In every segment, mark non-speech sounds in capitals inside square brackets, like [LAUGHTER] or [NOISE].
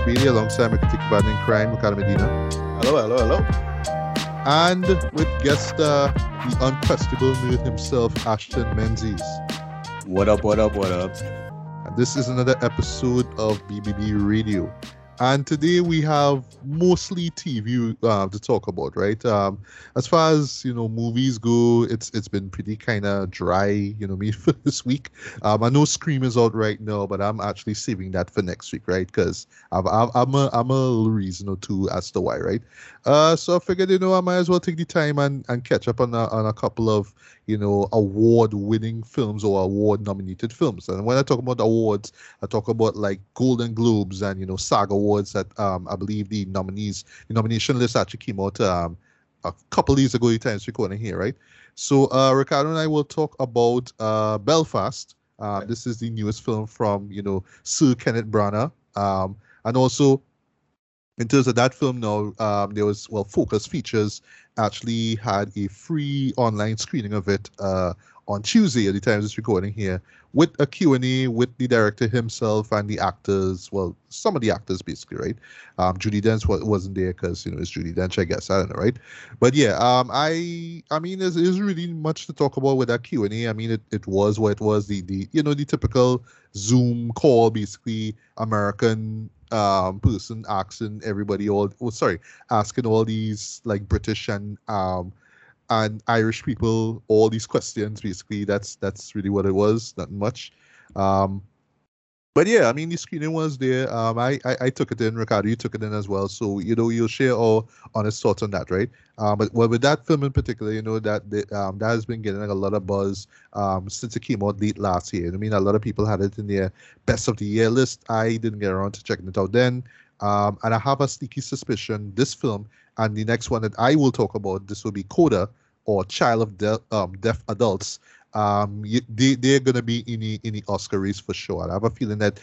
This Media alongside my critic partner in crime, Ricardo Medina. Hello, hello, hello. And with guest uh, the unquestionable nerd himself, Ashton Menzies. What up, what up, what up? And this is another episode of BBB Radio. And today we have mostly TV uh, to talk about, right? Um, as far as you know, movies go, it's it's been pretty kind of dry, you know, [LAUGHS] me for this week. Um, I know Scream is out right now, but I'm actually saving that for next week, right? Because I'm I'm a I'm a reason or two as to why, right? Uh, so I figured, you know, I might as well take the time and, and catch up on a, on a couple of, you know, award-winning films or award-nominated films. And when I talk about awards, I talk about like Golden Globes and you know SAG awards that um I believe the nominees, the nomination list actually came out um a couple days ago. Times recording here, right? So uh, Ricardo and I will talk about uh, Belfast. Uh, This is the newest film from you know Sir Kenneth Branagh, um, and also in terms of that film now, um, there was well, Focus Features actually had a free online screening of it uh, on Tuesday at the time this recording here, with a Q&A with the director himself and the actors. Well, some of the actors basically, right? Um, Judi Dench wa- wasn't there because you know it's Judi Dench, I guess. I don't know, right? But yeah, um, I I mean, there's, there's really much to talk about with that Q&A. I mean, it, it was what it was. The the you know the typical Zoom call, basically American um person asking everybody all oh sorry asking all these like british and um and irish people all these questions basically. That's that's really what it was not much. Um but yeah i mean the screening was there um i i, I took it in ricardo you took it in as well so you know you'll share our honest thoughts on that right um but well with that film in particular you know that um that has been getting like, a lot of buzz um since it came out late last year i mean a lot of people had it in their best of the year list. I didn't get around to checking it out then. Um, and I have a sneaky suspicion this film and the next one that I will talk about, this will be Coda or Child of De- um, Deaf Adults. Um, they, they're to be in the, in the Oscar race for sure. I have a feeling that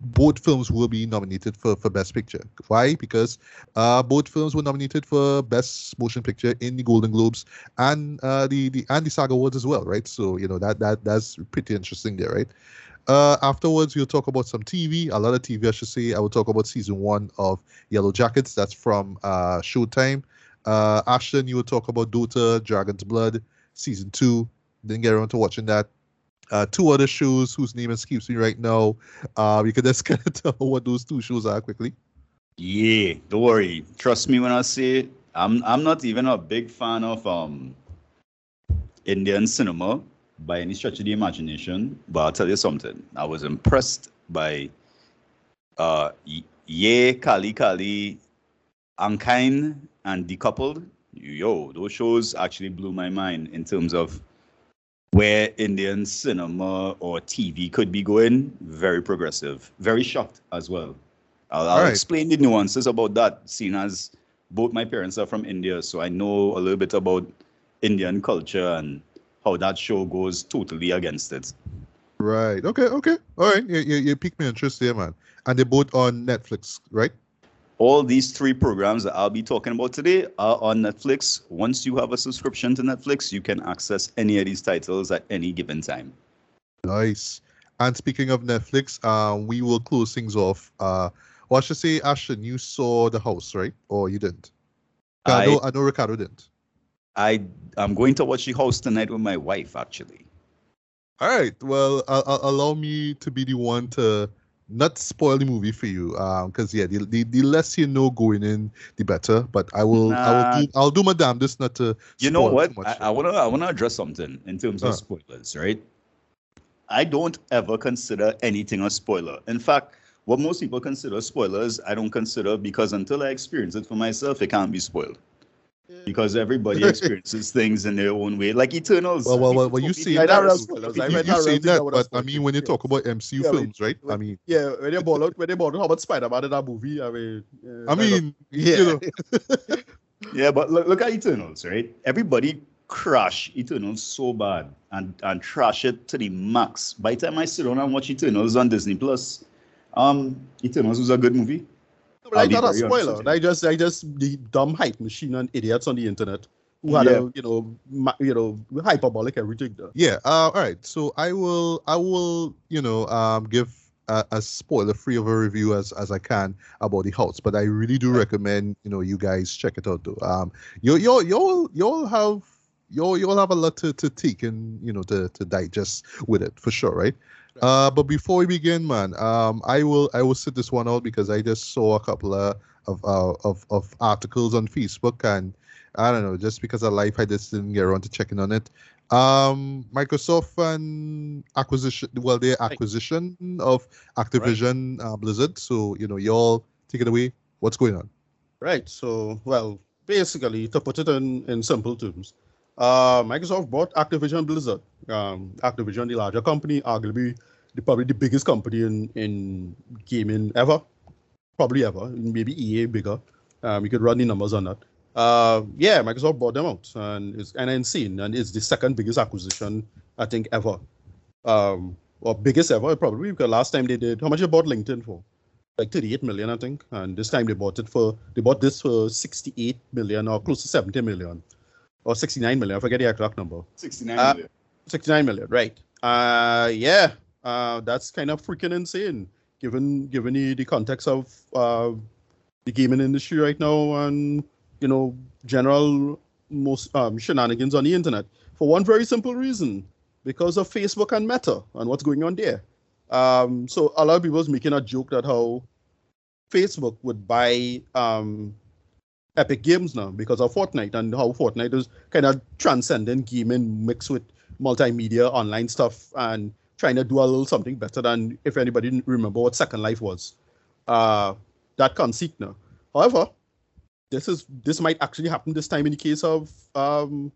both films will be nominated for, for Best Picture. Why? Because uh, both films were nominated for Best Motion Picture in the Golden Globes and uh, the the and the SAG Awards as well, right? So you know that that that's pretty interesting there, right? Uh, afterwards, we'll talk about some TV, a lot of TV, I should say. I will talk about season one of Yellow Jackets. That's from uh, Showtime. Uh, Ashton, you will talk about Dota, Dragon's Blood, season two. Didn't get around to watching that. Uh, two other shows whose name escapes me right now. Uh, we could just kind of tell what those two shows are quickly. Yeah, don't worry. Trust me when I say I'm I'm not even a big fan of um Indian cinema by any stretch of the imagination, but I'll tell you something. I was impressed by uh Yeh Kaali Kaali Ankhein and Decoupled. Yo, those shows actually blew my mind in terms of where Indian cinema or TV could be going. Very progressive. Very shocked as well. I'll, I'll Alright. explain the nuances about that, seeing as both my parents are from India, so I know a little bit about Indian culture and how that show goes totally against it. Right. Okay. Okay. All right. You, you, you piqued my interest there, man. And they're both on Netflix, right? All these three programs that I'll be talking about today are on Netflix. Once you have a subscription to Netflix, you can access any of these titles at any given time. Nice. And speaking of Netflix, uh, we will close things off. Uh, or I should say, Ashton, you saw The House, right? Or you didn't? I, I- know, I know Ricardo didn't. I I'm going to watch the house tonight with my wife actually. All right. Well, uh, uh, allow me to be the one to not spoil the movie for you. Um, because yeah, the, the the less you know going in, the better. But I will I will do I'll do my damnedest not to. You know what? much. I, I wanna I wanna address something in terms Huh. of spoilers, right? I don't ever consider anything a spoiler. In fact, what most people consider spoilers, I don't consider because until I experience it for myself, it can't be spoiled. Because everybody [LAUGHS] experiences things in their own way, like Eternals. Well, well, well, well, you told me say Yeah, that that that. was was- You, I you, read you that that, but I mean, when you talk about MCU Yeah, but- films, right? I mean, Yeah, when they ball out, when they ball out, how about Spider-Man in that movie? I mean, uh, I mean, yeah. you know, Yeah, but look, look at Eternals, right? Everybody crash Eternals so bad and, and trash it to the max. By the time I sit down and watch Eternals on Disney Plus, um, Eternals was a good movie. But I'll be not a spoiler. Like just, like just the dumb hype machine and idiots on the internet who had Yeah. a you know ma- you know hyperbolic everything. Yeah. Uh, all right. So I will. I will. You know. Um. Give a, as spoiler free of a review as as I can about the house, but I really do recommend you know you guys check it out though. Um. You you you'll you'll have you'll you'll have a lot to, to take and you know to to digest with it for sure, right? Uh. But before we begin, man. Um. I will I will sit this one out because I just saw a couple of of uh, of of articles on Facebook and. I don't know, just because of life, I just didn't get around to checking on it. Um, Microsoft and acquisition, well, their acquisition of Activision uh, Blizzard. So, you know, y'all take it away. What's going on? Right. So, well, basically, to put it in, in simple terms, uh, Microsoft bought Activision Blizzard. Um, Activision, the larger company, arguably the, probably the biggest company in, in gaming ever, probably ever. Maybe EA bigger. Um, you could run the numbers on that. Uh, yeah, Microsoft bought them out, and it's and insane, and it's the second biggest acquisition I think ever, um, or biggest ever probably because last time they did how much they bought LinkedIn for, like 38 million I think, and this time they bought it for they bought this for 68 million or close to 70 million, or 69 million I forget the exact number. 69 Uh, million. 69 million, right? Uh, yeah, uh, that's kind of freaking insane, given given the, the context of uh, the gaming industry right now and you know general most um, shenanigans on the internet for one very simple reason, because of Facebook and Meta and what's going on there. Um, so a lot of people was making a joke that how Facebook would buy um, Epic Games now because of Fortnite and how Fortnite is kind of transcending gaming mixed with multimedia online stuff and trying to do a little something better than if anybody didn't remember what Second Life was. Uh, that conceit now. However, this is this might actually happen this time in the case of um,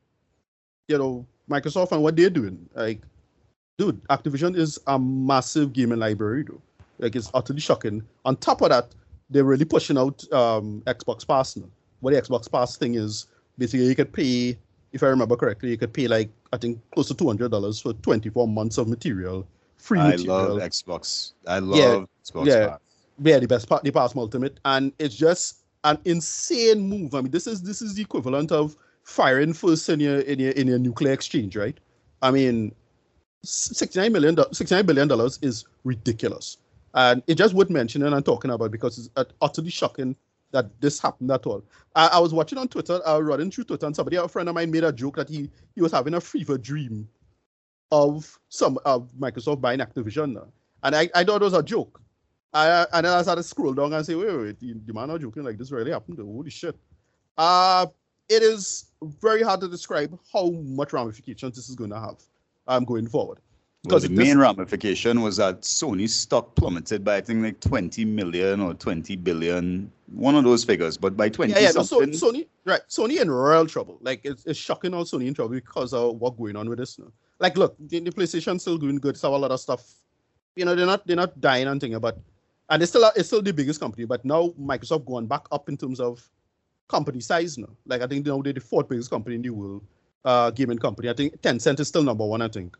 you know Microsoft and what they're doing. Like, dude, Activision is a massive gaming library, though. Like, it's utterly shocking. On top of that, they're really pushing out um, Xbox Pass now. What the Xbox Pass thing is, basically, you could pay, if I remember correctly, you could pay like I think close to two hundred dollars for twenty four months of material, free I material. love Xbox. I love Xbox yeah. Pass. yeah, the best part, the Pass Ultimate, and it's just an insane move. I mean, this is this is the equivalent of firing first in your in your in your nuclear exchange, right? I mean, sixty nine million sixty nine billion dollars is ridiculous, and it just worth mentioning and talking about because it's utterly shocking that this happened at all. I, I was watching on Twitter, was running through Twitter, and somebody, a friend of mine, made a joke that he he was having a fever dream of some of Microsoft buying Activision, and I, I thought it was a joke. I, and then I started scroll down and say, wait, wait, wait, the, the man not joking, like this really happened. Holy shit. Uh, it is very hard to describe how much ramifications this is going to have um, going forward. Well, the main ramification was that Sony's stock plummeted by I think like 20 million or 20 billion, one of those figures. But by 20 yeah, yeah, no, so, Sony, right? Sony in real trouble. Like it's, it's shocking how Sony in trouble because of what going on with this. Now. Like, look, the, the PlayStation still doing good. Still have a lot of stuff. You know, they're not they're not dying and thing, but and it's still it's still the biggest company. But now Microsoft going back up in terms of company size now. Like I think now they're the fourth biggest company in the world, uh, gaming company. I think Tencent is still number one. I think.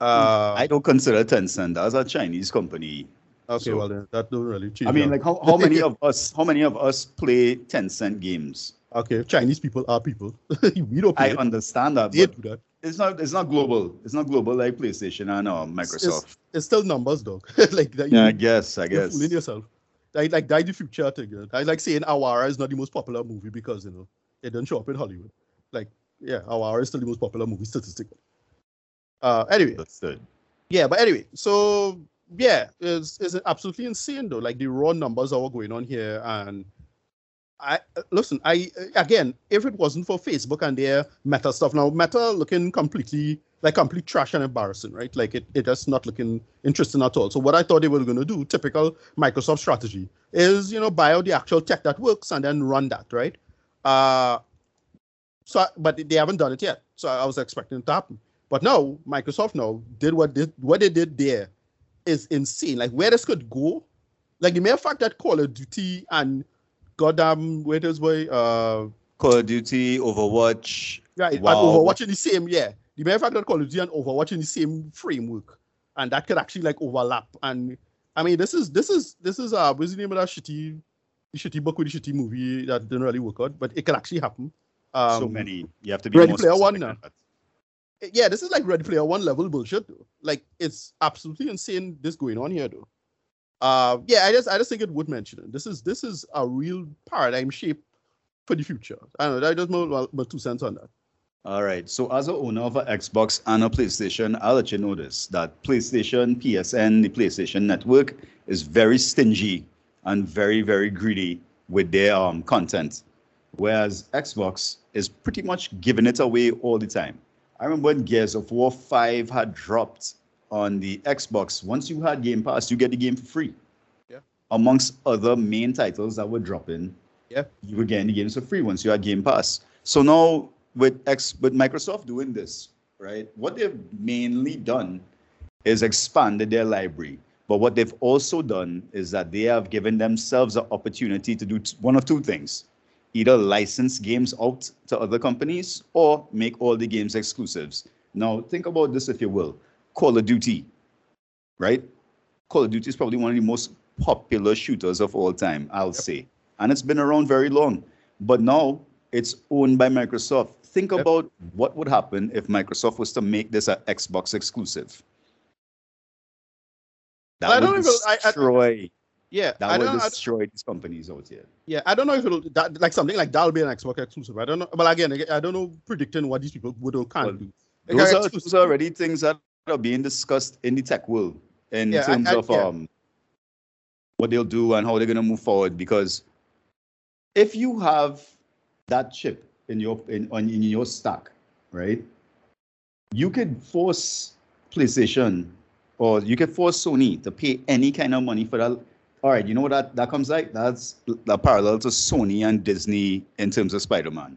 Uh, I don't consider Tencent as a Chinese company. okay, so- well then that don't really change. I mean, like how, how many [LAUGHS] of us how many of us play Tencent games? okay, Chinese people are people. [LAUGHS] we don't play. I it. understand that, They do that. it's not it's not global. It's not global like PlayStation and uh, Microsoft. It's still numbers, dog. [LAUGHS] like that. yeah, I guess. I you're guess. fooling yourself. Like, like that the future thing. You know? I like saying Awara is not the most popular movie because you know it doesn't show up in Hollywood. Like, yeah, Awara is still the most popular movie statistically. Uh, anyway, Understood. yeah, but anyway, so yeah, it's it's absolutely insane though. Like the raw numbers are were going on here, and I listen. I again, if it wasn't for Facebook and their Meta stuff, now Meta looking completely like complete trash and embarrassing, right? Like it, it just not looking interesting at all. So what I thought they were going to do, typical Microsoft strategy, is you know buy out the actual tech that works and then run that, right? Uh, so but they haven't done it yet. So I was expecting it to happen. But now Microsoft now did what they what they did there is insane. Like where this could go, like the mere fact that Call of Duty and goddamn where it is boy uh Call of Duty, Overwatch. right Wow. and Overwatch in the same yeah. The mere fact that Call of Duty and Overwatch in the same framework and that could actually like overlap. And I mean this is this is this is uh what's the name of that shitty shitty book with the shitty movie that didn't really work out, but it could actually happen. Um, so many. You have to be Ready Player One now. that. Yeah, this is like Ready Player One level bullshit, though. Like it's absolutely insane this going on here, though. Uh, yeah, I just I just think it would mention it. This is this is a real paradigm shape for the future. I don't know. I just my, my two cents on that. All right. So as a owner of an Xbox and a PlayStation, I'll let you know this that PlayStation, PSN, the PlayStation Network is very stingy and very, very greedy with their um, content. Whereas Xbox is pretty much giving it away all the time. I remember when Gears of War 5 had dropped on the Xbox. Once you had Game Pass, you get the game for free. Yeah. Amongst other main titles that were dropping, Yeah. you were getting the games for free once you had Game Pass. So now with X with Microsoft doing this, right? What they've mainly done is expanded their library. But what they've also done is that they have given themselves an opportunity to do one of two things. Either license games out to other companies or make all the games exclusives. Now, think about this if you will. Call of Duty, right? Call of Duty is probably one of the most popular shooters of all time, I'll say. And it's been around very long. But now it's owned by Microsoft. Think Yep. about what would happen if Microsoft was to make this an Xbox exclusive. That I would don't even- I- I- destroy. Yeah, that I would don't. I, destroy these companies out here. yeah, I don't know if it'll that like something like that'll be an Xbox exclusive. I don't know. But again, I don't know predicting what these people would or can't Well, do. Those are, those are already things that are being discussed in the tech world in Yeah, I- terms I- of yeah. um what they'll do and how they're gonna move forward. Because if you have that chip in your in on in your stack, right? You could force PlayStation or you could force Sony to pay any kind of money for that. All right, you know what that, that comes like? That's the parallel to Sony and Disney in terms of Spider-Man.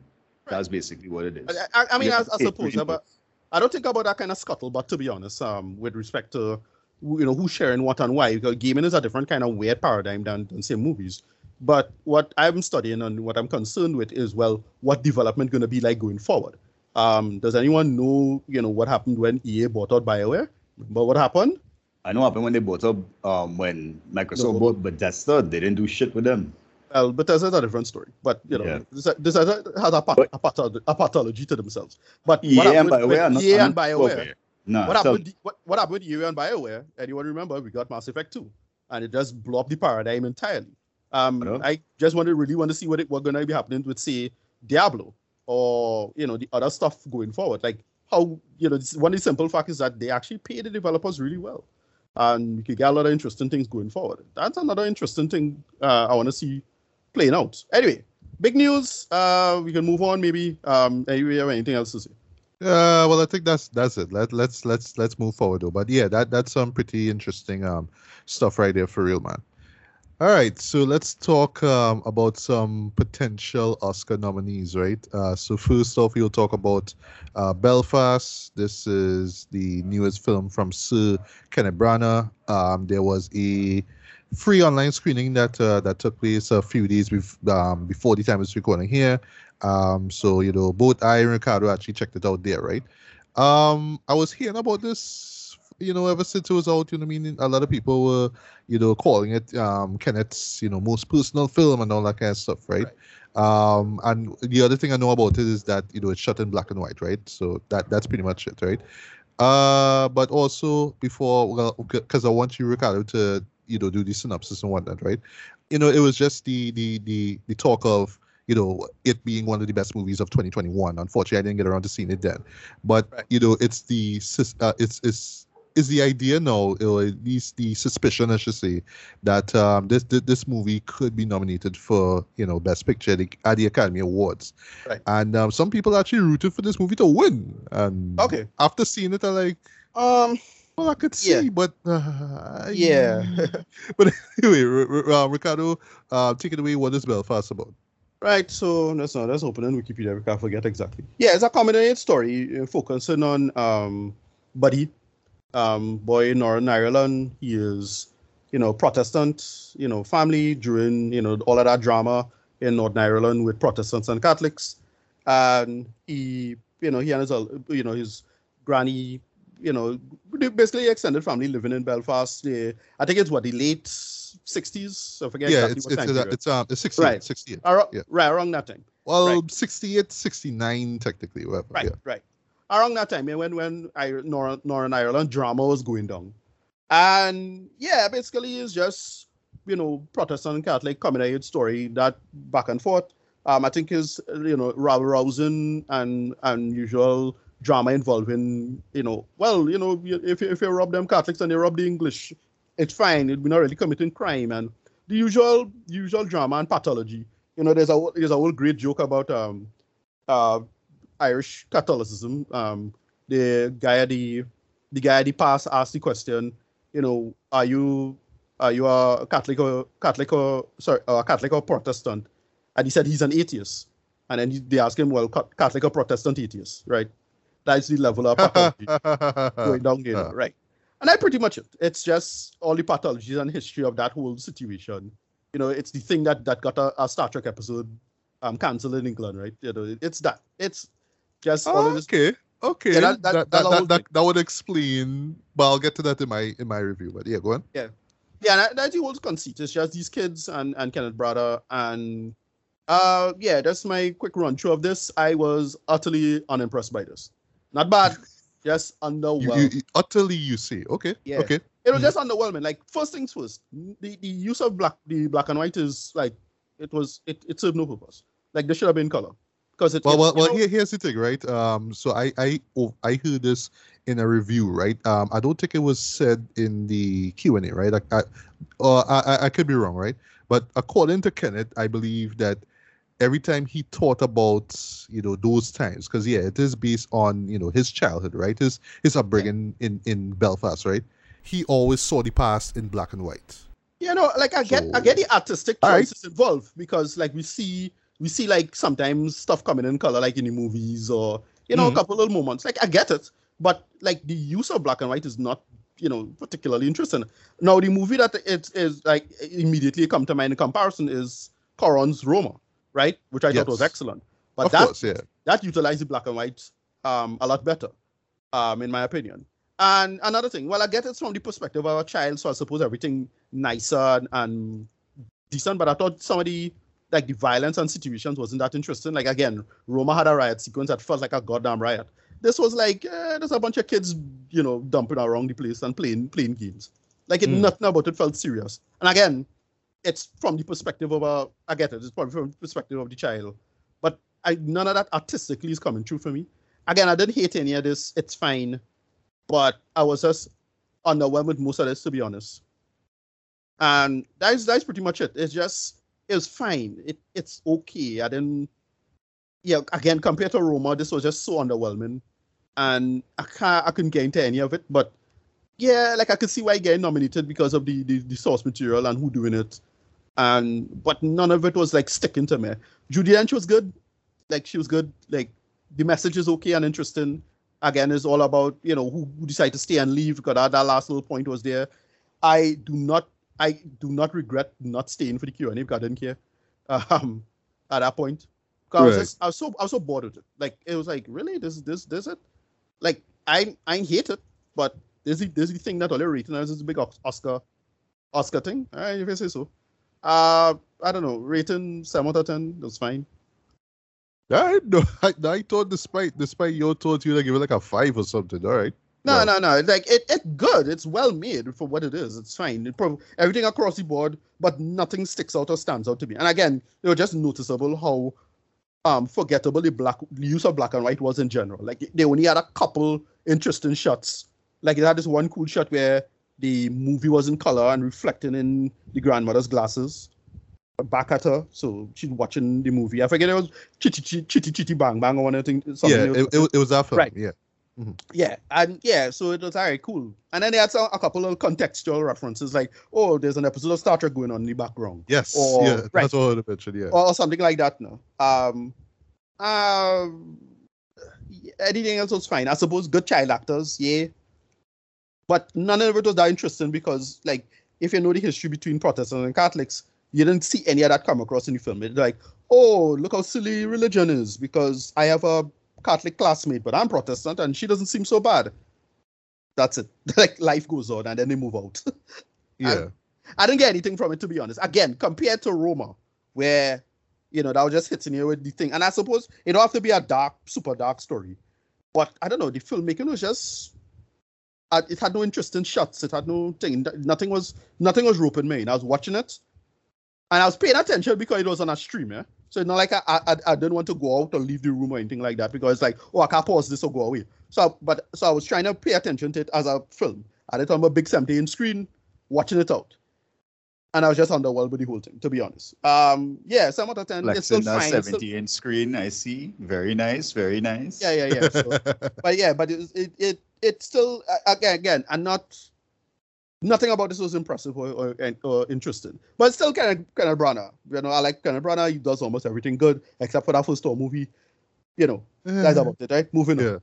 That's basically what it is. I, I, mean, I, I suppose, but I don't think about that kind of scuttle. But to be honest, um, with respect to you know who's sharing what and why, because gaming is a different kind of weird paradigm than, than say movies. But what I'm studying and what I'm concerned with is well, what development going to be like going forward? Um, does anyone know you know what happened when EA bought out Bioware? But what happened? I know what happened when they bought up um when Microsoft No. bought Bethesda, they didn't do shit with them. Well, Bethesda's a different story. But you know, Yeah. this, this has a, has a, pat, a, patholo- a pathology to themselves. But EA what and BioWare not, EA and Bioware? Nah, what tell happened? with- What, what happened with EA and Bioware? Anyone remember? We got Mass Effect 2, and it just blew up the paradigm entirely. Um, Hello? I just want to really want to see what it, what going to be happening with say Diablo or you know the other stuff going forward. Like how you know this, one of the simple facts is that they actually pay the developers really well, and you could get a lot of interesting things going forward. That's another interesting thing uh, I want to see playing out. Anyway, big news. Uh, we can move on. Maybe um, anyway, have anything else to say? Uh, well, I think that's that's it. Let let's let's let's move forward though. But yeah, that that's some pretty interesting um stuff right there for real, man. All right, so let's talk um, about some potential Oscar nominees, right? Uh, so first off, we'll talk about uh, Belfast. This is the newest film from Sir Kenneth Branagh. Um, there was a free online screening that uh, that took place a few days bef- um, before the time this recording here. Um, so you know, both I and Ricardo actually checked it out there, right? Um, I was hearing about this, you know, ever since it was out. You know, what I mean, a lot of people were, you know, calling it um Kenneth's, you know, most personal film and all that kind of stuff, right? Um, and the other thing I know about it is that you know it's shot in black and white, right? So that that's pretty much it, right? Uh, but also before, well, because I want you, Ricardo, to you know do the synopsis and whatnot, right? You know, it was just the the the the talk of you know it being one of the best movies of 2021. Unfortunately, I didn't get around to seeing it then, but Right. you know, it's the uh, it's it's is the idea now, or at least the suspicion, I should say, that um, this, this this movie could be nominated for you know Best Picture at the, at the Academy Awards, Right. and um, some people actually rooted for this movie to win. And Okay. after seeing it, I like, Um. well, I could see, Yeah. but uh, Yeah. [LAUGHS] but anyway, uh, Ricardo, uh, take it away. What is Belfast about? Right, so let's not let's open in Wikipedia. We can't forget exactly. Yeah, it's a comedy story uh, focusing on um Buddy, um boy in Northern Ireland. He is, you know, Protestant, you know, family during you know all of that drama in Northern Ireland with Protestants and Catholics, and he, you know, he and his you know his granny, you know, basically extended family living in Belfast. I think it's what the late 60s. I forget Yeah, exactly it's what it's time it's um it's 68, Right. 68. Ar- yeah. Right around that time. Well, right. 68, 69 technically, whatever. Right, Yeah. right. Around that time, when when I, Northern, Ireland drama was going down, and yeah, basically it's just you know Protestant and Catholic coming at story that back and forth. Um, I think is you know rousing and and usual drama involving you know well you know if if you rob them Catholics and you rob the English, it's fine. We're not really committing crime and the usual usual drama and pathology. You know, there's a there's a whole great joke about um uh Irish Catholicism. Um, the guy at the the guy at the pass asked the question, you know, are you are you a Catholic or Catholic or sorry, a Catholic or Protestant? And he said he's an atheist. And then he, they asked him, well, Catholic or Protestant atheist, right? That's the level of pathology [LAUGHS] going down there, right? And that's pretty much it. It's just all the pathologies and history of that whole situation. You know, it's the thing that that got a, a Star Trek episode um cancelled in England, right? You know, it's that. It's just all of okay. Okay. Yeah, that- that- that, that that, that, that, would explain but I'll get to that in my in my review. But yeah, go on. Yeah, yeah, that, that's the whole conceit. It's just these kids and and Kenneth Brother and uh yeah, that's my quick run through of this. I was utterly unimpressed by this. Not bad, [LAUGHS] just underwhelmed. you, you utterly you see. Okay. Yeah. Okay. it was just underwhelming. Like first things first, the, the use of black the black and white is like it was it, it served no purpose. Like they should have been color because it. Well, well, well know- here's the thing, right? Um, so I I oh, I heard this in a review, right? Um, I don't think it was said in the Q and A, right? Like, I, uh, I, I- I could be wrong, right? But according to Kenneth, I believe that every time he thought about you know those times, because yeah, it is based on you know his childhood, right? His his upbringing in in Belfast, right? He always saw the past in black and white. you know, like I get I get the artistic All right. choices involved because like we see we see like sometimes stuff coming in color like in the movies or you know Mhm. a couple little moments. Like I get it, but like the use of black and white is not you know particularly interesting. Now the movie that it is like immediately come to mind in comparison is Cuarón's Roma, right? Which I thought was excellent. But of that course, yeah. that utilized the black and white um, a lot better, um, in my opinion. And another thing, well, I get it from the perspective of a child, so I suppose everything nicer and, and decent. But I thought some of the like the violence and situations wasn't that interesting. Like again, Roma had a riot sequence that felt like a goddamn riot. This was like eh, there's a bunch of kids, you know, dumping around the place and playing playing games. Like it, Mm. nothing about it felt serious. And again, it's from the perspective of a I get it. It's probably from the perspective of the child, but I none of that artistically is coming true for me. Again, I didn't hate any of this. It's fine, but I was just underwhelmed with most of this, to be honest. And that's that's pretty much it. It's just it was fine. It it's okay. I didn't. Yeah, again, compared to Roma, this was just so underwhelming, and I can't I couldn't get into any of it. But yeah, like I could see why getting nominated because of the, the the source material and who doing it, and but none of it was like sticking to me. Judi Dench was good, like she was good. Like the message is okay and interesting. Again, it's all about you know who, who decide to stay and leave because that, that last little point was there. I do not I do not regret not staying for the Q and A because I didn't care. Um, at that point, 'Cause I was just, I was so I was so bored with it. Like it was like really this this this it. Like I I hate it, but there's the there's the thing that only rating as is a big Oscar Oscar thing. All right, if I say so. Uh, I don't know. Rating seven out of ten. That's fine. I no, [LAUGHS] I, I thought despite despite your thoughts you'd give it like a five or something. All right. No, no, no. Like it, it's good. It's well made for what it is. It's fine. It prob- everything across the board, but nothing sticks out or stands out to me. And again, it was just noticeable how um forgettable the black the use of black and white was in general. Like they only had a couple interesting shots. Like it had this one cool shot where the movie was in color and reflecting in the grandmother's glasses back at her. So she's watching the movie. I forget it was chitty chitty chitty bang bang or one of the things. Yeah, it, it, it was that film. Right. Yeah. Yeah, and yeah, so it was alright, cool. And then they had some, a couple of contextual references, like, oh, there's an episode of Star Trek going on in the background, Yes. Or- yeah. right. That's what I mentioned. Yeah. or, or something like that. No, um, um, anything else was fine. I suppose good child actors, yeah, but none of it was that interesting because, like, if you know the history between Protestants and Catholics, you didn't see any of that come across in the film. It's like, oh, look how silly religion is because I have a Catholic classmate, but I'm Protestant and she doesn't seem so bad. That's it. [LAUGHS] like life goes on, and then they move out. [LAUGHS] Yeah. I didn't get anything from it to be honest. Again, compared to Roma, where you know that was just hitting you with the thing, and I suppose it don't have to be a dark, super dark story, but I don't know. The filmmaking was just. Uh, it had no interesting shots. It had no thing. Nothing was nothing was roping me. And I was watching it, and I was paying attention because it was on a stream. Yeah, so it's not like I, I I didn't want to go out or leave the room or anything like that because it's like oh I can't pause this or go away. So but so I was trying to pay attention to it as a film. I had it on a big 70 inch screen, watching it out and I was just underwhelmed with the whole thing, to be honest. Um, yeah, some out of ten. it's still fine. It's still- 70 inch screen, I see. Very nice, very nice. yeah, yeah, yeah. So, [LAUGHS] but yeah, but it it it it's still again again, and not nothing about this was impressive or or, or interesting, but still kind of kind of Branagh. You know, I like Kenneth Branagh. He does almost everything good except for that first Thor movie. You know, that's about it, right? Moving Yeah. on.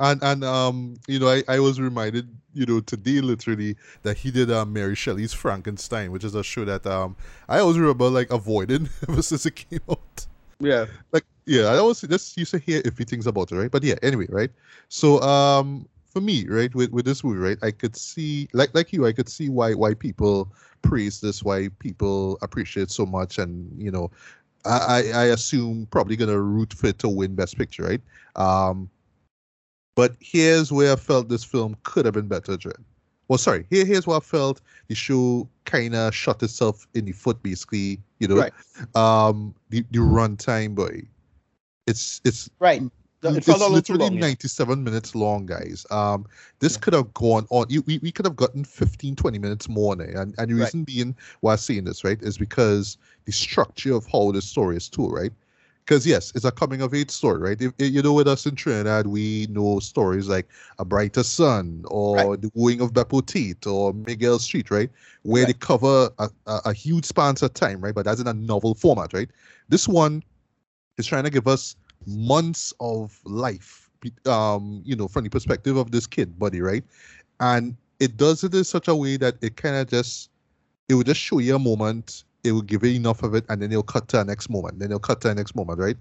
And and um, you know, I, I was reminded, you know, today literally that he did um Mary Shelley's Frankenstein, which is a show that um I always remember like avoiding [LAUGHS] ever since it came out. Yeah, Like yeah, I always just used to hear iffy things about it, right? But yeah, anyway, right? So um for me, right, with, with this movie, right, I could see like like you, I could see why why people praise this, why people appreciate so much and you know, I, I assume probably gonna root for it to win Best Picture, right? Um but here's where I felt this film could have been better, Dred. Well, sorry. Here, here's where I felt the show kind of shot itself in the foot, basically. You know, Right. um, the the runtime, boy. It's it's right. It it's felt a little literally long. yeah. 97 minutes long, guys. Um, this Yeah. could have gone on. You, we, we could have gotten 15, 20 minutes more it. And, and the Right. reason being why I'm saying this, right, is because the structure of how the story is told, right? Because, yes, it's a coming of age story, right? If, if- you know, with us in Trinidad, we know stories like A Brighter Sun or The Wooing of Beppo Tate or Miguel Street, right? Where they cover a, a, a huge span of time, right? But that's in a novel format, right? This one is trying to give us months of life um you know from the perspective of this kid buddy right? And it does it in such a way that it kind of just it will just show you a moment it will give you enough of it and then it'll cut to the next moment then it'll cut to the next moment right?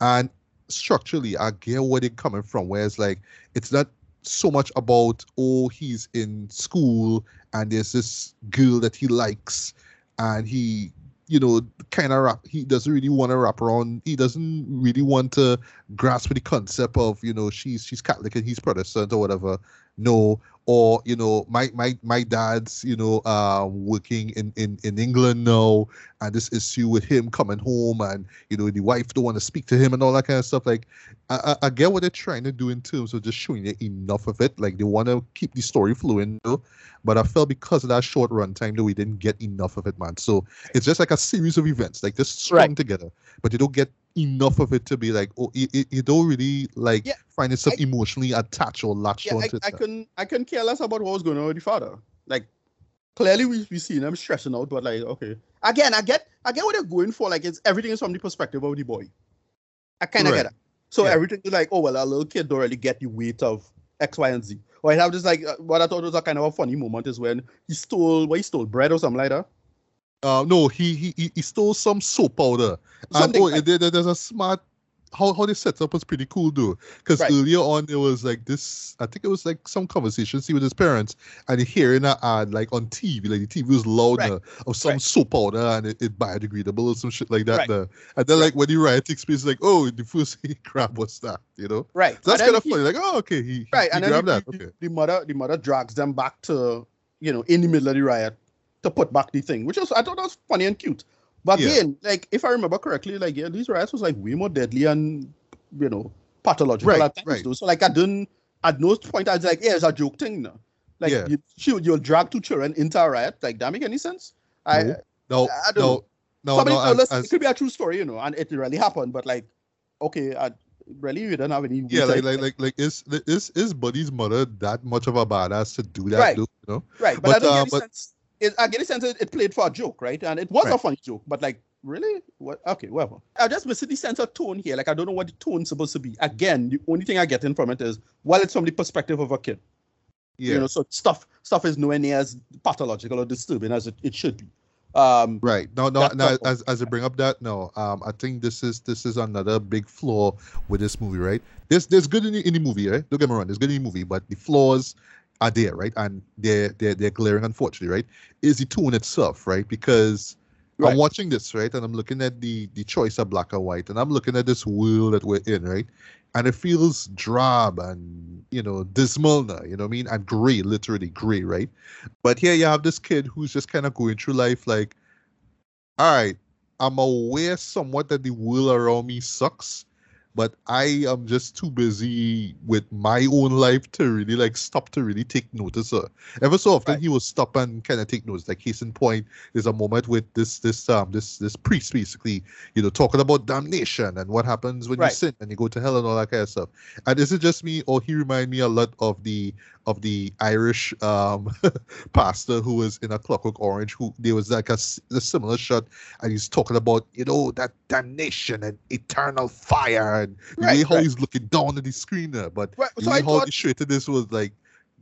And structurally i get where they're coming from where it's like it's not so much about oh he's in school and there's this girl that he likes and he you know kind of wrap he doesn't really want to wrap around he doesn't really want to grasp the concept of you know she's she's catholic and he's protestant or whatever no or you know my my my dad's you know uh working in in in england now and this issue with him coming home and you know the wife don't want to speak to him and all that kind of stuff like I, I, I get what they're trying to do in terms of just showing you enough of it like they want to keep the story flowing know? but i felt because of that short runtime that we didn't get enough of it man so it's just like a series of events like just strung Right. together but you don't get enough of it to be like oh you, you- don't really like Yeah, find yourself I- emotionally attached or latched Yeah, I, onto I it couldn't I couldn't care less about what was going on with the father. Like clearly we we seen him stressing out, but like okay. Again, I get I get what they're going for. Like it's everything is from the perspective of the boy. I kind of Right. get it. So Yeah. everything is like, oh well, a little kid don't really get the weight of X, Y, and Z. Or I have this like uh, what I thought was a kind of a funny moment is when he stole what he stole bread or something like that. Uh no he he he- stole some soap powder and oh like- there, there- there's a smart how, how they set up was pretty cool though because Right. earlier on it was like this i think it was like some conversation he with his parents and he hearing an ad like on tv like the tv was louder of some Right. soap powder and it, it biodegradable or some shit like that Right. there. and then Right. like when he riot takes place like oh the first thing [LAUGHS] he grabbed was that you know Right. so that's kind of funny like oh okay he, Right, he and then grabbed the, that okay the mother the mother drags them back to you know in the middle of the riot to put back the thing, which was I thought that was funny and cute. But Yeah. again, like if I remember correctly, like yeah, these riots was like way more deadly and you know pathological Right, at times. right. Though. So like I didn't at no point I was like, yeah, it's a joke thing. now. Like Yeah. you, you you'll drag two children into a riot. Like that make any sense? I No. no I don't no no somebody no as- as- it could be a true story, you know, and it really happened. But like, okay, I, really, we don't have any. Yeah, like like like like is is is Buddy's mother that much of a badass to do that? Right. though, you know? Right, but, But, I don't uh, but- sense. It, I get the sense it, it played for a joke, right? And it was a funny joke, but like, really? What? Okay, whatever. I just missing the sense of tone here. Like, I don't know what the tone's supposed to be. Again, the only thing I get in from it is, well, it's from the perspective of a kid. Yeah. You know, so stuff stuff is nowhere near as pathological or disturbing as it, it should be. Um, Right. No, no, no. As as I bring up that, no. Um, I think this is this is another big flaw with this movie, right? There's there's good in the, in the movie, right? Don't get me wrong. There's good in the movie, but the flaws are there, right? And they're they're they're glaring, unfortunately, right? Is the tone itself, right? Because Right. I'm watching this, right, and I'm looking at the the choice of black and white, and I'm looking at this world that we're in, right? And it feels drab and you know dismal now, you know what I mean? And gray, literally gray, right? But here you have this kid who's just kind of going through life like, all right, I'm aware somewhat that the world around me sucks, but I am just too busy with my own life to really like stop to really take notice. Uh. Ever so often Right. he will stop and kind of take notice. Like case in point, there's a moment with this this um this this priest basically, you know, talking about damnation and what happens when Right. you sin and you go to hell and all that kind of stuff. And is it just me or he remind me a lot of the of the Irish um [LAUGHS] pastor who was in a Clockwork Orange who there was like a similar shot and he's talking about you know that damnation and eternal fire and the Right, way how right. he's looking down at the screen there. But Right, the so way I how thought they treated this was like,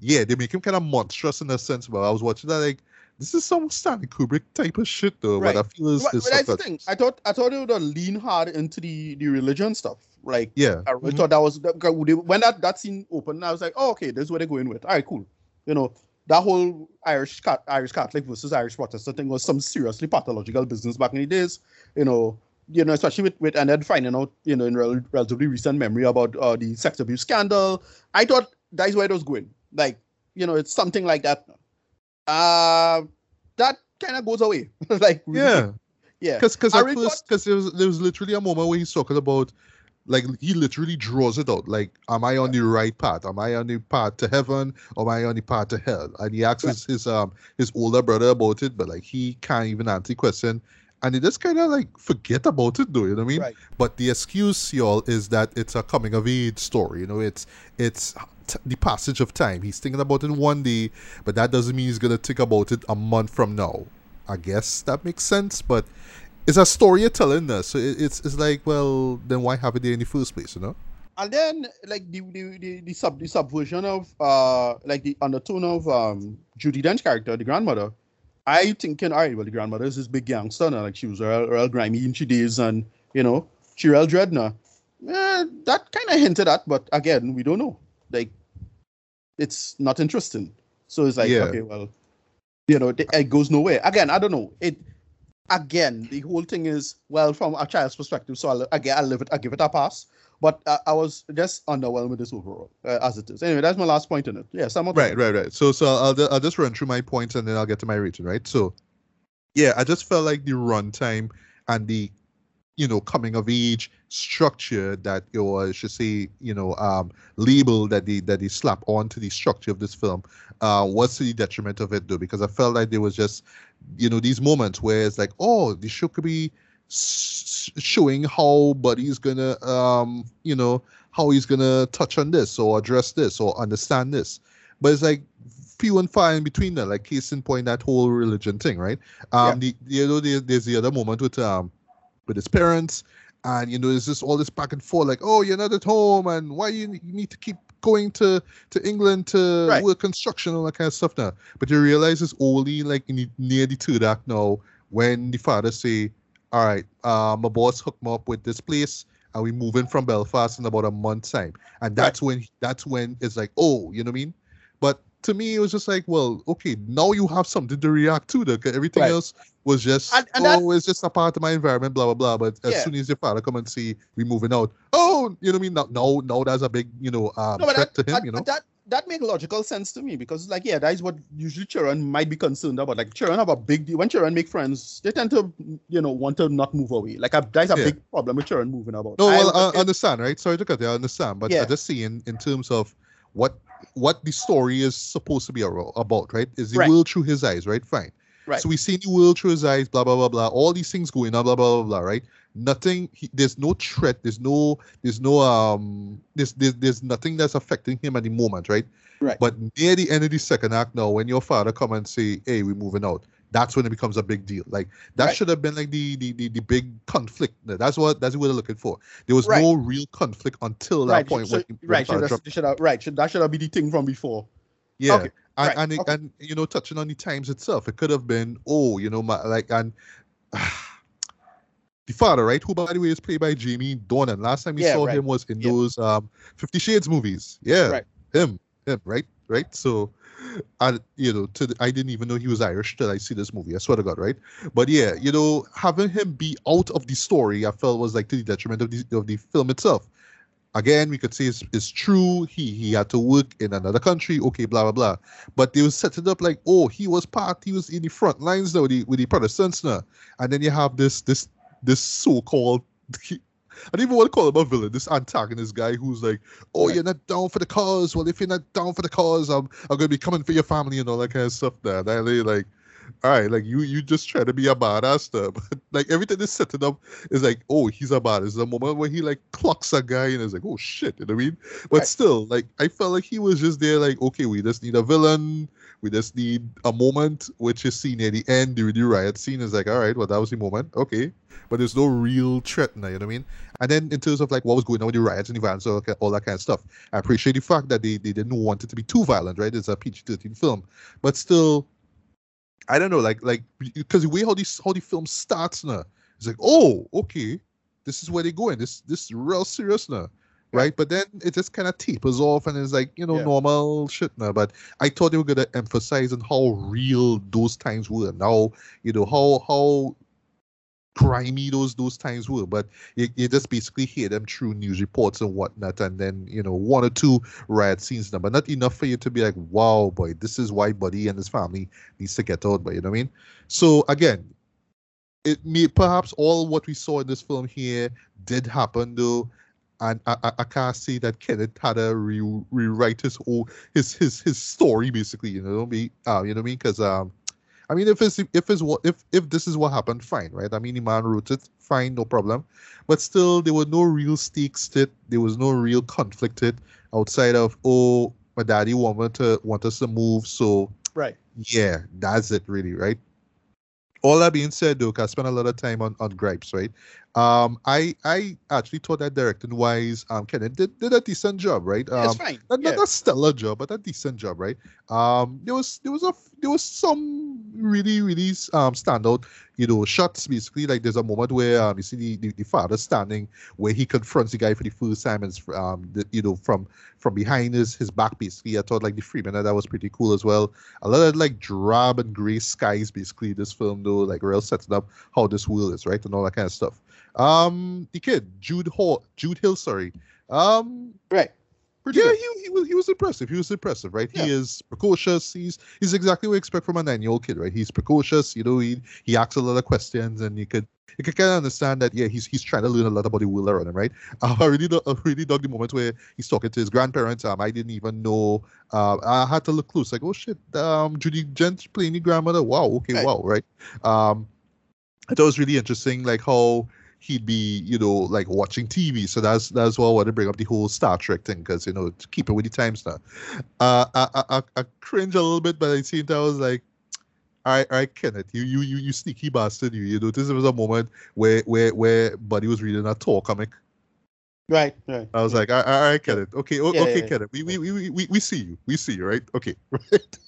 yeah, they make him kind of monstrous in a sense. But I was watching that like, this is some Stanley Kubrick type of shit though. Right. But I feel is But, is but that's the thing. I thought I thought it would lean hard into the the religion stuff. Like yeah, I mhm, thought that was that- when that that scene opened. I was like, oh, okay, this is where they're going with. All right, cool. You know, that whole Irish Cat Irish Catholic versus Irish Protestant thing was some seriously pathological business back in the days. You know, you know, especially with with and then finding out, you know, in rel- relatively recent memory about uh, the sex abuse scandal. I thought that is where it was going. Like, you know, it's something like that. Uh that kind of goes away. [LAUGHS] like, yeah. yeah. Because because I at really first because there was there was literally a moment where he's talking about like he literally draws it out like am I on the right path am I on the path to heaven or am I on the path to hell and he asks his um his older brother about it but like he can't even answer the question and he just kind of like forget about it though you know what I mean Right. but the excuse y'all is that it's a coming of age story you know it's it's t- the passage of time he's thinking about it one day but that doesn't mean he's gonna think about it a month from now I guess that makes sense, but it's a story you're telling us. So it, it's it's like, well, then why have it there in the first place, you know? and then like the the, the, the sub the subversion of uh like the undertone of um Judi Dench character, the grandmother. I thinking, all right, well, the grandmother is this big gangster now, like she was real, real grimy in she days, and you know, she real dread now. Eh, that kind of hinted at, but again, we don't know. Like, it's not interesting. So it's like, Yeah. okay, well, you know, it, it goes nowhere. Again, I don't know. It again, the whole thing is well from a child's perspective. So I'll, again, I'll live it. I give it a pass. But uh, I was just underwhelmed with this overall, uh, as it is. Anyway, that's my last point in it. Yeah, some Right, right, right. So so I'll I'll just run through my points and then I'll get to my rating, right? So yeah, I just felt like the runtime and the you know coming of age structure that or I should say you know um label that they that they slap onto the structure of this film uh was to the detriment of it though because I felt like there was just you know these moments where it's like oh this show could be showing how Buddy's gonna um you know how he's gonna touch on this or address this or understand this. But it's like few and far in between that like case in point that whole religion thing right? Um the you know there, there's the other moment with um with his parents. And you know there's just all this back and forth like oh you're not at home and why you, you need to keep going to to england to Right. work construction and all that kind of stuff now. But you realize it's only like the, near the third act now when the father say all right uh, my boss hooked me up with this place and we moving from belfast in about a month's time. And that's when that's when it's like oh you know what i mean? But to me it was just like well okay now you have something to react to 'cause everything Right. else was just And- and oh it's just a part of my environment blah blah blah. But as soon as your father come and see we moving out oh you know what i mean? Now now, now that's a big you know um No, threat that, to him that, you know? that that makes logical sense to me because like yeah, that is what usually children might be concerned about. Like children have a big deal when children make friends, they tend to you know want to not move away. Like a, that is a Yeah. big problem with children moving about. No, I- well, I, understand, right? Sorry to cut you. I understand, but Yeah. I just see in, in terms of what what the story is supposed to be about, right? Is the Right. world through his eyes, right? Fine. Right. So we see the world through his eyes, blah blah blah blah. All these things going on, blah blah blah blah, right? Nothing. He, there's no threat. There's no. There's no. Um. There's, there's there's nothing that's affecting him at the moment, right? Right. But near the end of the second act, now, when your father come and say, "Hey, we're moving out," that's when it becomes a big deal. Like that Right. should have been like the, the the the big conflict. That's what that's what they're looking for. There was Right. no real conflict until that right, point so, when, when right, father should, that, should have, right, should, that should have been the thing from before. yeah. okay, And right, and, it, okay. and you know, touching on the times itself, it could have been, oh, you know, my like and [SIGHS] the father, right? Who by the way is played by Jamie Dornan. Last time we Yeah, saw right. him was in those um Fifty Shades movies. Yeah. Right. Him. Him, right? right? So, I you know, to the, I didn't even know he was Irish till I see this movie. I swear to God, right? But yeah, you know, having him be out of the story, I felt was like to the detriment of the of the film itself. Again, we could say it's, it's true. He he had to work in another country. Okay, blah blah blah. But they was set it up like, oh, he was part. He was in the front lines now with the, with the Protestants now. And then you have this this this so-called [LAUGHS] I don't even want to call him a villain. This antagonist guy who's like, "Oh, you're not down for the cause. Well, if you're not down for the cause, I'm I'm gonna be coming for your family and all that kind of stuff." There, that like, all right, like you you just try to be a badass [LAUGHS] there, but like everything is setting up is like, oh, he's a badass. A moment where he like clocks a guy and it's like, oh shit, you know what I mean? But Right. still, like I felt like he was just there, like, okay, we just need a villain. We just need a moment, which is seen near the end during the riot scene. Is like, all right, well, that was the moment, okay, but there's no real threat now, you know what I mean? And then in terms of like what was going on with the riots and the violence, all that, all that kind of stuff, I appreciate the fact that they, they didn't want it to be too violent, right? It's a PG-13 film, but still, I don't know, like like because the way how this how the film starts now, it's like, oh, okay, this is where they're going. This this is real serious now. Right, but then it just kind of tapers off, and it's like you know Yeah. normal shit now. But I thought they were gonna emphasize on how real those times were. Now you know how how grimy those those times were, but you, you just basically hear them through news reports and whatnot, and then you know one or two riot scenes now, but not enough for you to be like, wow, boy, this is why Buddy and his family needs to get out, but you know what I mean? So again, it may perhaps all what we saw in this film here did happen though. And I, I, I can't say that Kenneth had to re, rewrite his whole his his his story basically, you know, me, uh, you know what I mean? Because um, I mean, if it's if it's what if if this is what happened, fine, right? I mean, the man wrote it, fine, no problem. But still, there were no real stakes to it. There was no real conflict to it outside of oh, my daddy wanted to want us to move, so Right. yeah, that's it, really, right? All that being said, though, I spent a lot of time on, on gripes, right? Um, I I actually thought that directing wise, um, Kenneth did, did a decent job, right? Yeah, it's Um, fine. not, yeah. not a stellar job, but a decent job, right? Um, there was there was a there was some really really um stand out. you know, shots. Basically, like there's a moment where um you see the, the, the father standing where he confronts the guy for the first time, and um the, you know from from behind his his back. Basically, I thought like the Freeman that was pretty cool as well. A lot of like drab and gray skies, basically. This film though, like real setting up how this world is, right, and all that kind of stuff. Um, the kid Jude Hall, Jude Hill, sorry. Um, Right. Pretty yeah, good. he, he was he was impressive. He was impressive, right? Yeah. He is precocious. He's he's exactly what you expect from a nine year old kid, right? He's precocious. You know, he he asks a lot of questions, and you could you could kind of understand that. Yeah, he's he's trying to learn a lot about the world around him, right? [LAUGHS] Uh, I really I really dug the moment where he's talking to his grandparents. Um, I didn't even know. Uh, I had to look close, like, oh shit, um, Judi Dench playing the grandmother. Wow, okay, Right. wow, right. Um, I thought it was really interesting, like how he'd be, you know, like watching TV. So that's that's why I want to bring up the whole Star Trek thing because you know to keep it with the times now. Uh, I, I I I cringe a little bit, but at the same time, I was like, all right, all right, Kenneth, you you you you sneaky bastard, you. You know this was a moment where where where Buddy was reading a Thor comic. Right. Right. I was like, all right, all right Kenneth, okay, Yeah, okay, yeah, yeah. Kenneth, we, we we we we see you, we see you, right? Okay, [LAUGHS] right.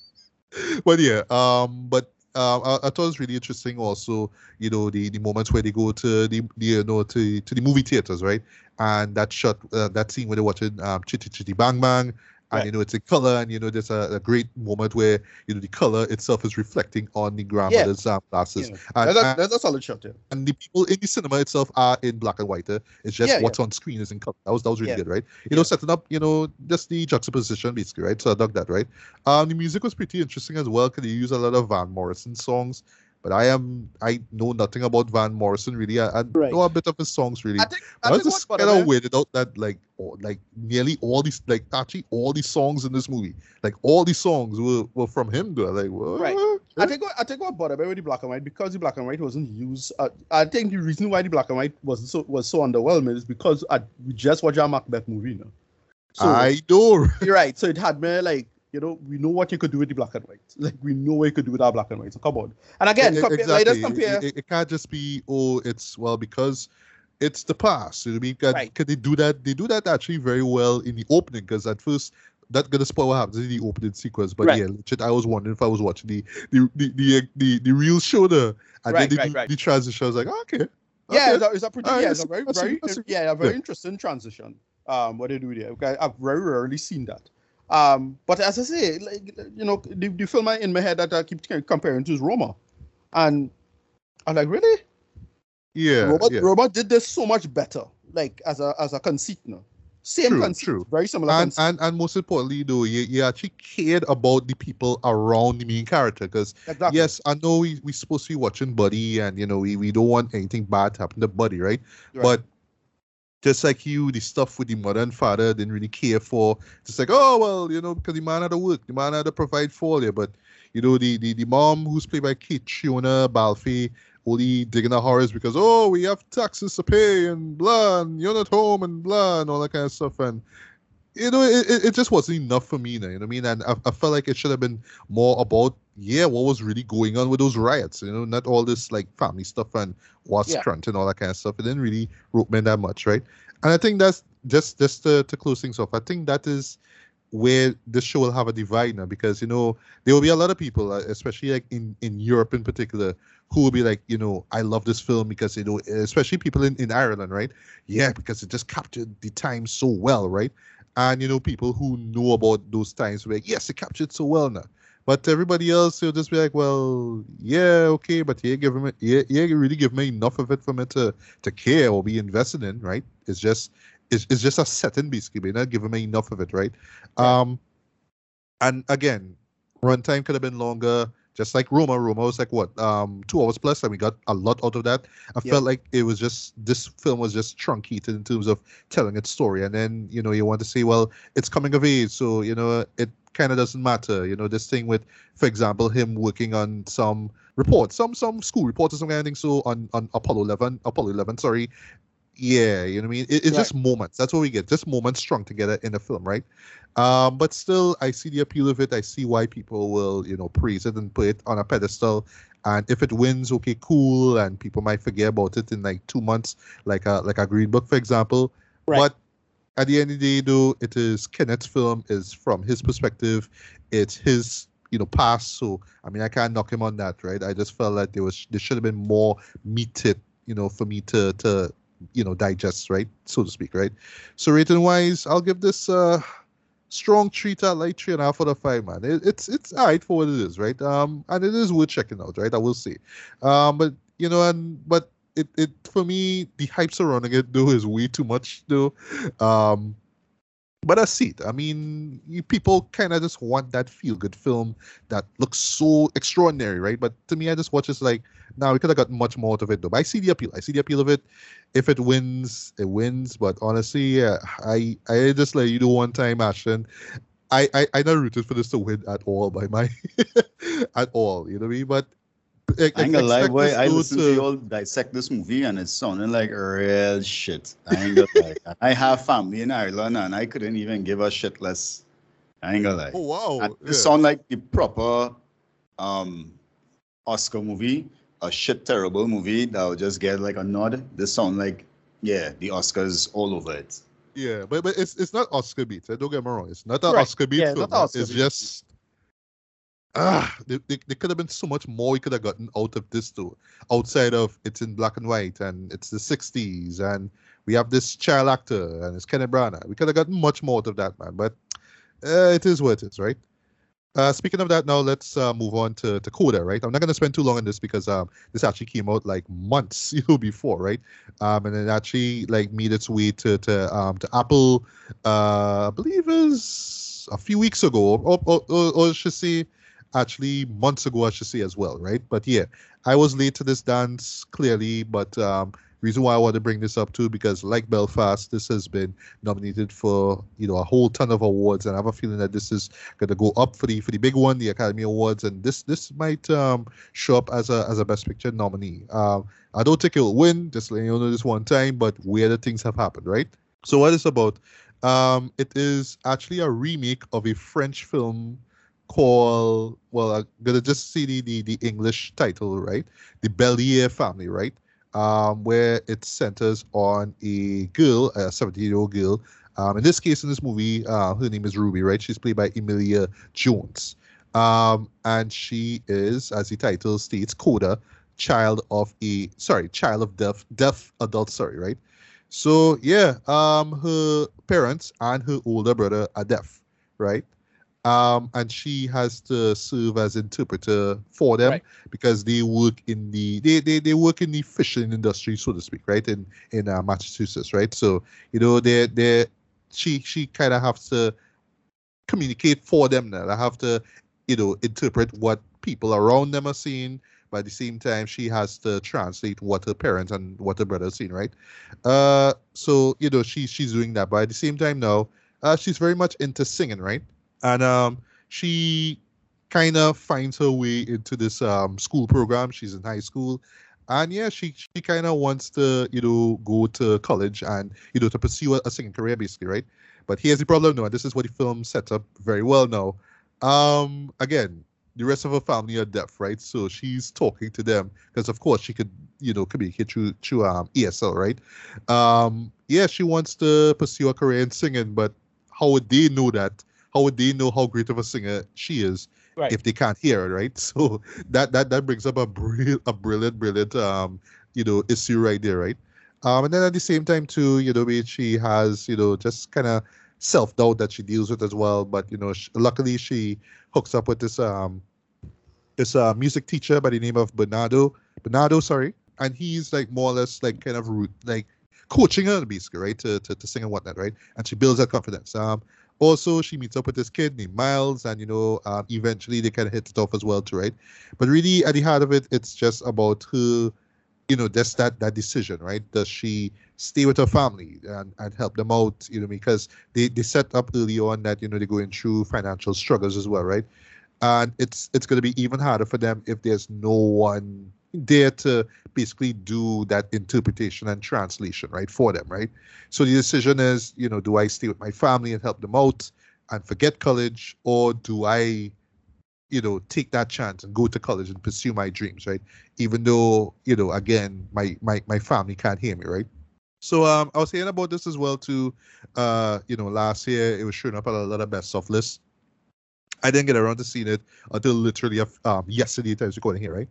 but yeah, um, but um, I, I thought it was really interesting. Also, you know, the the moments where they go to the, the you know to to the movie theaters, right? And that shot, uh, that scene where they're watching um, Chitty Chitty Bang Bang, and you know it's in color, and you know there's a, a great moment where you know the color itself is reflecting on the grandmother's um, glasses, Yeah. and, That's, and, that's a solid shot. Yeah. and the people in the cinema itself are in black and white. uh, It's just Yeah, what's on screen is in color. That was that was really Yeah. good, right? You know, setting up, you know, just the juxtaposition basically, right? So I dug that, right? Um, the music was pretty interesting as well because they use a lot of Van Morrison songs. But I am I know nothing about Van Morrison really. I, I Right. know a bit of his songs really. I think. I, I was just kind of weirded out that like all, like nearly all these like actually all these songs in this movie, like all these songs were, were from him though. Like what? Right. I think what, I think what bothered me with the black and white because the black and white wasn't used. Uh, I think the reason why the black and white wasn't so was so underwhelming is because I, we just watched a Macbeth movie now. So I do. [LAUGHS] you're right. So it had me like you know we know what you could do with the black and white. Like we know what you could do with our black and white. So come on. And again, E- compare, exactly. compare. It, it- it can't just be oh, it's well because it's the past. You know what I mean? Can, Right. can they do that? They do that actually very well in the opening because at first that gonna spoil what happens in the opening sequence. But Right. yeah, legit, I was wondering if I was watching the the the the, the, the real show there, and Right, then right, do right. the transition. I was like, oh, okay. Yeah, okay. it's a, pretty, Alright, yeah, it's a very, very, yeah, a very interesting transition. Um, what they do there. Okay, I've very rarely seen that. Um, but as I say, like you know, the, the film in my head that I keep comparing to is Roma, and I'm like, really? Yeah, Robert, yeah. Robert did this so much better, like as a as a conceit, no? Same True, conceit, true. very similar. and, conceit. and and most importantly though you, you actually cared about the people around the main character because exactly. yes i know we, we supposed to be watching buddy and you know we, we don't want anything bad to happen to buddy right? Right. but just like you the stuff with the mother and father didn't really care for. Just like oh well you know because the man had to work the man had to provide for you. But you know the, the the mom who's played by Caitríona Balfe only digging her horrors because oh we have taxes to pay and blah and you're not home and blah and all that kind of stuff. And you know it, it, just wasn't enough for me now, you know what I mean? And I, I felt like it should have been more about yeah what was really going on with those riots you know? Not all this like family stuff and what's Yeah. crunch and all that kind of stuff. It didn't really rope me that much right? And I think that's just just to, to close things off I think that is where this show will have a divide now because you know there will be a lot of people uh, especially like in in Europe in particular who will be like you know I love this film because you know especially people in in Ireland right? Yeah because it just captured the time so well right and you know people who know about those times were like yes it captured so well now. But everybody else will just be like well yeah okay but you ain't giving me yeah you really give me enough of it for me to to care or be invested in right? It's just it's, it's just a setting basically. But you're not giving me enough of it right? Um and again runtime could have been longer just like Roma. Roma was like what, um, two hours plus, and we got a lot out of that. I Yeah. felt like it was just this film was just truncated in terms of telling its story, and then you know you want to say, well, it's coming of age, so you know it kind of doesn't matter. You know this thing with, for example, him working on some report, some some school report or some kind of thing. So on on Apollo eleven, Apollo eleven, sorry. Yeah, you know what I mean. It, it's Right. just moments. That's what we get. Just moments strung together in a film, right? Um, but still, I see the appeal of it. I see why people will, you know, praise it and put it on a pedestal. And if it wins, okay, cool. And people might forget about it in like two months, like a like a Green Book, for example. Right. But at the end of the day, though, it is Kenneth's film. is from his perspective. It's his, you know, past. So I mean, I can't knock him on that, right? I just felt that there was there should have been more meat, to it, you know, for me to to you know digest, right, so to speak, right. So rating wise, I'll give this uh strong three to like three and a half out of five, man. It, it's it's alright for what it is, right? Um, and it is worth checking out, right? I will say. Um, but you know, and but it it for me the hype surrounding it though is way too much though. Um, but I see it. I mean, you, people kind of just want that feel good film that looks so extraordinary, right? But to me, I just watch it's like, now we could have got much more out of it though. But I see the appeal. I see the appeal of it. If it wins, it wins. But honestly, yeah, I I just let you do one time action. I, I I not rooted for this to win at all by my [LAUGHS] at all. You know what I mean? But I ain't gonna lie, boy. I listened to you all dissect this movie and it's sounding like real shit. I ain't gonna lie. [LAUGHS] I have family in Ireland and I couldn't even give a shit less. I ain't gonna lie. Oh wow! And yeah. Sound like the proper um Oscar movie, a shit terrible movie that will just get like a nod. This sound like yeah, the Oscars all over it. Yeah, but but it's it's not Oscar beat. eh, Don't get me wrong. It's not an Right. Oscar beat Yeah, film. not. Oscar it's beat. just ah, there, there could have been so much more we could have gotten out of this too. Outside of it's in black and white and it's the '60s and we have this child actor and it's Kenneth Branagh. We could have gotten much more out of that, man. But uh, it is what it is, right? Uh, speaking of that, now let's uh, move on to, to Coda, right? I'm not going to spend too long on this because um, this actually came out like months, [LAUGHS] you know, before, right? Um, and it actually like made its way to to um to Apple, uh, I believe is a few weeks ago, or, or, or, or should say, actually months ago, I should say as well, right? But yeah, I was late to this dance clearly, but um, reason why I want to bring this up too because like Belfast, this has been nominated for you know a whole ton of awards, and I have a feeling that this is going to go up for the for the big one, the Academy Awards, and this this might um show up as a as a Best Picture nominee. Um, I don't think it will win, just letting you know this one time, but weirder things have happened, right? So what is about? Um, it is actually a remake of a French film called well, I'm gonna just see the the, the English title, right? The Bélier family, right? Um, where it centers on a girl, a 17 year old girl. Um, in this case, in this movie, uh, her name is Ruby, right? She's played by Emilia Jones. Um, and she is, as the title states, Coda, child of a sorry, child of deaf deaf adult, sorry, right? So yeah, um, her parents and her older brother are deaf, right? Um, and she has to serve as interpreter for them Right. because they work in the they, they they work in the fishing industry, so to speak, right in in uh, Massachusetts, right? So you know they they she she kind of has to communicate for them now. I have to you know interpret what people around them are seeing. But at the same time, she has to translate what her parents and what her brother are seeing, right? Uh, so you know she she's doing that. But at the same time now, uh, she's very much into singing, right? And um, she kind of finds her way into this um, school program. She's in high school, and yeah, she she kind of wants to you know go to college and you know to pursue a, a singing career, basically, right? But here's the problem now, and this is what the film sets up very well now. Um, again, the rest of her family are deaf, right? So she's talking to them because, of course, she could you know communicate through through um, ASL, right? Um, yeah, she wants to pursue a career in singing, but how would they know that? How would they know how great of a singer she is Right. if they can't hear her, right? [LAUGHS] So that that that brings up a brilliant, a brilliant, brilliant, um, you know, issue right there, right? Um, and then at the same time too, you know, she has, you know, just kind of self doubt that she deals with as well. But you know, sh- luckily she hooks up with this um, this uh, music teacher by the name of Bernardo, Bernardo, sorry, and he's like more or less like kind of root, like coaching her basically, right, to, to to sing and whatnot, right? And she builds that confidence. Um, also she meets up with this kid named Miles, and you know, um, eventually they kind of hit it off as well, too, right? But really, at the heart of it, it's just about her, you know, just that that decision, right? Does she stay with her family and, and help them out, you know, because they they set up early on that you know they're going through financial struggles as well, right? And it's it's going to be even harder for them if there's no one there to basically do that interpretation and translation, right, for them, right? So the decision is, you know, do I stay with my family and help them out and forget college, or do I, you know, take that chance and go to college and pursue my dreams, right? Even though, you know, again, my my my family can't hear me, right? So um, I was saying about this as well too. Uh, you know, last year it was showing up on a lot of best of lists. I didn't get around to seeing it until literally um, yesterday. Times recording here, right?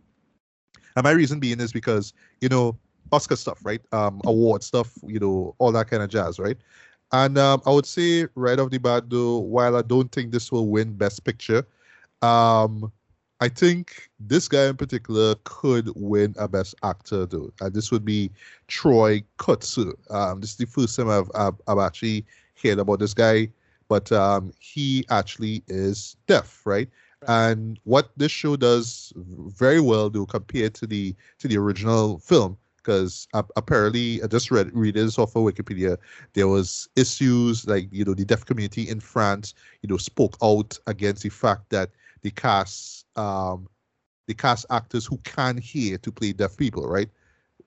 And my reason being is because you know Oscar stuff, right? Um, award stuff, you know, all that kind of jazz, right? And um, I would say right off the bat, though, while I don't think this will win Best Picture, um, I think this guy in particular could win a Best Actor, though. And this would be Troy Kotsur. Um, this is the first time I've, I've, I've actually heard about this guy, but um, he actually is deaf, right? And what this show does very well, though, compared to the to the original film, because apparently I just read read this off of Wikipedia. There was issues like you know the deaf community in France, you know, spoke out against the fact that the cast um the cast actors who can hear to play deaf people, right?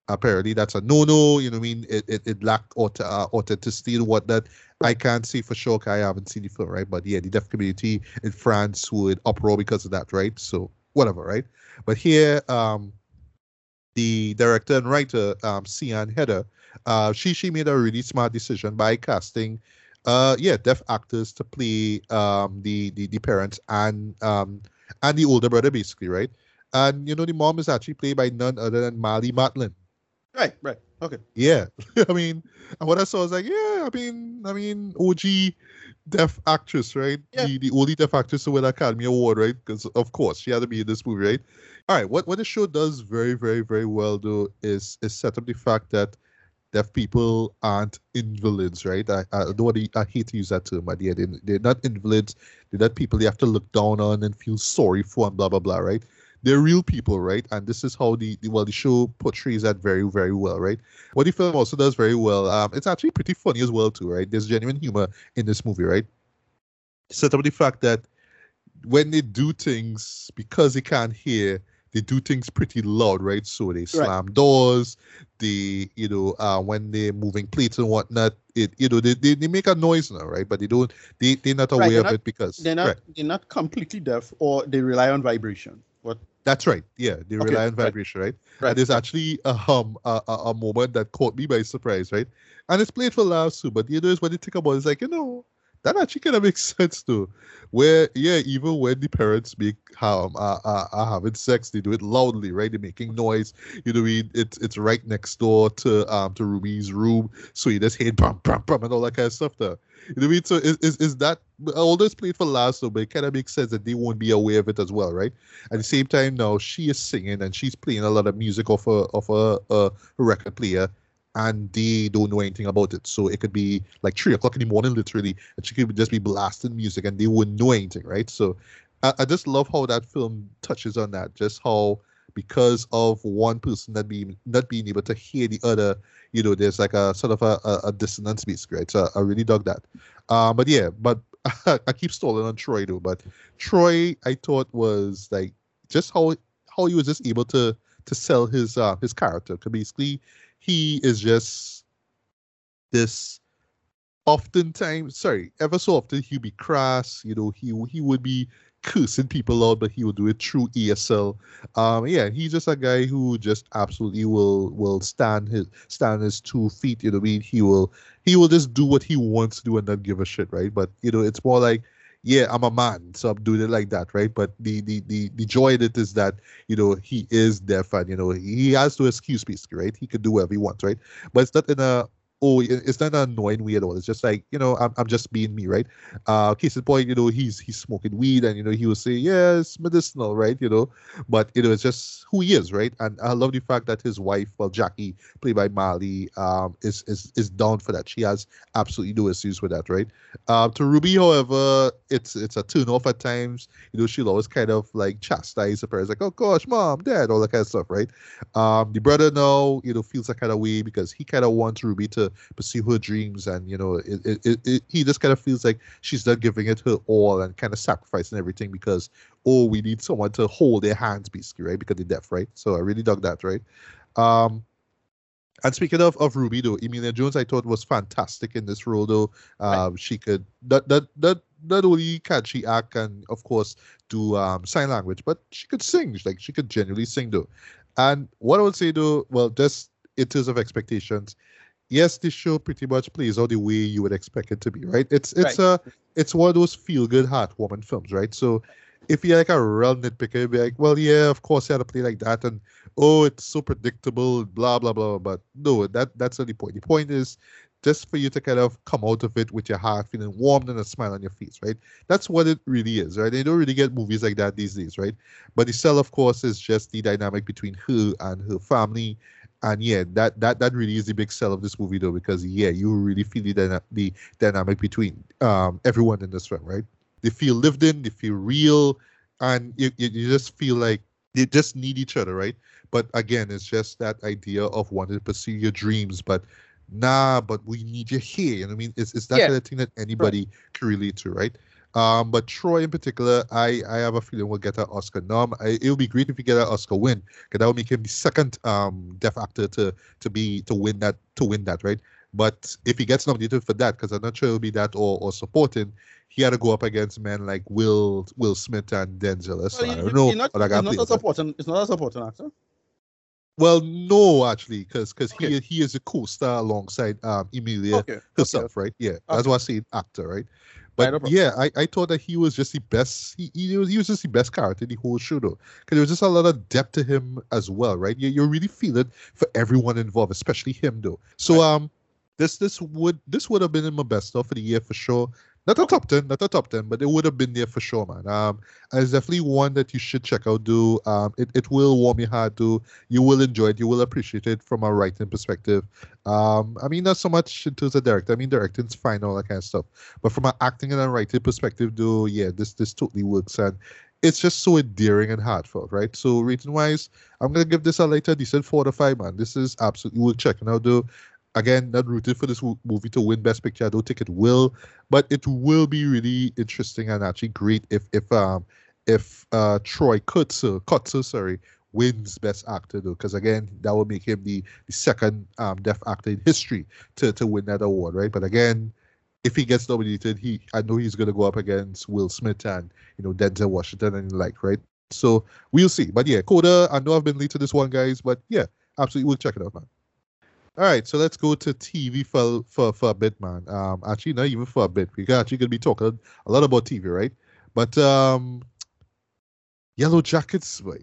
Apparently that's a no-no. You know, what I mean, it it, it lacked auth- uh, authenticity and whatnot. I can't say for sure. I haven't seen the film, right? But yeah, the deaf community in France would uproar because of that, right? So whatever, right? But here, um, the director and writer, um, Sian uh, she she made a really smart decision by casting, uh, yeah, deaf actors to play um the the, the parents and um and the older brother basically, right? And you know the mom is actually played by none other than Marlee Matlin. Right, right. Okay. Yeah, [LAUGHS] I mean, and what I saw was like, yeah, I mean, I mean, OG deaf actress, right? Yeah. The, the only deaf actress to win an Academy Award, right? Because of course she had to be in this movie, right? All right, what what the show does very, very, very well though is is set up the fact that deaf people aren't invalids, right? I I don't want to, I hate to use that term, but yeah, they, they're not invalids. They're not people you have to look down on and feel sorry for and blah blah blah, right? They're real people, right? And this is how the, the well the show portrays that very very well, right? What the film also does very well, um, it's actually pretty funny as well too, right? There's genuine humor in this movie, right? Set up the fact that when they do things because they can't hear, they do things pretty loud, right? So they slam doors, they you know uh, when they're moving plates and whatnot, it you know they, they, they make a noise now, right? But they don't they they're not Right, aware they're of not- it because They're not right. they're not completely deaf or they rely on vibration. What That's right. Yeah, they Okay, rely on vibration, right? Right. And there's actually a, um a, a, a moment that caught me by surprise, right? And it's played for laughs too, but you know, it's when you think about it, it's like you know that actually kind of makes [LAUGHS] sense too. Where yeah, even when the parents make um are, are, are having sex, they do it loudly, right? They're making noise. You know, what I mean, it's it's right next door to um to Ruby's room, so you just hear bam bam bam and all that kind of stuff there. You know what I mean? So is is, is that all this played for last, so but it kind of makes sense that they won't be aware of it as well, right? At the same time, now she is singing and she's playing a lot of music off a of a, a record player and they don't know anything about it. So it could be like three o'clock in the morning, literally, and she could just be blasting music and they wouldn't know anything, right? So I, I just love how that film touches on that, just how because of one person not being not being able to hear the other, you know, there's like a sort of a, a, a dissonance basically, right? So I really dug that. Um, but yeah, but [LAUGHS] I keep stalling on Troy though. But Troy, I thought was like just how how he was just able to to sell his uh his character. Cause basically he is just this oftentimes sorry ever so often he'll be crass you know he he would be cursing people out but he will do it through ASL um yeah he's just a guy who just absolutely will will stand his stand his two feet you know I mean? He will he will just do what he wants to do and not give a shit right? But you know it's more like yeah, I'm a man, so I'm doing it like that, right? But the the the, the joy in it is that you know he is deaf and you know he has to excuse basically, right? He can do whatever he wants, right? But it's not in a oh, it's not annoying me at all. It's just like you know, I'm, I'm just being me, right? Uh, case in point, you know, he's he's smoking weed, and you know, he will say, yeah, it's medicinal, right? You know, but you know, it's just who he is, right? And I love the fact that his wife, well, Jackie, played by Marlee, um, is is is down for that. She has absolutely no issues with that, right? Um, to Ruby, however, it's it's a turn off at times. You know, she'll always kind of like chastise her parents, like, oh gosh, mom, dad, all that kind of stuff, right? Um, the brother now, you know, feels that kind of way because he kind of wants Ruby to pursue her dreams and you know it, it, it, it, he just kind of feels like she's not giving it her all and kind of sacrificing everything because oh we need someone to hold their hands basically right because they're deaf right so i really dug that right um and speaking of, of Ruby though, Emilia Jones I thought was fantastic in this role though. Um, right. she could not not not not only can she act and of course do um sign language, but she could sing. Like she could genuinely sing though. And what I would say though, well, just in terms of expectations, yes, this show pretty much plays out the way you would expect it to be, right? It's it's right. a it's one of those feel good heartwarming films, right? So if you're like a real nitpicker, you'd be like, well, yeah, of course you had to play like that, and oh, it's so predictable, blah blah blah. But no, that that's not the point. The point is just for you to kind of come out of it with your heart feeling warmed and a smile on your face, right? That's what it really is, right? They don't really get movies like that these days, right? But the cell, of course, is just the dynamic between her and her family and yeah, that that that really is the big sell of this movie though, because yeah, you really feel the dyna- the dynamic between um everyone in this film, right? They feel lived in, they feel real, and you you, you just feel like they just need each other, right? But again, it's just that idea of wanting to pursue your dreams, but nah, but we need you here. You know what I mean? It's it's that yeah. kind of thing that anybody right. can relate to, right? Um, but Troy in particular, I, I have a feeling will get an Oscar nom. I, it would be great if he get an Oscar win, because that would make him the second um deaf actor to to be to win that to win that, right? But if he gets nominated for that, because I'm not sure it'll be that or, or supporting, he had to go up against men like Will Will Smith and Denzel. So well, I don't know. Not, not a supporting. It's not a supporting actor. Well, no, actually, because because okay. he he is a co-star alongside um Emilia okay. herself, okay. right? Yeah, that's why I say actor, right? But yeah, I, I thought that he was just the best. He, he was he was just the best character in the whole show, though, because there was just a lot of depth to him as well, right? You you really feel it for everyone involved, especially him, though. So right. um, this this would this would have been in my best stuff for the year for sure. Not a top ten, not a top ten, but it would have been there for sure, man. Um, it's definitely one that you should check out. Do um, it, it will warm your heart. Do you will enjoy it. You will appreciate it from a writing perspective. Um, I mean, not so much in terms of directing. I mean, directing's fine, all that kind of stuff. But from an acting and a writing perspective, do yeah, this this totally works and it's just so endearing and heartfelt, right? So rating wise, I'm gonna give this a later decent four to five, man. This is absolutely worth checking out. Though again, not rooted for this movie to win Best Picture. I don't think it will, but it will be really interesting and actually great if if um if uh Troy Kotsur, Kotsur, sorry, wins Best Actor though, because again, that will make him the, the second um deaf actor in history to to win that award, right? But again, if he gets nominated, he I know he's gonna go up against Will Smith and you know Denzel Washington and like right. So we'll see. But yeah, Coda, I know I've been late to this one, guys, but yeah, absolutely we'll check it out, man. All right, so let's go to TV for for, for a bit, man. Um, actually, not even for a bit. We actually gonna be talking a lot about TV, right? But um, Yellow Jackets, boy.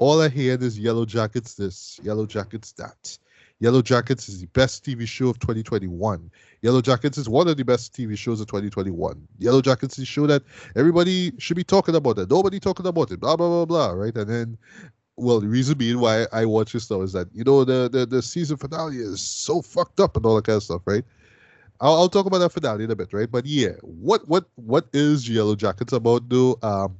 All I hear is Yellow Jackets this, Yellow Jackets that. Yellow Jackets is the best TV show of 2021. Yellow Jackets is one of the best TV shows of 2021. Yellow Jackets is a show that everybody should be talking about it. Nobody talking about it. Blah blah blah blah. Right, and then well, the reason being why I watch this though is that you know the the, the season finale is so fucked up and all that kind of stuff, right? I'll, I'll talk about that finale in a bit, right? But yeah, what what what is Yellow Jackets about though? Um,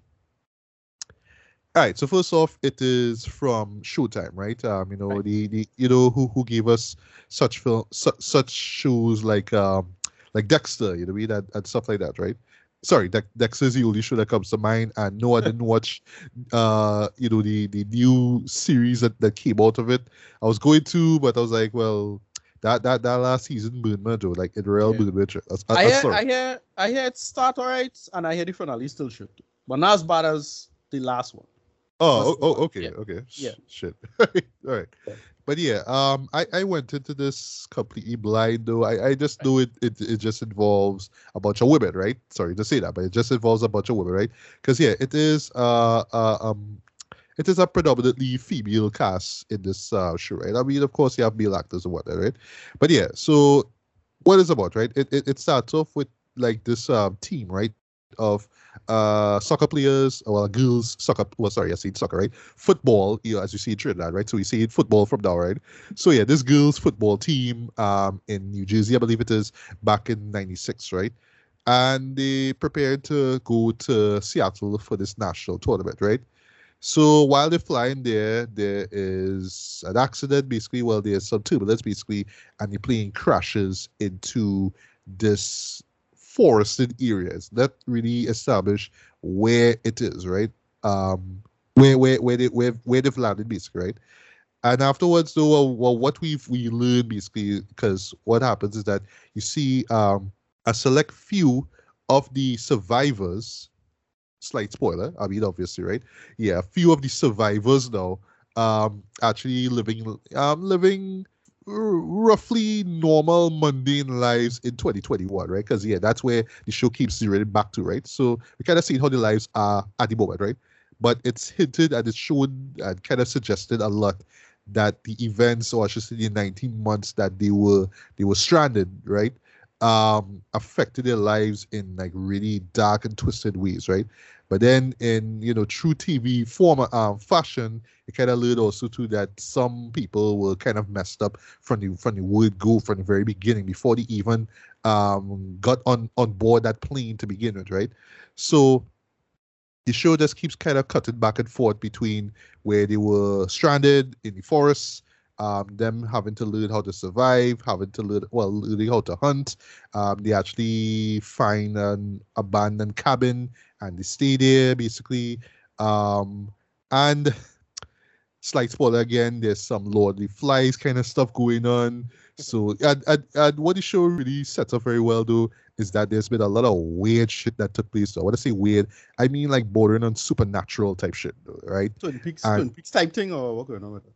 all right, so first off, it is from Showtime, right? Um, you know Right. the, the you know who who gave us such film su- such shows like um like Dexter, you know, what I mean, and, and stuff like that, right? Sorry, De- Dexter is the only show that comes to mind, and no, I didn't [LAUGHS] watch uh you know the the new series that, that came out of it. I was going to, but I was like, well, that that that last season burned me though, like it real Yeah. burned me. Uh, uh, I uh, hear. I hear, I hear it start alright, and I hear the finale still shit, but not as bad as the last one. Oh, First oh, okay, yeah. okay. Yeah. Shit. [LAUGHS] All right. Yeah. But yeah, um, I, I went into this completely blind though. I, I just knew it, it it just involves a bunch of women, right? Sorry to say that, but it just involves a bunch of women, right? Because yeah, it is uh, uh um it is a predominantly female cast in this uh show, right? I mean, of course, you have male actors and whatnot, right? But yeah, so what is about, right? It, it it starts off with like this um team, right? Of uh soccer players, well girls soccer well sorry, I said soccer, right? Football, you know, as you see in Trinidad, right? So we see football from now, right? So yeah, this girls football team um in New Jersey, I believe it is, back in ninety-six, right? And they prepared to go to Seattle for this national tournament, right? So while they're flying there, there is an accident, basically. Well, there's some turbulence, basically, and the plane crashes into this forested areas that really establish where it is, right? Um, where where where they where where they've landed, basically, right? And afterwards, though, well, what we've we learned basically, because what happens is that you see um a select few of the survivors. Slight spoiler, I mean, obviously, right? Yeah, a few of the survivors now um actually living um living roughly normal mundane lives in 2021 right? Because yeah that's where the show keeps zeroing back to right? So we kind of see how the lives are at the moment right? But it's hinted and it's shown and kind of suggested a lot that the events or I should say the 19 months that they were they were stranded right um affected their lives in like really dark and twisted ways right but then in you know true tv form um fashion it kind of led also to that some people were kind of messed up from the from the word go from the very beginning before they even um got on on board that plane to begin with right so the show just keeps kind of cutting back and forth between where they were stranded in the forest, um, them having to learn how to survive, having to learn, well, learning how to hunt. Um, they actually find an abandoned cabin and they stay there basically. Um, and [LAUGHS] slight spoiler again, there's some lordly Flies kind of stuff going on. So, and, and, and what the show really sets up very well, though, is that there's been a lot of weird shit that took place. So, when I say weird, I mean like bordering on supernatural type shit, though, right? Twin Peaks, And- Twin Peaks type thing, or what going on with it?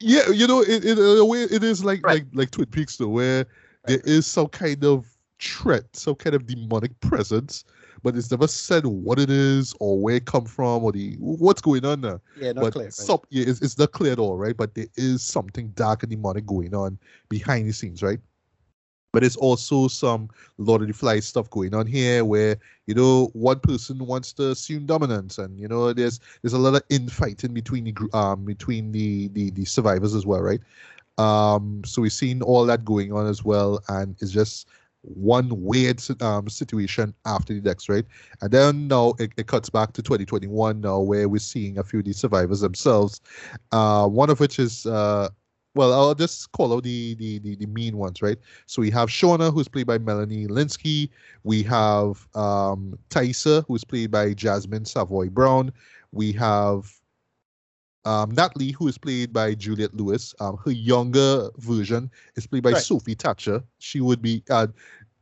Yeah, you know, it, it, in a way, it is like Right. like like Twin Peaks, though, where there is some kind of threat, some kind of demonic presence, but it's never said what it is or where it come from or the what's going on there. Yeah, not but clear. Right? some, yeah, it's, it's not clear at all, right? But there is something dark and demonic going on behind the scenes, right? But it's also some Lord of the Flies stuff going on here, where you know one person wants to assume dominance, and you know there's there's a lot of infighting between the um between the the, the survivors as well, right? Um, so we've seen all that going on as well, and it's just one weird um situation after the next, right? And then now it, it cuts back to 2021 now, where we're seeing a few of the survivors themselves. Uh, one of which is uh, well, I'll just call out the the the, the mean ones, right? So we have Shauna, who's played by Melanie Lynskey. We have um, Taissa, who's played by Jasmin Savoy Brown. We have um, Natalie, who is played by Juliette Lewis. Um, her younger version is played by Right. Sophie Thatcher. She would be. Uh,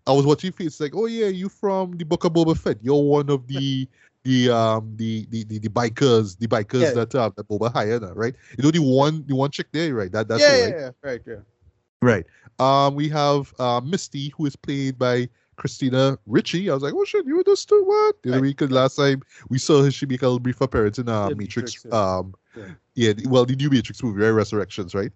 I was watching face like, oh yeah, you from the Book of Boba Fett. You're one of the the um the the the, the bikers the bikers Yeah. that uh, that Boba hired, uh, right? You know the one the one chick there, right? That that's yeah, yeah, right? yeah, right, yeah. Right. Um, we have uh, Misty, who is played by Christina Ricci. I was like, oh shit, you were this too? What? You know, Right. because last time we saw her, she make a brief appearance in uh, Yeah, Matrix. Matrix, yeah. Um, Yeah. well, the new Matrix movie, right? Resurrections, right?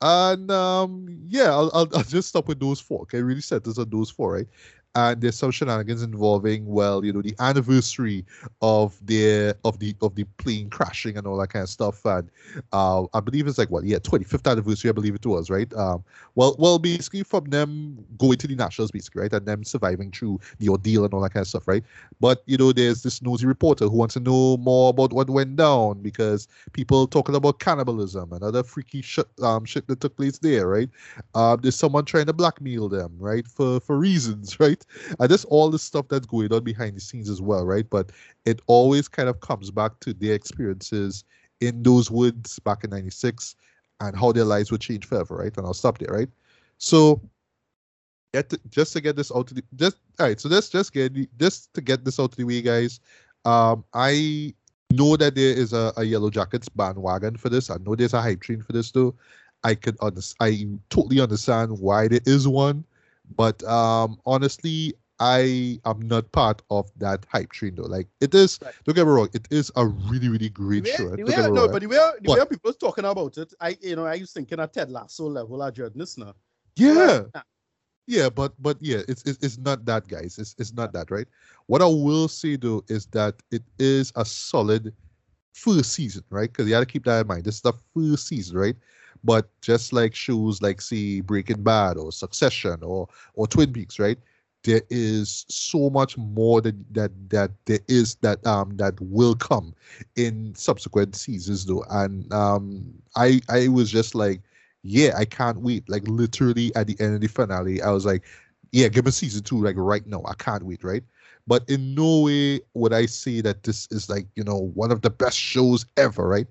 And um, yeah, I'll, I'll, I'll just stop with those four. Okay, really centers on those four, right? And there's some shenanigans involving, well, you know, the anniversary of their of the of the plane crashing and all that kind of stuff. And uh, I believe it's like what, yeah, 25th anniversary, I believe it was, right? Um, well, well, basically from them going to the nationals, basically, right, and them surviving through the ordeal and all that kind of stuff, right? But you know, there's this nosy reporter who wants to know more about what went down because people talking about cannibalism and other freaky shit, um, shit that took place there, right? Um, there's someone trying to blackmail them, right, for for reasons, [LAUGHS] right? And there's all the stuff that's going on behind the scenes as well, right? But it always kind of comes back to their experiences in those woods back in '96 and how their lives would change forever, right? And I'll stop there, right? So, get to, just to get this out to the just all right. So let's just get just to get this out the way, guys. Um, I know that there is a, a Yellow Jackets bandwagon for this. I know there's a hype train for this too. I could understand. I totally understand why there is one, but um, honestly, I am not part of that hype train though. Like it is. Right. Don't get me wrong. It is a really, really great way, show. Don't no, but the way, the What? way people talking about it, I, you know, I was thinking of Ted Lasso level of dreadness now. yeah. Nah. Yeah, but but yeah, it's it's, it's not that, guys. It's it's not that, right? What I will say though is that it is a solid first season, right? Because you got to keep that in mind. This is the first season, right? But just like shows like say Breaking Bad or Succession or or Twin Peaks, right? There is so much more that that that there is that um that will come in subsequent seasons though, and um I I was just like yeah, I can't wait. Like literally at the end of the finale, I was like, yeah, give me season two, like right now. I can't wait, right? But in no way would I say that this is like, you know, one of the best shows ever, right?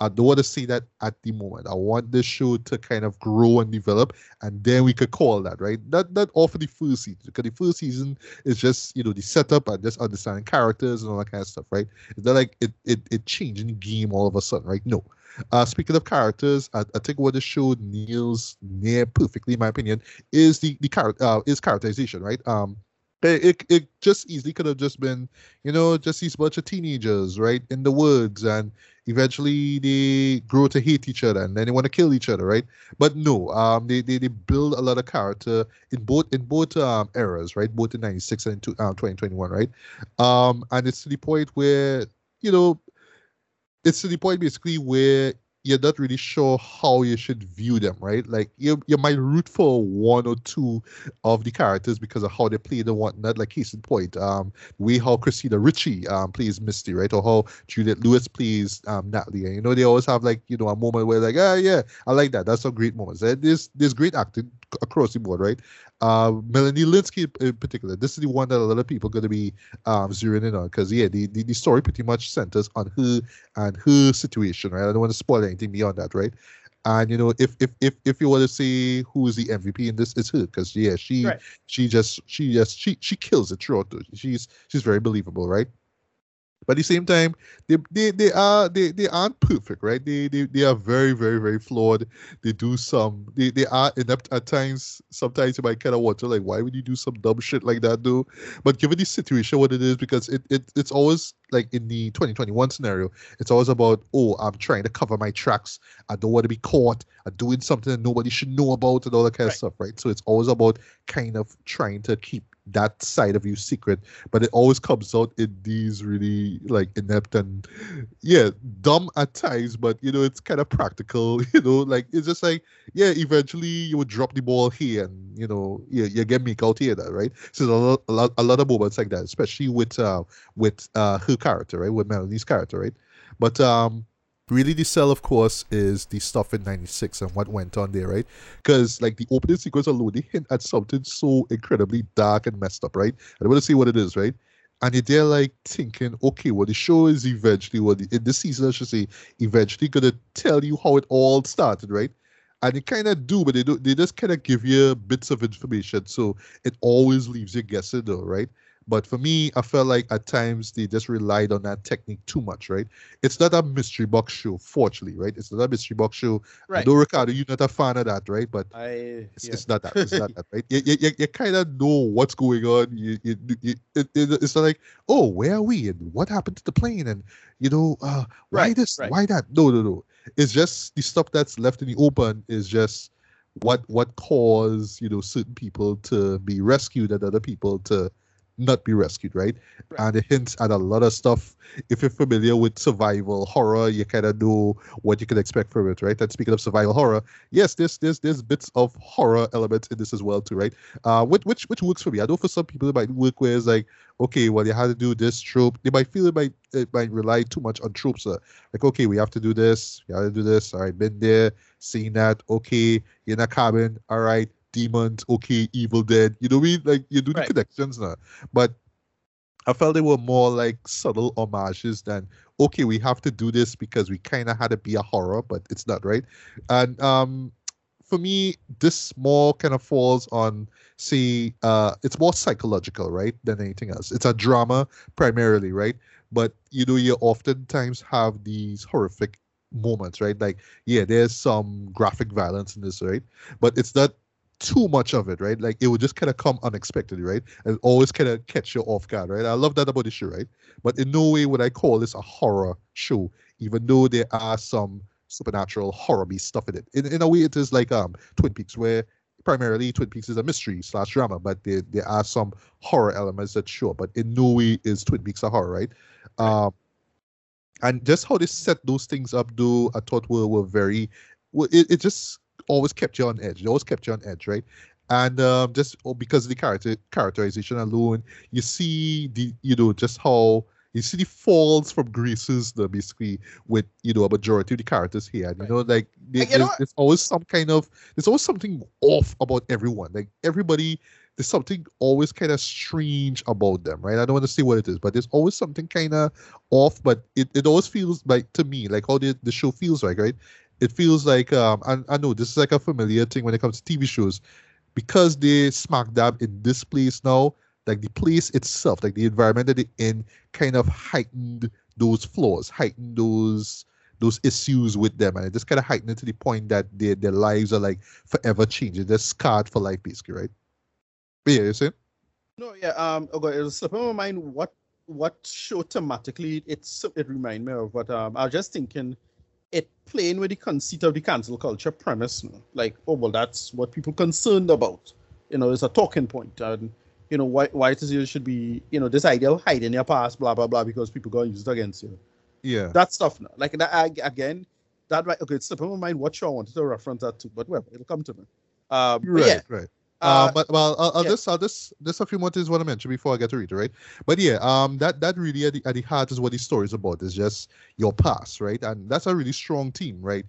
I don't want to say that at the moment. I want this show to kind of grow and develop, and then we could call that, right? Not not all for the first season, because the first season is just, you know, the setup and just understanding characters and all that kind of stuff, right? It's not like it it, it changing the game all of a sudden, right? No. Uh, speaking of characters, I, I think what the show nails near perfectly, in my opinion, is the the character uh, is characterization, right? Um, it, it it just easily could have just been, you know, just these bunch of teenagers, right, in the woods, and eventually they grow to hate each other, and then they want to kill each other, right? But no, um, they, they they build a lot of character in both in both um eras, right? Both in '96 and in two, uh, 2021, right? Um, and it's to the point where you know it's to the point basically where you're not really sure how you should view them, right? Like you you might root for one or two of the characters because of how they play and whatnot. Like case in point, um, the way how Christina Ricci um plays Misty, right, or how Juliette Lewis plays um Natalie. And you know they always have like you know a moment where like ah yeah I like that. That's a great moment. And there's there's great acting across the board, right? Uh, Melanie Lynskey in particular. This is the one that a lot of people are going to be um zeroing in on because yeah, the, the the story pretty much centers on her and her situation, right? I don't want to spoil anything beyond that, right? And you know, if if if if you want to see who is the MVP in this, it's her, because yeah, she Right. she just she just she she kills it throughout. She's she's very believable, right? But at the same time, they they, they are they, they aren't perfect, right? They, they they are very very very flawed. They do some they, they are inept at times. Sometimes you might kind of wonder like, why would you do some dumb shit like that, though? But given the situation, what it is, because it, it it's always like in the 2021 scenario, it's always about oh, I'm trying to cover my tracks. I don't want to be caught. I'm doing something that nobody should know about and all that kind of stuff, right? So it's always about kind of trying to keep that side of you secret, but it always comes out in these really like inept and yeah, dumb at times, but you know, it's kind of practical, [LAUGHS] you know, like it's just like, yeah, eventually you would drop the ball here and you know, you, you get make out here, that right? So a lot, a lot, a lot of moments like that, especially with uh with uh her character, right? With Melanie's character, right? But um really the sell of course is the stuff in 96 and what went on there right? Because like the opening sequence alone they hint at something so incredibly dark and messed up right? I don't want to say what it is right? And you're there like thinking okay well the show is eventually well the, in this season i should say eventually gonna tell you how it all started right? And they kind of do but they do they just kind of give you bits of information so it always leaves you guessing though right But for me, I felt like at times they just relied on that technique too much, right? It's not a mystery box show, fortunately, right? It's not a mystery box show. Right. I know, Ricardo, you're not a fan of that, right? But I it's, yeah. it's not that. It's not that, right? You, you, you, kind of know what's going on. You, you, you, it, it, it's not like, oh, where are we? And what happened to the plane? And, you know, uh, why Right, this? right. Why that? No, no, no. It's just the stuff that's left in the open is just what what caused, you know, certain people to be rescued and other people to not be rescued, right? Right. And it hints at a lot of stuff. If you're familiar with survival horror, you kind of know what you can expect from it, right? And speaking of survival horror, yes, there's there's there's bits of horror elements in this as well too, right? Uh, which which which works for me. I know for some people it might work where it's like, okay, well you had to do this trope. They might feel it might it might rely too much on tropes. Uh, like, okay, we have to do this, we have to do this. All right, been there, seen that. Okay, you're in a cabin. All right, demons. Okay, Evil Dead. You know mean? Like you do the Right. connections now, but. I felt they were more like subtle homages than okay, we have to do this because we kind of had to be a horror, but it's not right. And um, for me, this more kind of falls on say uh, it's more psychological, right, than anything else. It's a drama primarily, right? But you know, you oftentimes have these horrific moments, right? Like, yeah, there's some graphic violence in this, right? But it's not too much of it, right? Like it would just kind of come unexpectedly, right? And always kind of catch you off guard, right? I love that about the show, right? But in no way would I call this a horror show, even though there are some supernatural horror stuff in it. In, in a way, it is like um Twin Peaks, where primarily Twin Peaks is a mystery slash drama, but there, there are some horror elements that show, but in no way is Twin Peaks a horror, right? Um, and just how they set those things up, though, I thought were, were very, it, it just always kept you on edge. It always kept you on edge, right? And um, just oh, because of the character characterization alone, you see the you know just how you see the falls from graces, the basically with you know a majority of the characters here. And, you know, like you there's, what? there's always some kind of there's always something off about everyone. Like everybody, there's something always kind of strange about them, right? I don't want to say what it is, but there's always something kind of off. But it, it always feels like to me like how the, the show feels like, right? It feels like um and I know this is like a familiar thing when it comes to TV shows because they smack dab in this place now, like the place itself, like the environment that they're in, kind of heightened those flaws, heightened those those issues with them, and it just kind of heightened it to the point that their their lives are like forever changing. They're scarred for life, basically, right? But yeah, you see? No, yeah. Um, okay, it was slipping my mind. What what show thematically? It's it remind me of. But um, I was just thinking, it playing with the conceit of the cancel culture premise. Like, oh well, that's what people concerned about. You know, it's a talking point, and you know why why it is you should be. You know, this idea of hiding your past, blah blah blah, because people gonna use it against you. Yeah. That stuff. no? Like that I, again. That right. Okay, it's slipping my mind. What show I wanted to reference that to, but well, it'll come to me. Um, Right, yeah. right. Uh, Uh, but well, I'll, I'll yeah. just, I'll just, just a few more things what I mentioned before I get to read it, right? But yeah, um, that that really at the, at the heart is what the story is about. Is just your past, right? And that's a really strong team, right?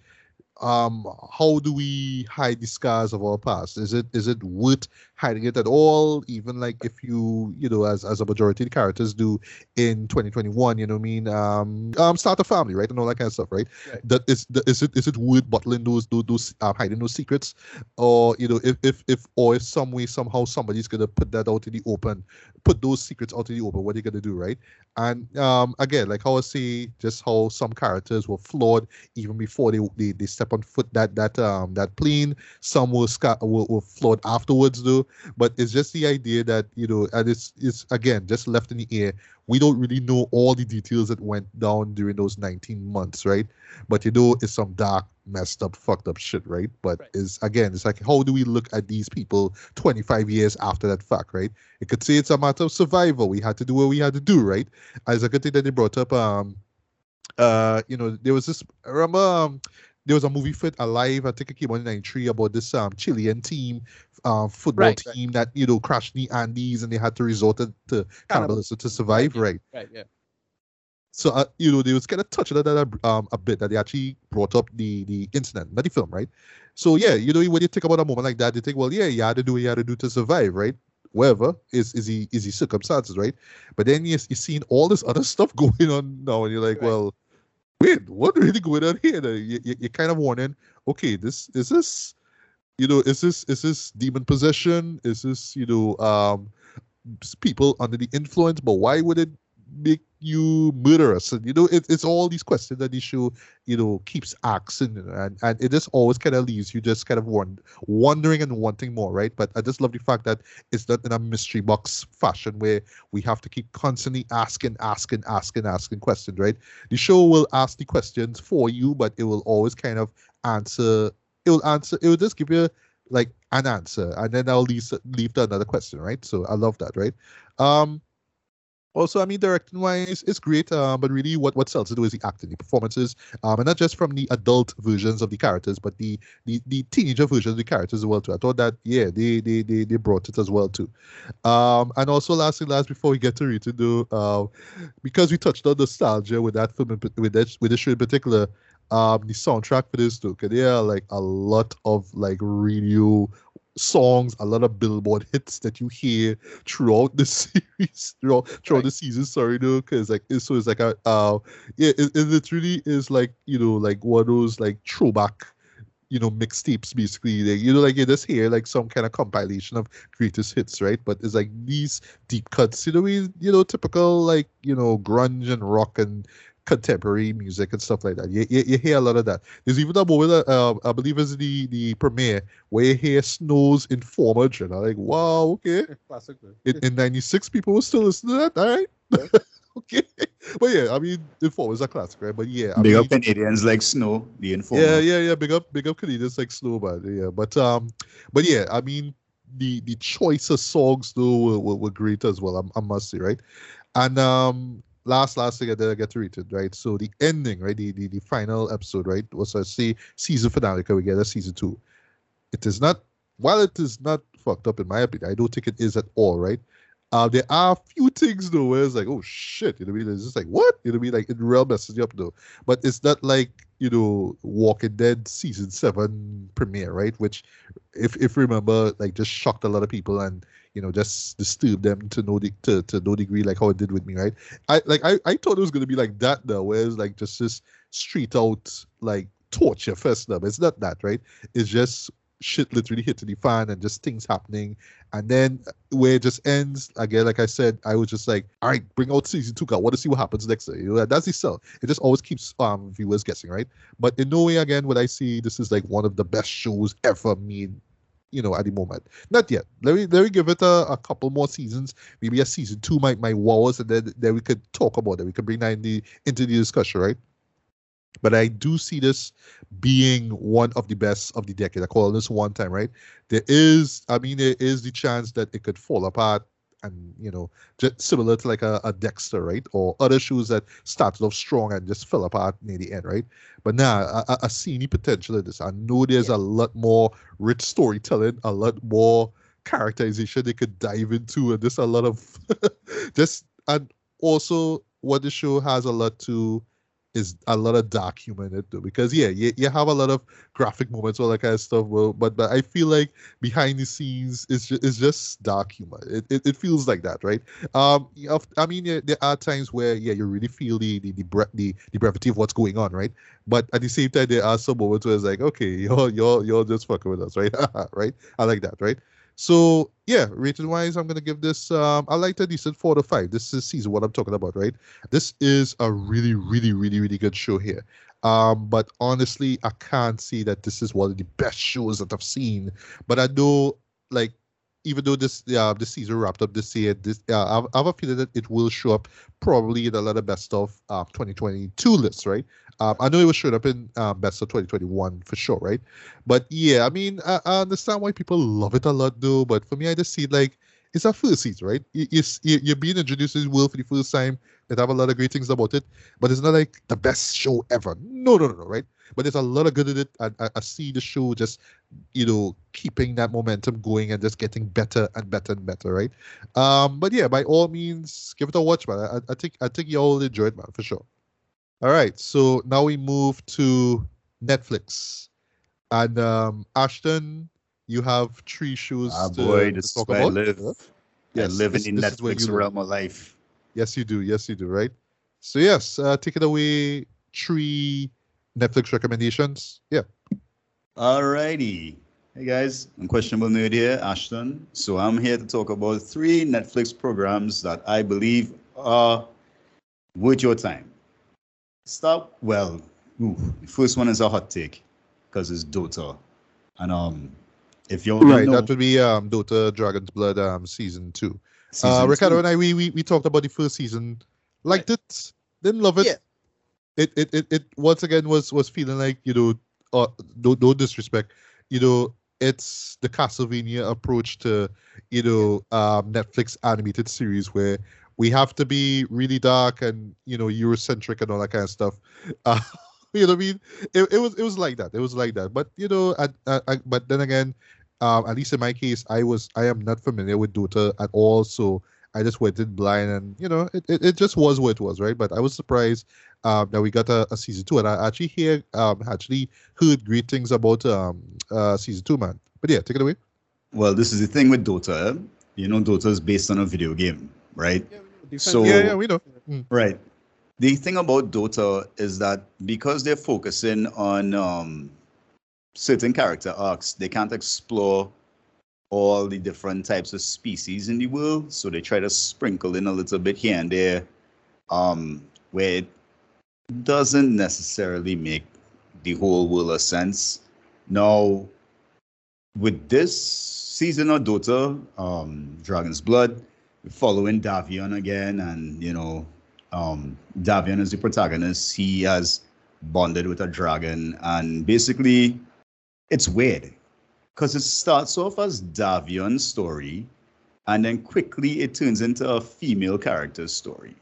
Um, how do we hide the scars of our past? Is it is it worth hiding it at all? Even like if you, you know, as as a majority of the characters do in 2021, you know what I mean? Um, um, start a family, right, and all that kind of stuff, right? Right. That is, the, is it is it worth bottling those those, those uh, hiding those secrets? or you know if if if or if some way somehow somebody's gonna put that out in the open put those secrets out in the open what are you gonna do right and um again like how i say just how some characters were flawed even before they they, they step on foot that that um that plane some were, sca- were were flawed afterwards though but it's just the idea that you know and it's it's again just left in the air. We don't really know all the details that went down during those 19 months right? But you know it's some dark messed up fucked up shit right? But Right. is again it's like how do we look at these people 25 years after that fact right? It could say it's a matter of survival. We had to do what we had to do right? As a good thing that they brought up um uh you know there was this I remember um there was a movie fit alive i think it came on in 93 about this um chilean team uh, football Right, right. team that you know crashed the andes and they had to resort to, to cannibalism to survive right Right. Yeah. so uh, you know they was kind of touching on that um, a bit that they actually brought up the the incident, not the film, right? So yeah, you know when you think about a moment like that, you think, well, yeah, you had to do what you had to do to survive, right? Whatever is is the is the circumstances, right? But then you you seeing all this other [LAUGHS] stuff going on now, and you're like, Right. well, wait, what really going on here? You, you, you're kind of wondering, okay, this is this, you know, is this is this demon possession? Is this you know um people under the influence, but why would it make you murderous? And you know, it, it's all these questions that the show, you know, keeps asking, and and it just always kind of leaves you just kind of wond- wondering and wanting more, right? But I just love the fact that it's not in a mystery box fashion where we have to keep constantly asking, asking, asking, asking questions, right? The show will ask the questions for you, but it will always kind of answer. It will answer. It will just give you like an answer, and then I'll leave leave to another question, right? So I love that, right? Um, also, I mean, directing wise, it's great, uh, but really, what what sells it is the acting, the performances, um, and not just from the adult versions of the characters, but the the, the teenager versions of the characters as well too. I thought that yeah, they they they, they brought it as well too. Um, and also, lastly, last before we get to read to do, uh, because we touched on nostalgia with that film, with that with the show in particular, um, the soundtrack for this too, because there are like a lot of like radio songs, a lot of Billboard hits that you hear throughout the [LAUGHS] series, throughout throughout right. the season. Sorry, though, because like it's so it's like a uh yeah, it, it literally is like you know like one of those like throwback you know mixtapes basically like, you know like you just hear like some kind of compilation of greatest hits right but it's like these deep cuts you know we you know typical like you know grunge and rock and contemporary music and stuff like that. You, you, you hear a lot of that. There's even a moment, uh, I believe it's the, the premiere, where you hear Snow's Informer journal. Like, wow, okay. [LAUGHS] Classic. In, in 96, people were still listening to that, all right? Yeah. [LAUGHS] okay. But yeah, I mean, Informer is a classic, right? But yeah. I big mean, up Canadians like Snow, the Informer. Yeah, yeah, yeah. Big up, big up Canadians like Snow, but yeah. But, um, but yeah, I mean, the the choice of songs though were, were, were great as well. I, I must say, right? And um, last last thing I did I get to read it, right? So the ending, right? The, the the final episode, right? Was I say season finale because we get a season two. It is not while it is not fucked up in my opinion, I don't think it is at all, right? Uh, there are a few things though where it's like, oh shit, you know what I mean? It's just like, what? You know what I mean? Like it real messes you up though. But it's not like, you know, Walking Dead season seven premiere, right? Which if if remember, like just shocked a lot of people and you know, just disturbed them to no de- to, to no degree, like how it did with me, right? I like I, I thought it was gonna be like that though, where it's like just this street out like torture fest but it's not that, right? It's just shit literally hitting the fan and just things happening. And then where it just ends, again, like I said, I was just like, all right, bring out season two. I want to see what happens next. You know, that's the sell. It just always keeps um viewers guessing, right? But in no way, again, would I see this is like one of the best shows ever made you know, at the moment. Not yet. Let me let me give it a, a couple more seasons. Maybe a season two might wow us, and then then we could talk about it. We could bring that in the, into the discussion, right? But I do see this being one of the best of the decade. I call this one time, right? There is, I mean, there is the chance that it could fall apart and you know just similar to like a, a Dexter, right, or other shows that started off strong and just fell apart near the end, right? But now I, I see any potential in this. I know there's yeah. a lot more rich storytelling, a lot more characterization they could dive into, and there's a lot of [LAUGHS] just and also what the show has a lot to is a lot of dark humor in it too. Because yeah, you, you have a lot of graphic moments, all that kind of stuff. Well, But but I feel like behind the scenes it's just, it's just dark humor. It, it, it feels like that, right? Um, I mean, there are times where yeah, you really feel the the the, bre- the the brevity of what's going on, right? But at the same time, there are some moments where it's like, okay, [LAUGHS] you're you're you're just fucking with us, right? [LAUGHS] right? I like that, right? So yeah, rated wise, I'm gonna give this. Um, I like a decent four to five. This is season what I'm talking about, right? This is a really, really, really, really good show here. Um, but honestly, I can't see that this is one of the best shows that I've seen. But I know, like, even though this uh, this season wrapped up this year, this uh, I have a feeling that it will show up probably in a lot of best of uh, 2022 lists, right? Um, I know it was showing up in um, best of 2021 for sure, right? But yeah, I mean, I, I, understand why people love it a lot, though. But for me, I just see like it's a first season, right? You, you, you're being introduced to the world for the first time. That have a lot of great things about it, but it's not like the best show ever. No, no, no, no, right? But there's a lot of good in it. I, I, I see the show just, you know, keeping that momentum going and just getting better and better and better, right? Um, but yeah, by all means, give it a watch, man. I, I think I think you all enjoy it, man, for sure. All right, so now we move to Netflix, and um, Ashton, you have three shows ah, to, boy, to this talk is where about. I live. Yeah? Yes, living this- in this Netflix realm of life. Yes, you do. Yes, you do. Right. So yes, uh, take it away. Three Netflix recommendations. Yeah. Alrighty. Hey guys, Unquestionable Nerd here, Ashton. So I'm here to talk about three Netflix programs that I believe are worth your time. Start well. Ooh, the first one is a hot take because it's Dota, and um, if you're Right, know, that would be um Dota Dragon's Blood um season two. season uh, Ricardo two- and I we, we we talked about the first season, liked it, didn't love it. Yeah. It, it it it once again was was feeling like you know, uh, no no disrespect, you know, it's the Castlevania approach to you know um Netflix animated series where we have to be really dark and you know Eurocentric and all that kind of stuff. Uh, [LAUGHS] you know what I mean? It, it was it was like that. It was like that. But you know, I, I, I, but then again, um, at least in my case, I was I am not familiar with Dota at all, so I just went in blind, and you know, it, it, it just was what it was, right? But I was surprised um, that we got a, a season two, and I actually hear um actually heard great things about um uh season two, man. But yeah, take it away. well, this is the thing with Dota. You know, Dota is based on a video game, right? So- yeah, yeah, we know. Mm. Right. The thing about Dota is that because they're focusing on um, certain character arcs, they can't explore all the different types of species in the world. So they try to sprinkle in a little bit here and there, um, where it doesn't necessarily make the whole world a sense. Now, with this season of Dota, um, Dragon's Blood, following Davion again, and you know, um, Davion is the protagonist. He has bonded with a dragon, and basically, it's weird because it starts off as Davion's story, and then quickly it turns into a female character's story.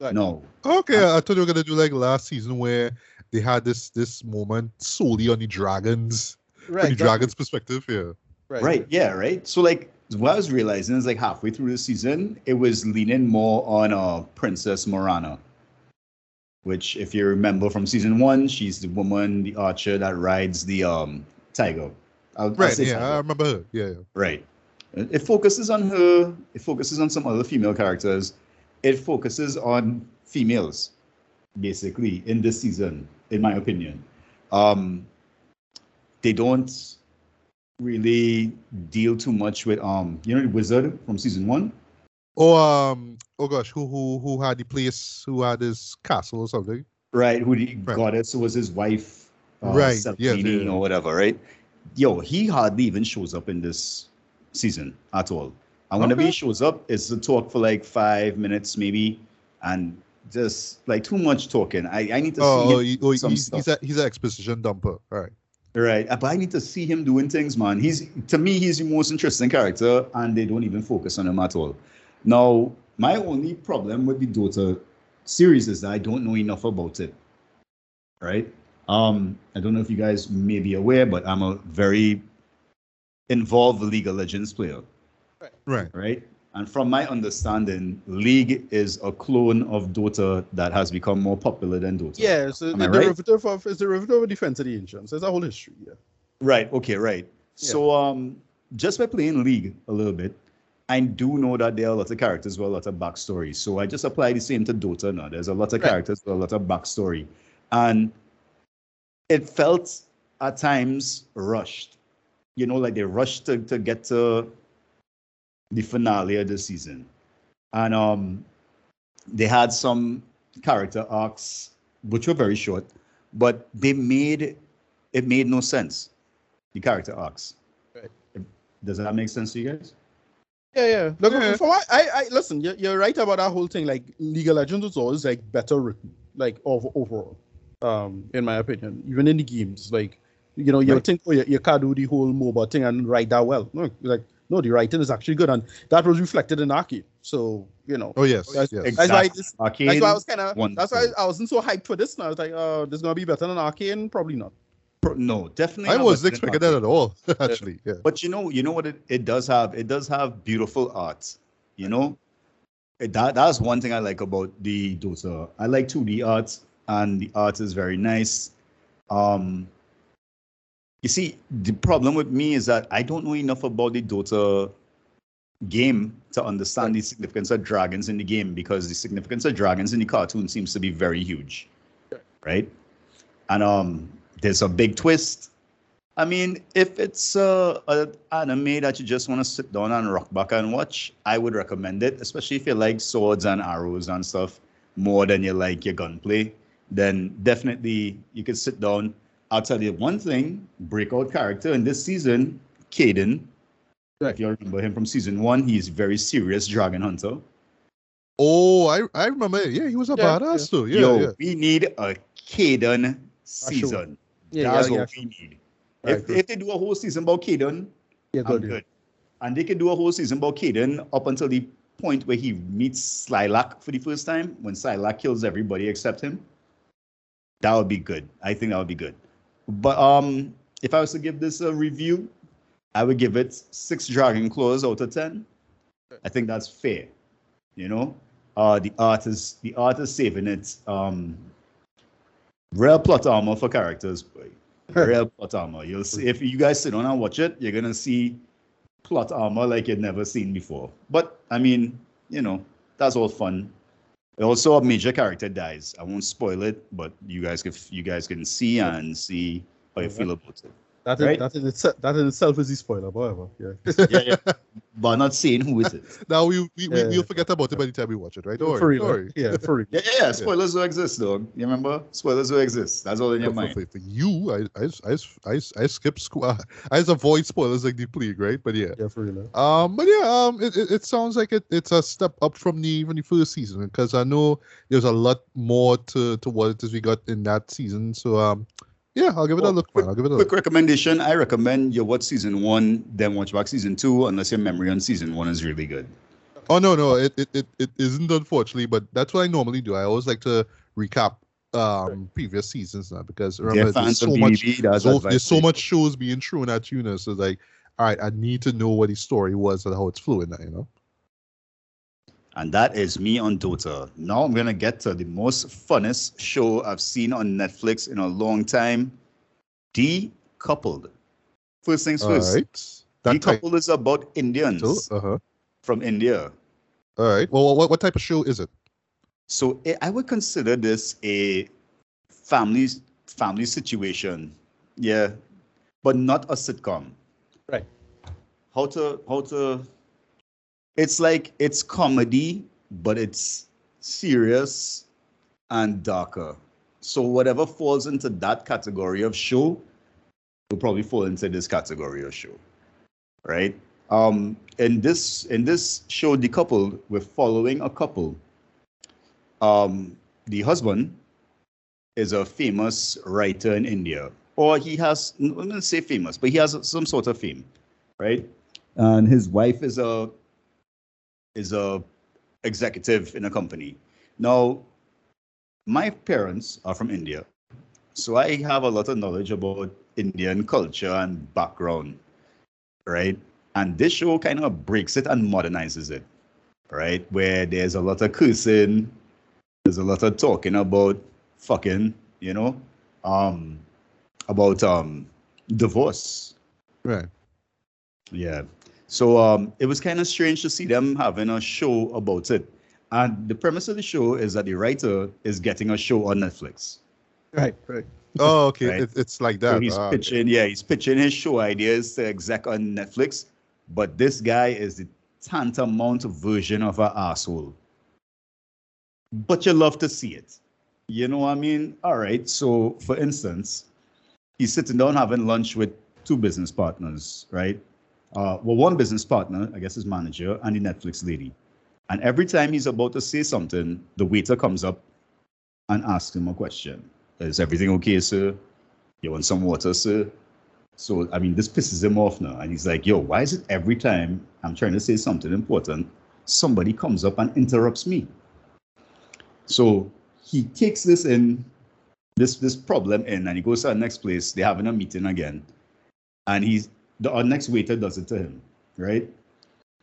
Right. No, Okay, I thought you were gonna do like last season where they had this this moment solely on the dragons, from Right. the dragons' perspective. Yeah. Right. Right. Yeah. Right. So like what I was realizing is like halfway through the season, it was leaning more on uh Princess Mirana, which if you remember from season one, she's the woman, the archer that rides the um tiger. I'll, I'll Right. say Yeah, I remember her. Yeah. yeah. Right. It it focuses on her. It focuses on some other female characters. It focuses on females, basically, in this season, in my opinion. Um, they don't really deal too much with um, you know, the wizard from season one. Oh um. Oh gosh, who who who had the place? Who had his castle or something? Right, who the Right. goddess was his wife, uh, Right, yes, yeah. or whatever, right? Yo, he hardly even shows up in this season at all. And whenever he shows up, it's a talk for like five minutes maybe, and just like too much talking. I, I need to Oh, oh, see he, him oh some he's stuff. he's a, he's an exposition dumper. All right. Right, but I need to see him doing things, man. He's to me, he's the most interesting character, and they don't even focus on him at all. Now, my only problem with the Dota series is that I don't know enough about it. Right? Um, I don't know if you guys may be aware, but I'm a very involved League of Legends player, Right. right? And from my understanding, League is a clone of Dota that has become more popular than Dota. Yeah, it's a, Am the right? derivative of it's a derivative of Defense of the Ancients. There's a whole history. Yeah. Right. Okay. Right. So um, just by playing League a little bit, I do know that there are a lot of characters with a lot of backstory. So I just apply the same to Dota now. There's a lot of Right. characters with a lot of backstory, and it felt at times rushed. You know, like they rushed to, to get to the finale of the season, and um, they had some character arcs which were very short, but they made it made no sense. The character arcs. Right. Does that make sense to you guys? Yeah, yeah. Look, Yeah. for what I, I listen. You're, you're right about that whole thing. Like League of Legends was always like better written, like over, overall. Um, in my opinion, even in the games, like you know, you Right. think oh, you, you can't do the whole MOBA thing and write that well. No, like no, the writing is actually good, and that was reflected in Arcane. So you know, Oh yes. That's- yes. that's why Exactly. this- that's why I was kind of. That's why I wasn't so hyped for this. Now I was like, oh, this is gonna be better than Arcane. And probably not. No, definitely. I wasn't expecting that at all. [LAUGHS] Actually. Yeah. But you know, you know what it, it does have? It does have beautiful art. You know, It- that that's one thing I like about the Dota. I like 2D art, and the art is very nice. Um, you see, the problem with me is that I don't know enough about the Dota game to understand the significance of dragons in the game because the significance of dragons in the cartoon seems to be very huge, right? And um, there's a big twist I mean, if it's uh, an anime that you just want to sit down and rock back and watch, I would recommend it, especially if you like swords and arrows and stuff more than you like your gunplay. Then definitely you can sit down. I'll tell you one thing: breakout character in this season, Kaden. If you remember him from season one, he's very serious dragon hunter. Oh, I I remember. it. Yeah, he was a Yeah, badass too. Yeah, Yo, yeah. we need a Kaden season. Yeah, That's yeah, what yeah, we need. Right, if, right. if they do a whole season about Kaden, Yeah, I'm good. good. And they can do a whole season about Kaden up until the point where he meets Slyrak for the first time, when Slyrak kills everybody except him. That would be good. I think that would be good. But um, if I was to give this a review, I would give it six Dragon Claws out of ten. I think that's fair. You know, uh, the art is the art is saving it. Um, real plot armor for characters, boy. [LAUGHS] Real plot armor. You'll see if you guys sit down and watch it, you're gonna see plot armor like you've never seen before. But I mean, you know, that's all fun. Also, a major character dies. I won't spoil it, but you guys can you guys can see and see how you mm-hmm. feel about it. That in, Right? that, in itself, that in itself is the spoiler, but whatever. Yeah. Yeah, yeah. [LAUGHS] but not saying who is it. Now we we, we Yeah. we'll forget about it by the time we watch it, right? Don't for worry. real. Don't worry. Yeah, for real. [LAUGHS] Yeah, yeah, yeah. Spoilers will exist, dog. You remember? Spoilers do exist. That's all in your For, mind. for, for you, I I I I, I skip school. [LAUGHS] I just avoid spoilers like the plague, right? But yeah. Yeah, for real. Um, but yeah, um, it, it, it sounds like it, it's a step up from the even the first season because I know there's a lot more to to what it is we got in that season. So um, yeah, I'll give it a look, man. I'll give it a Quick look. recommendation: I recommend you watch season one, then watch back season two, unless your memory on season one is really good. Oh no, no, it, it it it isn't unfortunately, but that's what I normally do. I always like to recap um previous seasons now because remember there's so much so, there's so much shows being thrown at you now. So it's like, all right, I need to know what the story was and how it's flowing now, you know. And that is me on Dota. Now I'm gonna get to the most funnest show I've seen on Netflix in a long time. Decoupled. First things All first. right. That type Decoupled is about Indians uh-huh. from India. All right. Well, what, what type of show is it? So I- I would consider this a family family situation. Yeah. But not a sitcom. Right. How to how to it's like it's comedy, but it's serious and darker. So whatever falls into that category of show will probably fall into this category of show. Right? Um in this in this show decoupled, we're following a couple um, the husband is a famous writer in India, or he has, I'm say famous, but he has some sort of fame, right? And his wife is a is a executive in a company. Now, my parents are from India, so I have a lot of knowledge about Indian culture and background, right? And this show kind of breaks it and modernizes it, right? Where there's a lot of cursing, there's a lot of talking about fucking, you know, um, about um divorce. Right. Yeah. So um, it was kind of strange to see them having a show about it. And the premise of the show is that the writer is getting a show on Netflix. Right, right. Oh, okay. Right. It, it's like So that. he's Ah, okay. pitching, yeah, he's pitching his show ideas to exec on Netflix. But this guy is the tantamount version of an asshole. But you love to see it. You know what I mean? All right. So, for instance, he's sitting down having lunch with two business partners, right? Uh, well, one business partner, I guess his manager, and the Netflix lady. And every time he's about to say something, the waiter comes up and asks him a question. Is everything okay, sir? You want some water, sir? So, I mean, this pisses him off now. And he's like, yo, why is it every time I'm trying to say something important, somebody comes up and interrupts me? So he takes this in, this this problem in, and he goes to the next place. They're having a meeting again. And he's the next waiter does it to him, right?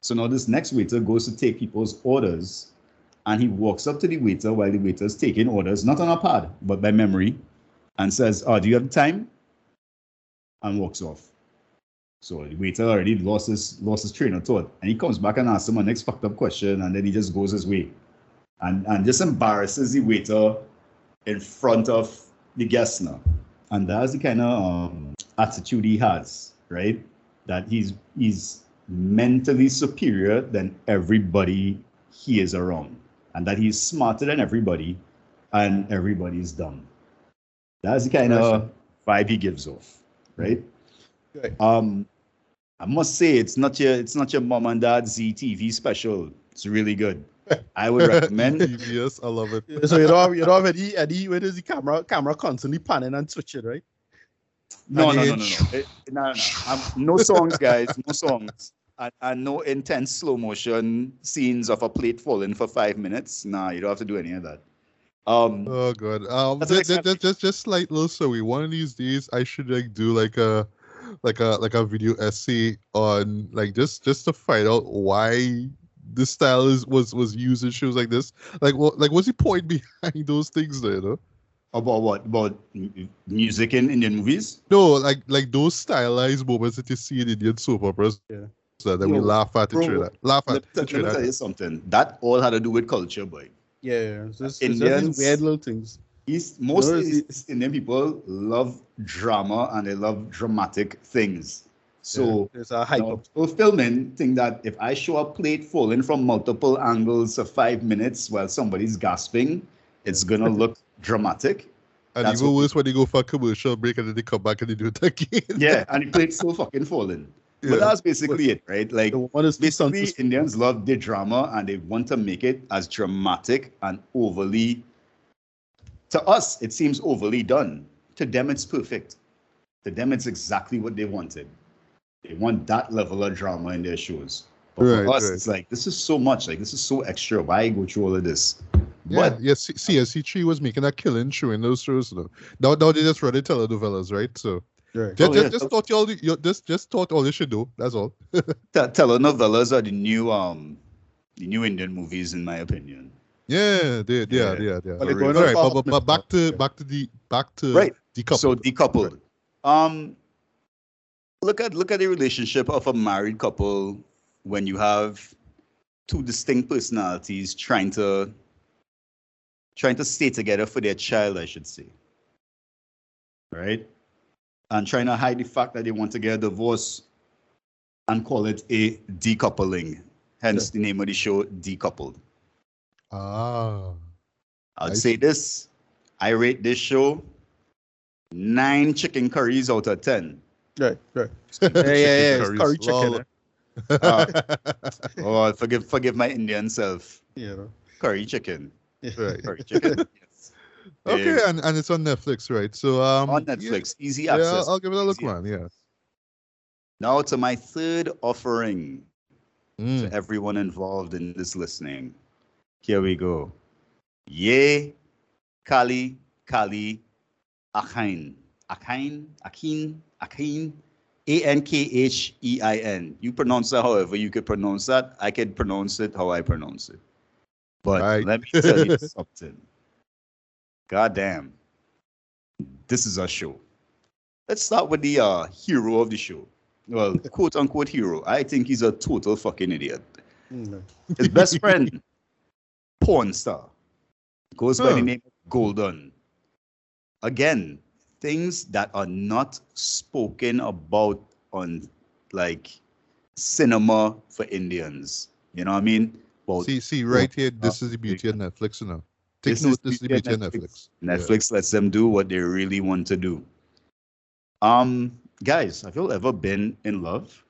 So now this next waiter goes to take people's orders, and he walks up to the waiter while the waiter is taking orders, not on a pad, but by memory, and says, Oh, do you have time? And walks off. So the waiter already lost his lost his train of thought. And he comes back and asks him a next fucked up question, and then he just goes his way. And and just embarrasses the waiter in front of the guest now. and that's the kind of um, attitude he has, right? That he's he's mentally superior than everybody he is around, and that he's smarter than everybody, and everybody's dumb. That's the kind of vibe he gives off, right? Right. Um, I must say it's not your it's not your mom and dad Zee TV special. It's really good. I would recommend. [LAUGHS] yes, I love it. so you don't have, you don't have any, any where does the camera camera constantly panning and switching, right? No, no, no, no, no. No, no, no. Um, songs, guys. No songs. And, and no intense slow motion scenes of a plate falling for five minutes. Nah, you don't have to do any of that. Um, Oh god. Um just, just, just just slight little story. One of these days I should like do like a like a like a video essay on like just just to find out why this style is was was used in shows like this. Like what like what's the point [LAUGHS] behind those things there, you know? About what? About m- music in Indian movies? No, like like those stylized moments that you see in Indian soap operas Yeah. so that we laugh at bro, in Trinidad. Laugh at Let, in let me tell you something. That all had to do with culture, boy. Yeah, yeah. It's just, it's just Indians- these weird little things. East, most No, East Indian people love drama and they love dramatic things. So yeah, there's a hype you know, up. filming think that if I show a plate falling from multiple angles for five minutes while somebody's gasping, it's gonna [LAUGHS] look dramatic. And That's even what- worse when they go for a commercial break and then they come back and they do it again. Yeah, [LAUGHS] and the plate's so fucking falling. Yeah. But that's basically it, right? Like The one is too basically. Indians love their drama and they want to make it as dramatic and overly to us it seems overly done. To them it's perfect. To them it's exactly what they wanted. They want that level of drama in their shows. But for us, right. it's like this is so much, like this is so extra. Why go through all of this? Yeah, But yeah. C- CNC3 was making a killing showing those shows. Though. Now, now they just running telenovelas, right? So Right. just, Oh, just, yeah. just thought y'all, you just, just thought all you should do. That's all. [LAUGHS] te- telenovelas are the new um the new Indian movies in my opinion. Yeah, they, yeah, Yeah. yeah, yeah. But they're For going All on but, but, but back to back to the back to Right. decouple. So decoupled. Um, look at look at the relationship of a married couple when you have two distinct personalities trying to trying to stay together for their child, I should say. Right? And trying to hide the fact that they want to get a divorce and call it a decoupling. Hence the name of the show, Decoupled. ah, I'd I say this. I rate this show nine chicken curries out of ten. Right, right. [LAUGHS] Yeah, yeah, yeah. It's curry curries, lol. chicken. Uh, [LAUGHS] oh, forgive forgive my Indian self. eh? You know. Curry chicken. Right. Curry chicken. [LAUGHS] yes. Okay, and, and it's on Netflix, right? So um, on yeah, Netflix, easy access. I'll, I'll give it a look, Easy man. Yeah. Now to my third offering Mm. to everyone involved in this listening. Here we go. Yeh Kaali Kaali Akhain. Akhain, Akin, Akin, A N K H E I N. You pronounce that however you could pronounce that. I could pronounce it how I pronounce it. But Right. let me tell you [LAUGHS] something. God damn. This is our show. Let's start with the uh, hero of the show. Well, [LAUGHS] quote unquote hero. I think he's a total fucking idiot. Mm, His best [LAUGHS] friend, porn star, goes by the name of Golden. Again, things that are not spoken about on like cinema for Indians. You know what I mean? Well, See, see, right here. This is the beauty of Netflix now. Take This note. is This is the beauty beauty of of Netflix. Netflix lets them do what they really want to do. Um, guys, have you ever been in love?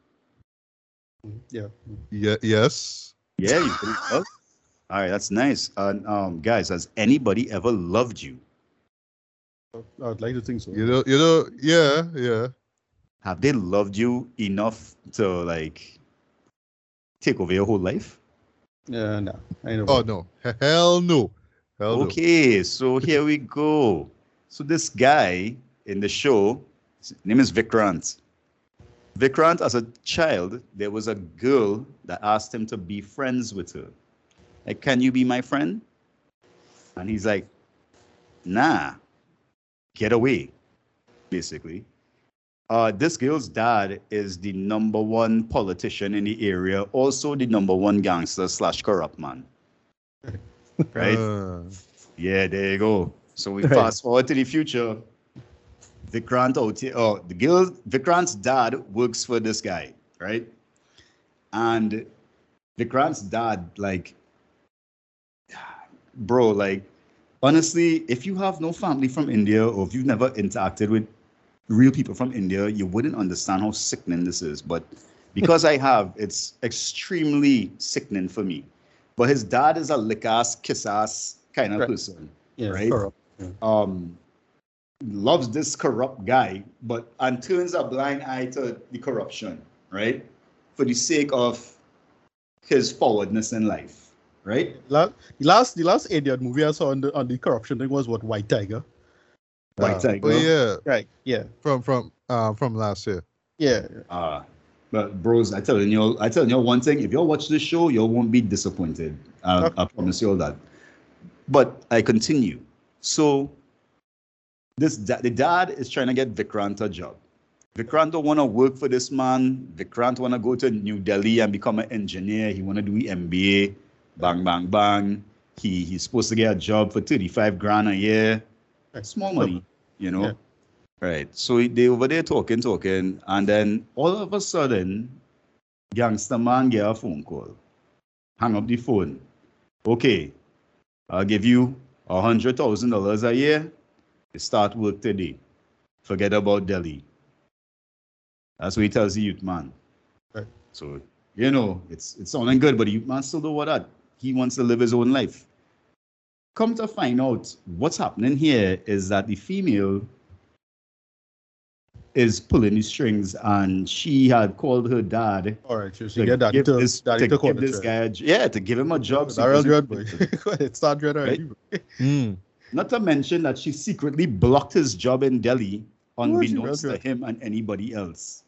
Yeah. Yeah. Yes. Yeah, you've been in love. [LAUGHS] All right, that's nice. And um, guys, has anybody ever loved you? I'd like to think so. You know. You know. Yeah. Yeah. Have they loved you enough to like take over your whole life? Yeah, no. I know. Oh no. Hell no. Hell no. Okay, so here we go. So this guy in the show, his name is Vikrant. Vikrant, as a child, there was a girl that asked him to be friends with her. Like, can you be my friend? And he's like, nah, get away, basically. Uh, this girl's dad is the number one politician in the area, also the number one gangster slash corrupt man. [LAUGHS] Right? Uh, Yeah, there you go. So we Right. fast forward to the future. Vikrant out here. Oh, the girl, Vikrant's dad works for this guy, right? And Vikrant's dad, like, [SIGHS] bro, like, honestly, if you have no family from India or if you've never interacted with real people from India, you wouldn't understand how sickening this is. But because I have, it's extremely sickening for me. But his dad is a lick ass, kiss ass kind of Right. person, Yeah, right? corrupt. um, loves this corrupt guy, but and turns a blind eye to the corruption, right? For the sake of his forwardness in life, right? La- The last, the last Indian movie I saw on the on the corruption thing was what White Tiger. White Uh, Tiger. Oh yeah, Right. Yeah. from from uh, from last year. Yeah. Uh, but bros, I tell you, I tell you one thing. If you watch this show, you won't be disappointed. I, I promise you all that. But I continue. So this da- the dad is trying to get Vikrant a job. Vikrant don't want to work for this man. Vikrant want to go to New Delhi and become an engineer. He want to do MBA. Bang, bang, bang. He he's supposed to get a job for 35 grand a year. Right. Small money, you know. Yeah. Right. So they over there talking, talking, and then all of a sudden, gangster man get a phone call. Hang up the phone. Okay, I'll give you a hundred thousand dollars a year. You start work today. Forget about Delhi. That's what he tells the youth man. Right. So you know, it's it's sounding good, but the youth man still do what that. He wants to live his own life. Come to find out, what's happening here is that the female is pulling the strings, and she had called her dad All right. So to she get daddy give to this, daddy to to call give this guy, a, j- yeah, to give him a job. so Daryl Dread doesn't- boy. Go ahead. Dread already. Mm. Not to mention that she secretly blocked his job in Delhi, Who is she, unbeknownst to him and anybody else,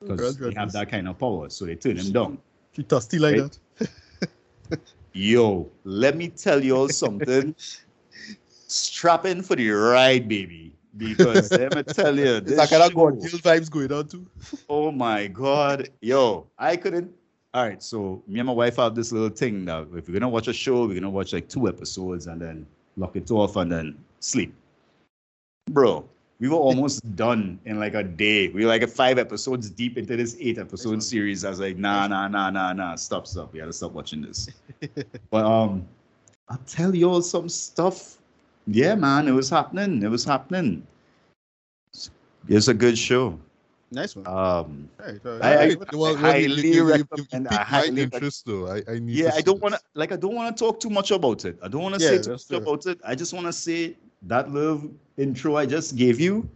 because they have that kind of power, so they turn him down. She thirsty like Right. that. [LAUGHS] Yo, let me tell you all something. Strap in for the ride, baby. Because [LAUGHS] let me tell you, this of show- God Gill vibes going on too. Oh my god, yo, I couldn't. All right, so me and my wife have this little thing that if we're gonna watch a show, we're gonna watch like two episodes and then lock it off and then sleep. Bro, we were almost done in like a day. We were like five episodes deep into this eight episode series. I was like, nah, nah, nah, nah, nah, stop, stop. We gotta stop watching this. [LAUGHS] but um, I'll tell you all some stuff. Yeah, man, it was happening. It was happening. It's a good show. Nice one. Um, Right, I- I-. Well, well, highly you, you, you, you, you recommend- I highly interest though. I, I need. yeah, I don't want to like I don't want to talk too much about it. I don't want to Yeah, say too much true. about it. I just want to say that little intro I just gave you,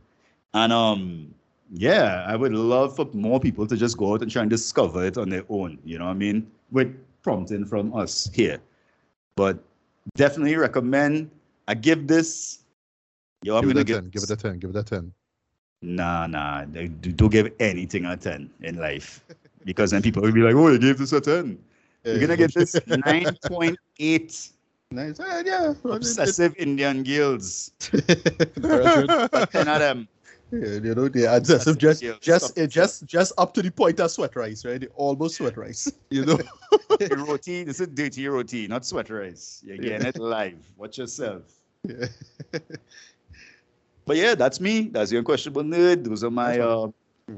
and um, yeah, I would love for more people to just go out and try and discover it on their own. You know what I mean? With prompting from us here, but definitely recommend. I give this. Yo, I'm Give it gonna a give. ten. Give it a ten. Give it a ten. Nah, nah. Don't give anything a 10 in life. Because then people will be like, oh, you gave this a 10. You're going to get this 9.8 Nice. Uh, yeah. obsessive Indian girls. it- [LAUGHS] Very 10 of them. Yeah, you know, the obsessive just Yeah, just stop. just just up to the point of sweat rice, right? They almost sweat rice. [LAUGHS] You know. roti, this is dirty roti, not sweat rice. You're getting it live. Watch yourself. Yeah. [LAUGHS] But yeah, that's me. That's your unquestionable nerd. Those are my uh,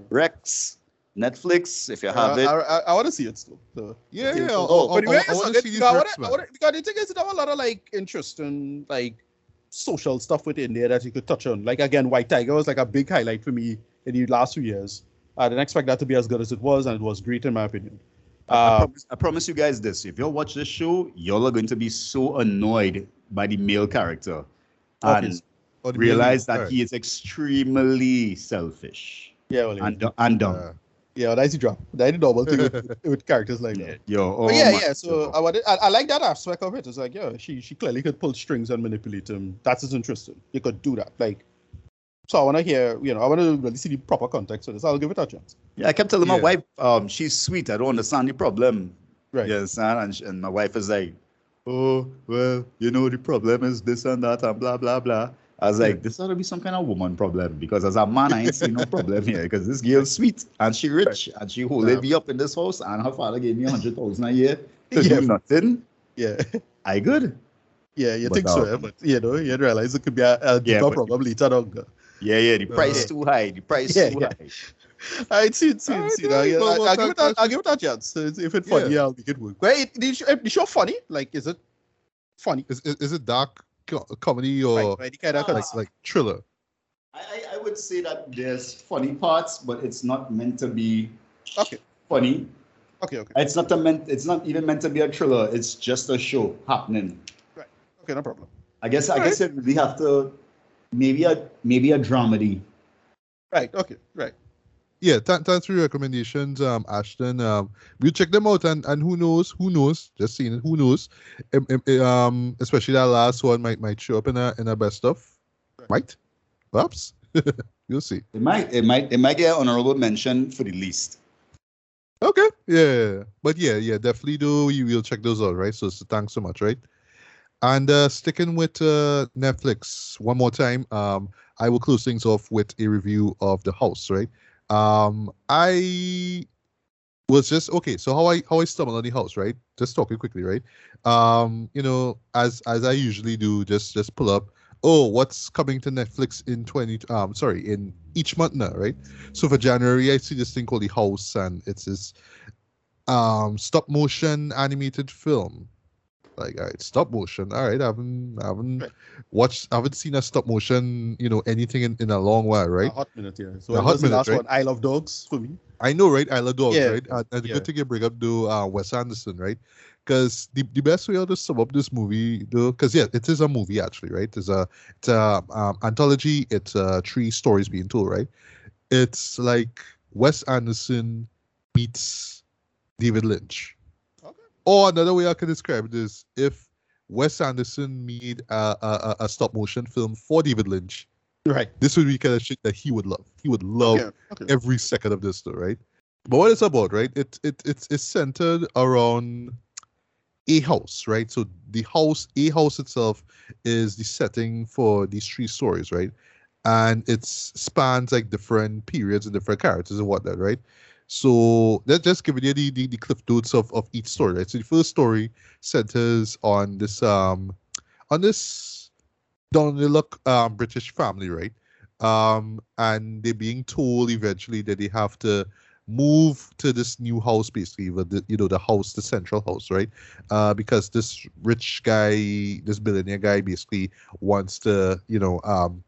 Rex, Netflix, if you have Uh, it. I, I, I want to see it still. So. Yeah, yeah. Oh, I, But I, anyway, I, so want it- to see these because I wanna- reps, I man. wanna- because the thing is, there are a lot of like interesting like social stuff within there that you could touch on. Like again, White Tiger was like a big highlight for me in the last few years. I didn't expect that to be as good as it was, and it was great in my opinion. I, Uh, promise, I promise you guys this: if you watch this show, y'all are going to be so annoyed by the male character and Oh, realize that he is extremely selfish yeah, well, and, and dumb. Alright. yeah, that's the drop. That's the normal thing with, [LAUGHS] with characters like that. Yo, oh But yeah, my yeah. So God. I wanted, I, I like that aspect of it. It's like, yeah, she she clearly could pull strings and manipulate him. That is interesting. You could do that. Like, so I want to hear, you know, I want to really see the proper context of this. I'll give it a chance. yeah, I kept telling my wife, um, she's sweet. I don't understand the problem. Right. You understand? And, sh- and my wife is like, oh, well, you know, the problem is this and that and blah, blah, blah. I was like, this ought to be some kind of woman problem because as a man, I ain't see no problem here [LAUGHS] because this girl's sweet and she rich and she holding Yeah. me up in this house and her father gave me a hundred thousand a year [LAUGHS] to Yeah. do nothing. Yeah, I good. yeah. You But, think so, um, yeah, but you know, you realize it could be a, a but- problem later on. Yeah, yeah. The price Yeah. too high. The price Yeah, too yeah. high. [LAUGHS] I see, see, see. alright, I, I, I'll give it that- that. I'll give it that chance. If it's Yeah. funny, I'll make it work. Well, it, the, show, the show funny. Like, is it funny? Is, is, is it dark co- comedy or Right, right. The kind of like like thriller? I, I- I would say that there's funny parts, but it's not meant to be okay, funny. okay, okay, It's not a meant. It's not even meant to be a thriller. It's just a show happening. Right. Okay. No problem. I guess. I guess it, we have to maybe a maybe a dramedy. Right. Okay. Right. Yeah, th- thanks for your recommendations, um, Ashton. Um, we'll check them out, and, and who knows, who knows, just seeing it, who knows, um, um, especially that last one might might show up in a in a best of, Right. might, perhaps, [LAUGHS] you'll see. It might. It might. It might get an honorable mention for the least. Okay, yeah. but yeah, yeah, definitely do. You will check those out, right? So, so thanks so much, right? And uh, sticking with uh, Netflix one more time, um, I will close things off with a review of The House, right? Um, I was just okay. So how I how I stumbled on The House, right? Just talking quickly, right? Um, you know, as as I usually do, just just pull up. Oh, what's coming to Netflix in twenty? Um, sorry, in each month now, right? So for January, I see this thing called The House, and it's this um stop motion animated film. Like, all right, stop motion. All right, I haven't, I haven't Right. watched, I haven't seen a stop motion, you know, anything in, in a long while, right? A hot minute, yeah. So A hot was the minute, last right? one. I love dogs for me. I know, right? I love dogs, Yeah. right? And, and the Yeah. good thing you bring up, though, uh, Wes Anderson, right? Because the, the best way to sum up this movie, though, because yeah, it is a movie actually, right? It's a it's a um, anthology. It's uh, three stories being told, right? It's like Wes Anderson beats David Lynch. Or another way I can describe it is if Wes Anderson made a, a, a- stop motion film for David Lynch, Right. this would be kind of shit that he would love. He would love. Okay. every second of this, though, right? But what it's about, right? It it it's it's centered around a house, right? So the house, a house itself, is the setting for these three stories, right? And it spans like different periods and different characters and whatnot, right? So that's just giving you the, the, the cliff notes of, of each story, right? So the first story centers on this um on this on um British family, right? um, and they're being told eventually that they have to move to this new house, basically, with the, you know the house, the central house, right? Uh, because this rich guy, this billionaire guy, basically wants to, you know, um,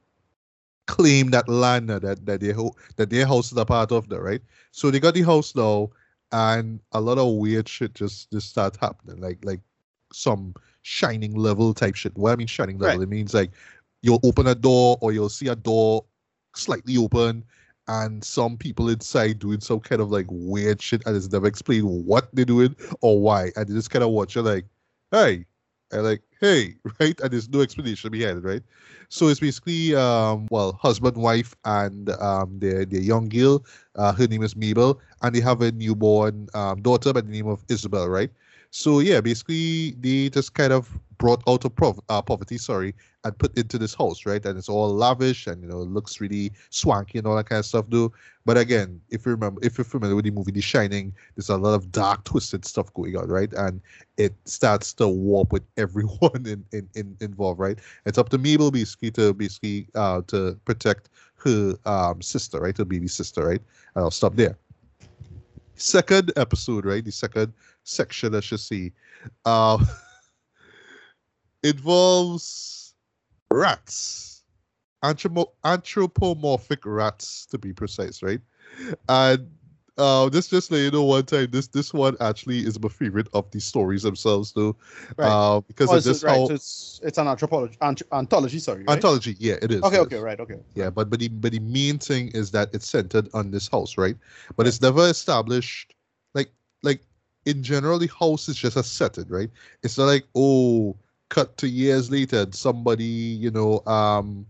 claim that land uh, that that their ho- that their house is a part of, that right? So they got the house now, and a lot of weird shit just just start happening, like like some shining level type shit. What I mean shining level, Right. it means like you'll open a door or you'll see a door slightly open and some people inside doing some kind of like weird shit and it's never explained what they're doing or why and you just kind of watch it like hey and like hey [LAUGHS] right? And there's no explanation behind it right? So it's basically um well husband wife and um their their young girl. Uh her name is mabel and they have a newborn um, daughter by the name of isabel right? So yeah basically they just kind of brought out of uh, poverty sorry and put into this house, right? And it's all lavish and you know it looks really swanky and all that kind of stuff, though. But again, if you remember, if you're familiar with the movie The Shining, there's a lot of dark, twisted stuff going on, right? And it starts to warp with [LAUGHS] everyone in, in, in involved, right? It's up to Mabel basically to basically uh to protect her um sister, right? Her baby sister, right? And I'll stop there. Second episode, right? The second section, I should say, uh, [LAUGHS] involves rats, Anthropo- anthropomorphic rats to be precise, right? And uh, this just let you know one time, this this one actually is my favorite of the stories themselves, though, Right. uh, because Oh, it's so- just right. how so it's it's an anthropology ant- anthology. Sorry. Right? anthology. Yeah, it is. Okay. it Okay. is. Right. Okay. Yeah, but but the but the main thing is that it's centered on this house, right? But it's never established like like in general the house is just a setting, right? It's not like oh cut to years later and somebody, you know, um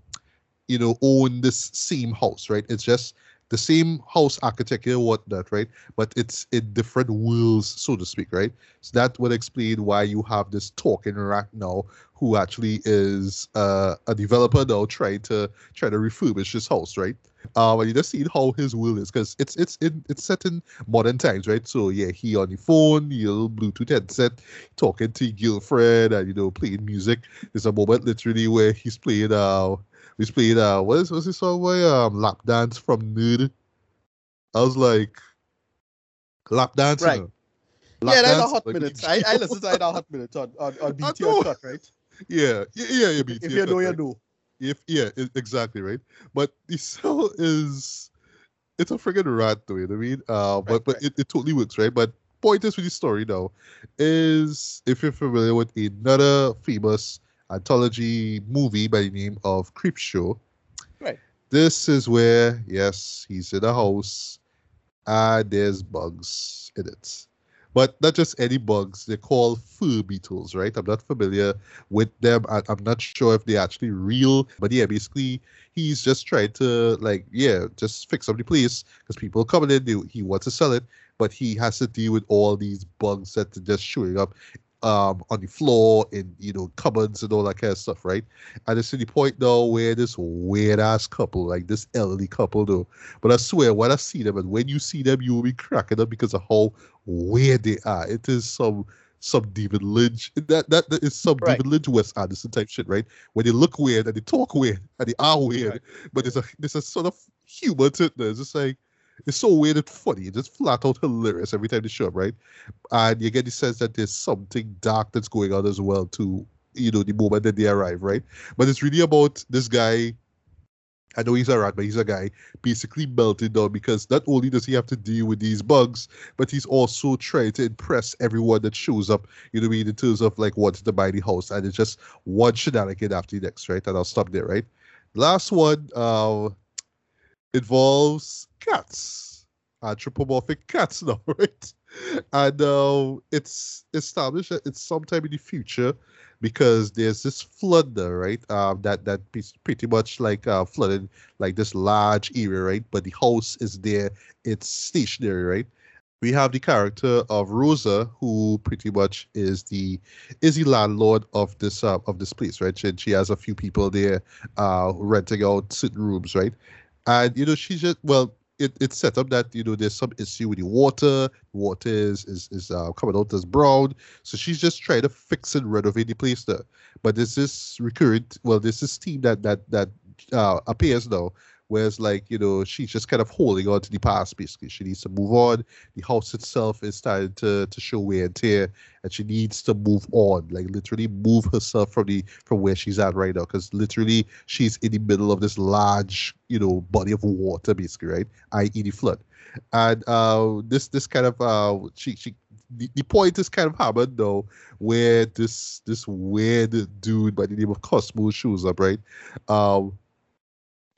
you know, own this same house, right? It's just the same house architecture, what that, right? But it's in different worlds, so to speak, right? So that would explain why you have this talking rat now, who actually is uh, a developer now trying to try to refurbish his house, right? Um, and you just see how his will is because it's it's in it's set in modern times, right? So yeah, he on the phone, you know, Bluetooth headset, talking to girlfriend, and you know, playing music. There's a moment literally where he's playing uh we played uh what is what's this song boy? Um lap dance from Nerd. I was like lap dance. Right. Lap yeah, that's a hot like, minutes. I, I listen to that hot minute on, on, on BET. Uncut, right? Yeah, yeah, yeah, yeah. BET If you know, Uncut, you right? know. If yeah, exactly right. But [LAUGHS] the cell is it's a friggin' rat though, you know what I mean? Uh but Right, but right. It, it totally works, right? But point is with the story now is if you're familiar with another famous anthology movie by the name of Creepshow. Right. This is where, yes, he's in a house and there's bugs in it. But not just any bugs, they're called fur beetles, right? I'm not familiar with them. I, I'm not sure if they're actually real, but yeah, basically, he's just trying to, like, yeah, just fix up the place because people coming in, they, he wants to sell it, but he has to deal with all these bugs that are just showing up um on the floor in you know cupboards and all that kind of stuff right and it's to the point now where this weird ass couple like this elderly couple though but i swear when i see them and when you see them you will be cracking up because of how weird they are it is some some David Lynch that that, that is some Right. David Lynch Wes Anderson type shit right Where they look weird and they talk weird and they are weird Right. but there's a there's a sort of humor to it there. it's just like it's so weird and funny it's just flat out hilarious every time they show up right and you get the sense that there's something dark that's going on as well to you know the moment that they arrive right but it's really about this guy I know he's a rat, but he's a guy basically melted down because not only does he have to deal with these bugs, but he's also trying to impress everyone that shows up, you know I mean, in terms of like wanting to buy the house. And it's just one shenanigan after the next, right? And I'll stop there, right? Last one uh, involves cats, anthropomorphic cats [LAUGHS] now, right? And uh, it's established that it's sometime in the future because there's this flood there, right? Um, that that is pretty much like uh, flooded like this large area, right? But the house is there; it's stationary, right? We have the character of Rosa, who pretty much is the is the landlord of this uh, of this place, right? She, she has a few people there, uh, renting out certain rooms, right? And you know, she's just well, it, it's set up that you know there's some issue with the water. Water is is, is uh, coming out as brown, so she's just trying to fix and renovate the place there. But this recurrent, well, this team that that that uh, appears now, whereas like you know she's just kind of holding on to the past. Basically, she needs to move on. The house itself is starting to to show wear and tear, and she needs to move on, like literally move herself from the from where she's at right now, because literally she's in the middle of this large you know body of water, basically, right? I.e. the flood and uh, this this kind of uh, she she the, the point is kind of hammered though, where this this weird dude by the name of Cosmo shows up, right? Um,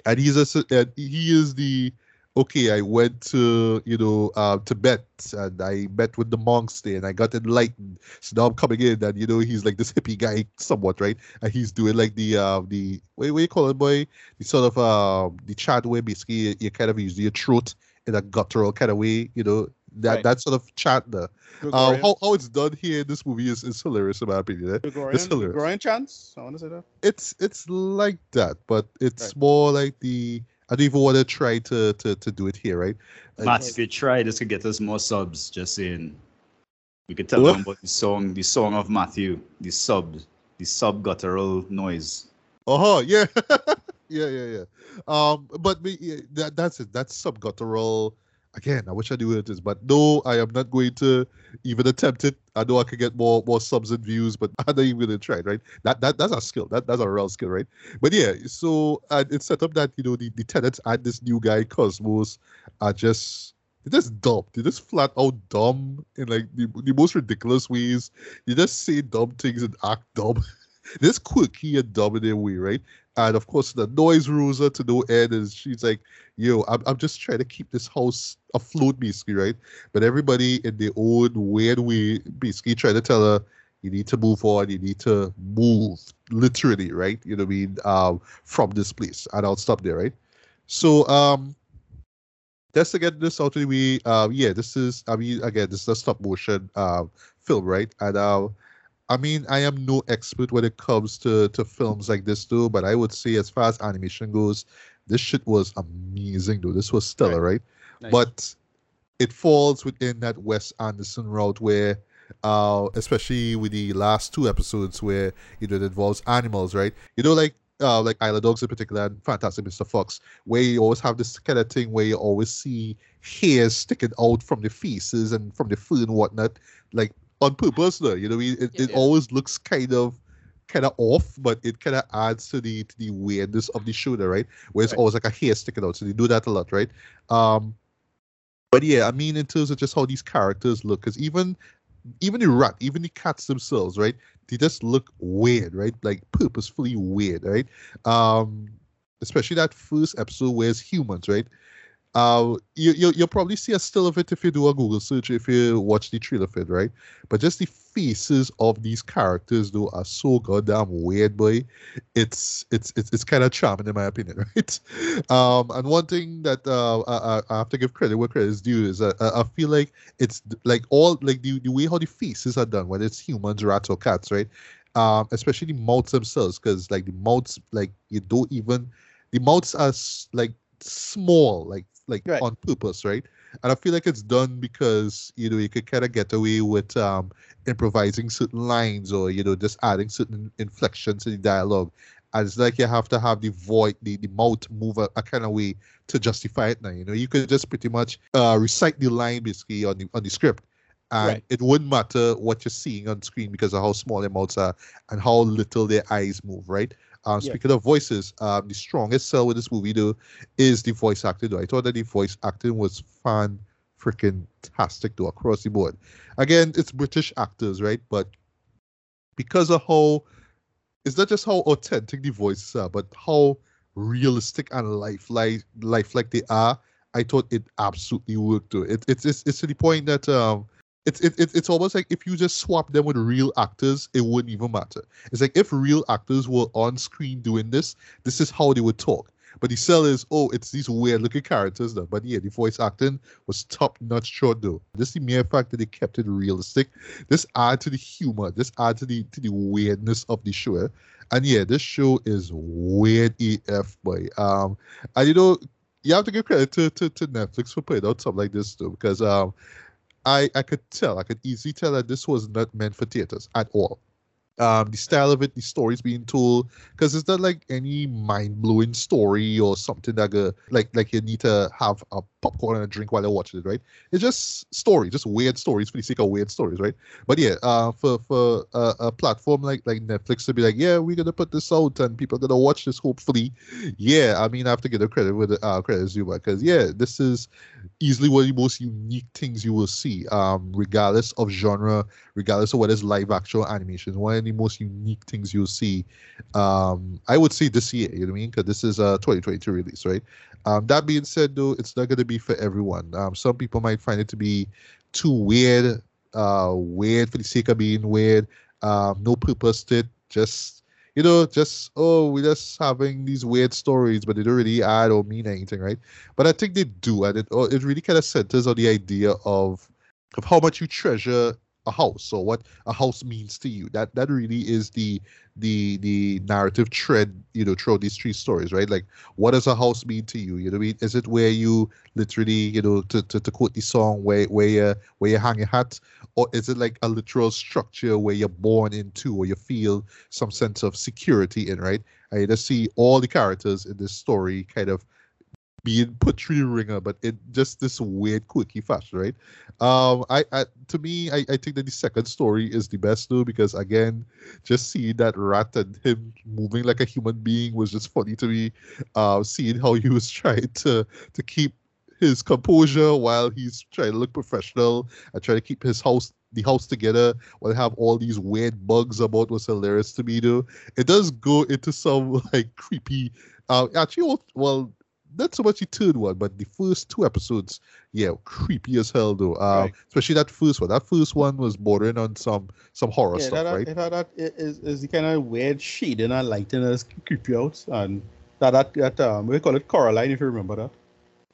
and he's a and he is the okay. I went to you know uh, Tibet and I met with the monks there and I got enlightened. So now I'm coming in and you know he's like this hippie guy somewhat, right? And he's doing like the uh the what, what you call it, boy? The sort of uh the chat where basically you, you kind of use your throat in a guttural kind of way, you know, that Right. that sort of chant there. Uh, how, how it's done here in this movie is, is hilarious in my opinion. eh? Gregorian, it's hilarious. Gregorian chants. I want to say that. It's it's like that, but it's Right. more like the I don't even want to try to, to to do it here, right? Uh, Matt, if you try, this could get us more subs. Just saying, we could tell What? them about the song, the song of Matthew, the sub, the sub guttural noise. Uh-huh, yeah. [LAUGHS] yeah, yeah, yeah. Um, but me, yeah, that that's it. That's sub guttural. Again, I wish I knew what it is, but no, I am not going to even attempt it. I know I could get more more subs and views, but [LAUGHS] I'm not even gonna try, it, right? That that that's a skill. That that's a real skill, right? But yeah, so and it's set up that you know the, the tenants and this new guy Cosmos are just they're just dumb. They're just flat out dumb in like the, the most ridiculous ways. They just say dumb things and act dumb. [LAUGHS] just quirky and their way, right? And of course, the noise Rosa to no end is she's like, yo, I'm, I'm just trying to keep this house afloat, basically, right? But everybody in their own weird way, basically trying to tell her, you need to move on, you need to move, literally, right? You know what I mean? Um, from this place. And I'll stop there, right? So, um, just to get this out of the way, uh, yeah, this is, I mean, again, this is a stop motion uh, film, right? And uh, I mean, I am no expert when it comes to, to films like this, though, but I would say, as far as animation goes, this shit was amazing, though. This was stellar, right? Nice. But it falls within that Wes Anderson route where, uh, especially with the last two episodes where you know it involves animals, right? You know, like uh, like Isle of Dogs in particular, and Fantastic Mr. Fox, where you always have this kind of thing where you always see hairs sticking out from the faces and from the food and whatnot, like on purpose. Though, you know, it, it, it Yeah. always looks kind of kind of off, but it kind of adds to the to the weirdness of the shoulder, right? Where it's Right. always like a hair sticking out. So they do that a lot, right? Um, but yeah, I mean, in terms of just how these characters look, because even even the rat, even the cats themselves, right? They just look weird, right? Like purposefully weird, right? Um, especially that first episode where it's humans, right? Uh, you, you you'll probably see a still of it if you do a Google search if you watch the trailer it, right? But just the faces of these characters though are so goddamn weird, boy. It's it's it's, it's kind of charming in my opinion, [LAUGHS] right? Um, and one thing that uh, I, I- have to give credit where credit is due is that I, I feel like it's like all like the, the way how the faces are done, whether it's humans, rats, or cats, right? Um, especially the mouths themselves, because like the mouths, like you don't even the mouths are like small, like like Right. on purpose, right? And I feel like it's done because you know you could kind of get away with um improvising certain lines or you know just adding certain inflections in the dialogue. And it's like you have to have the void, the, the mouth move a, a kind of way to justify it now. You know, you could just pretty much uh, recite the line basically on the on the script, and Right. it wouldn't matter what you're seeing on screen because of how small their mouths are and how little their eyes move. Right. Um, Yeah. Speaking of voices, um, the strongest sell with this movie though is the voice acting. Though I thought that the voice acting was fan freaking tastic though across the board. Again, it's British actors, right? But because of how it's not just how authentic the voices are, but how realistic and lifelike lifelike they are. I thought it absolutely worked. Too. It, it's it's it's to the point that um, it's it, it, it's almost like if you just swap them with real actors, it wouldn't even matter. It's like if real actors were on screen doing this, this is how they would talk. But the sell is, oh, it's these weird looking characters though. But yeah, the voice acting was top notch short though. Just the mere fact that they kept it realistic, this add to the humor, this add to the to the weirdness of the show. And yeah, this show is weird AF boy. Um and you know, you have to give credit to, to, to Netflix for putting out something like this too, because um I I could tell, I could easily tell that this was not meant for theaters at all. Um, the style of it, the stories being told, because it's not like any mind blowing story or something that uh, like like you need to have a popcorn and a drink while you're watching it, right? It's just story, just weird stories for the sake of weird stories, right? But yeah, uh, for for a, a platform like like Netflix to be like, yeah, we're gonna put this out and people are gonna watch this, hopefully. Yeah, I mean, I have to give the credit with uh, credit due, because yeah, this is easily one of the most unique things you will see, um, regardless of genre, regardless of whether it's live action animation. One of the most unique things you'll see, um, I would say this year. You know what I mean? Because this is a 2022 release, right? Um, that being said, though, it's not going to be for everyone. Um, some people might find it to be too weird, uh, weird for the sake of being weird. Um, no purpose to it. Just you know, just oh, we're just having these weird stories, but they don't really add or mean anything, right? But I think they do, and it oh, it really kind of centers on the idea of of how much you treasure a house or what a house means to you. That that really is the the the narrative thread, you know, throughout these three stories, right? Like, what does a house mean to you? You know, I mean, is it where you literally, you know, to, to, to quote the song, where where you where you hang your hat, or is it like a literal structure where you're born into, or you feel some sense of security in, right? I just see all the characters in this story kind of being put through the ringer, but in just this weird, quirky fashion, right? Um, I, I to me, I, I think that the second story is the best though, because again, just seeing that rat and him moving like a human being was just funny to me. Uh, seeing how he was [LAUGHS] trying to to keep his composure while he's trying to look professional and trying to keep his house the house together while have all these weird bugs about was hilarious to me though. It does go into some [LAUGHS] like creepy uh actually well not so much the third one, but the first two episodes, yeah, creepy as hell though. Um, Right. especially that first one. That first one was bordering on some some horror yeah, stuff, that, right? that, that, that is, is the kind of weird shading and lighting that's creepy out. And that, that, that um, we call it Coraline, if you remember that.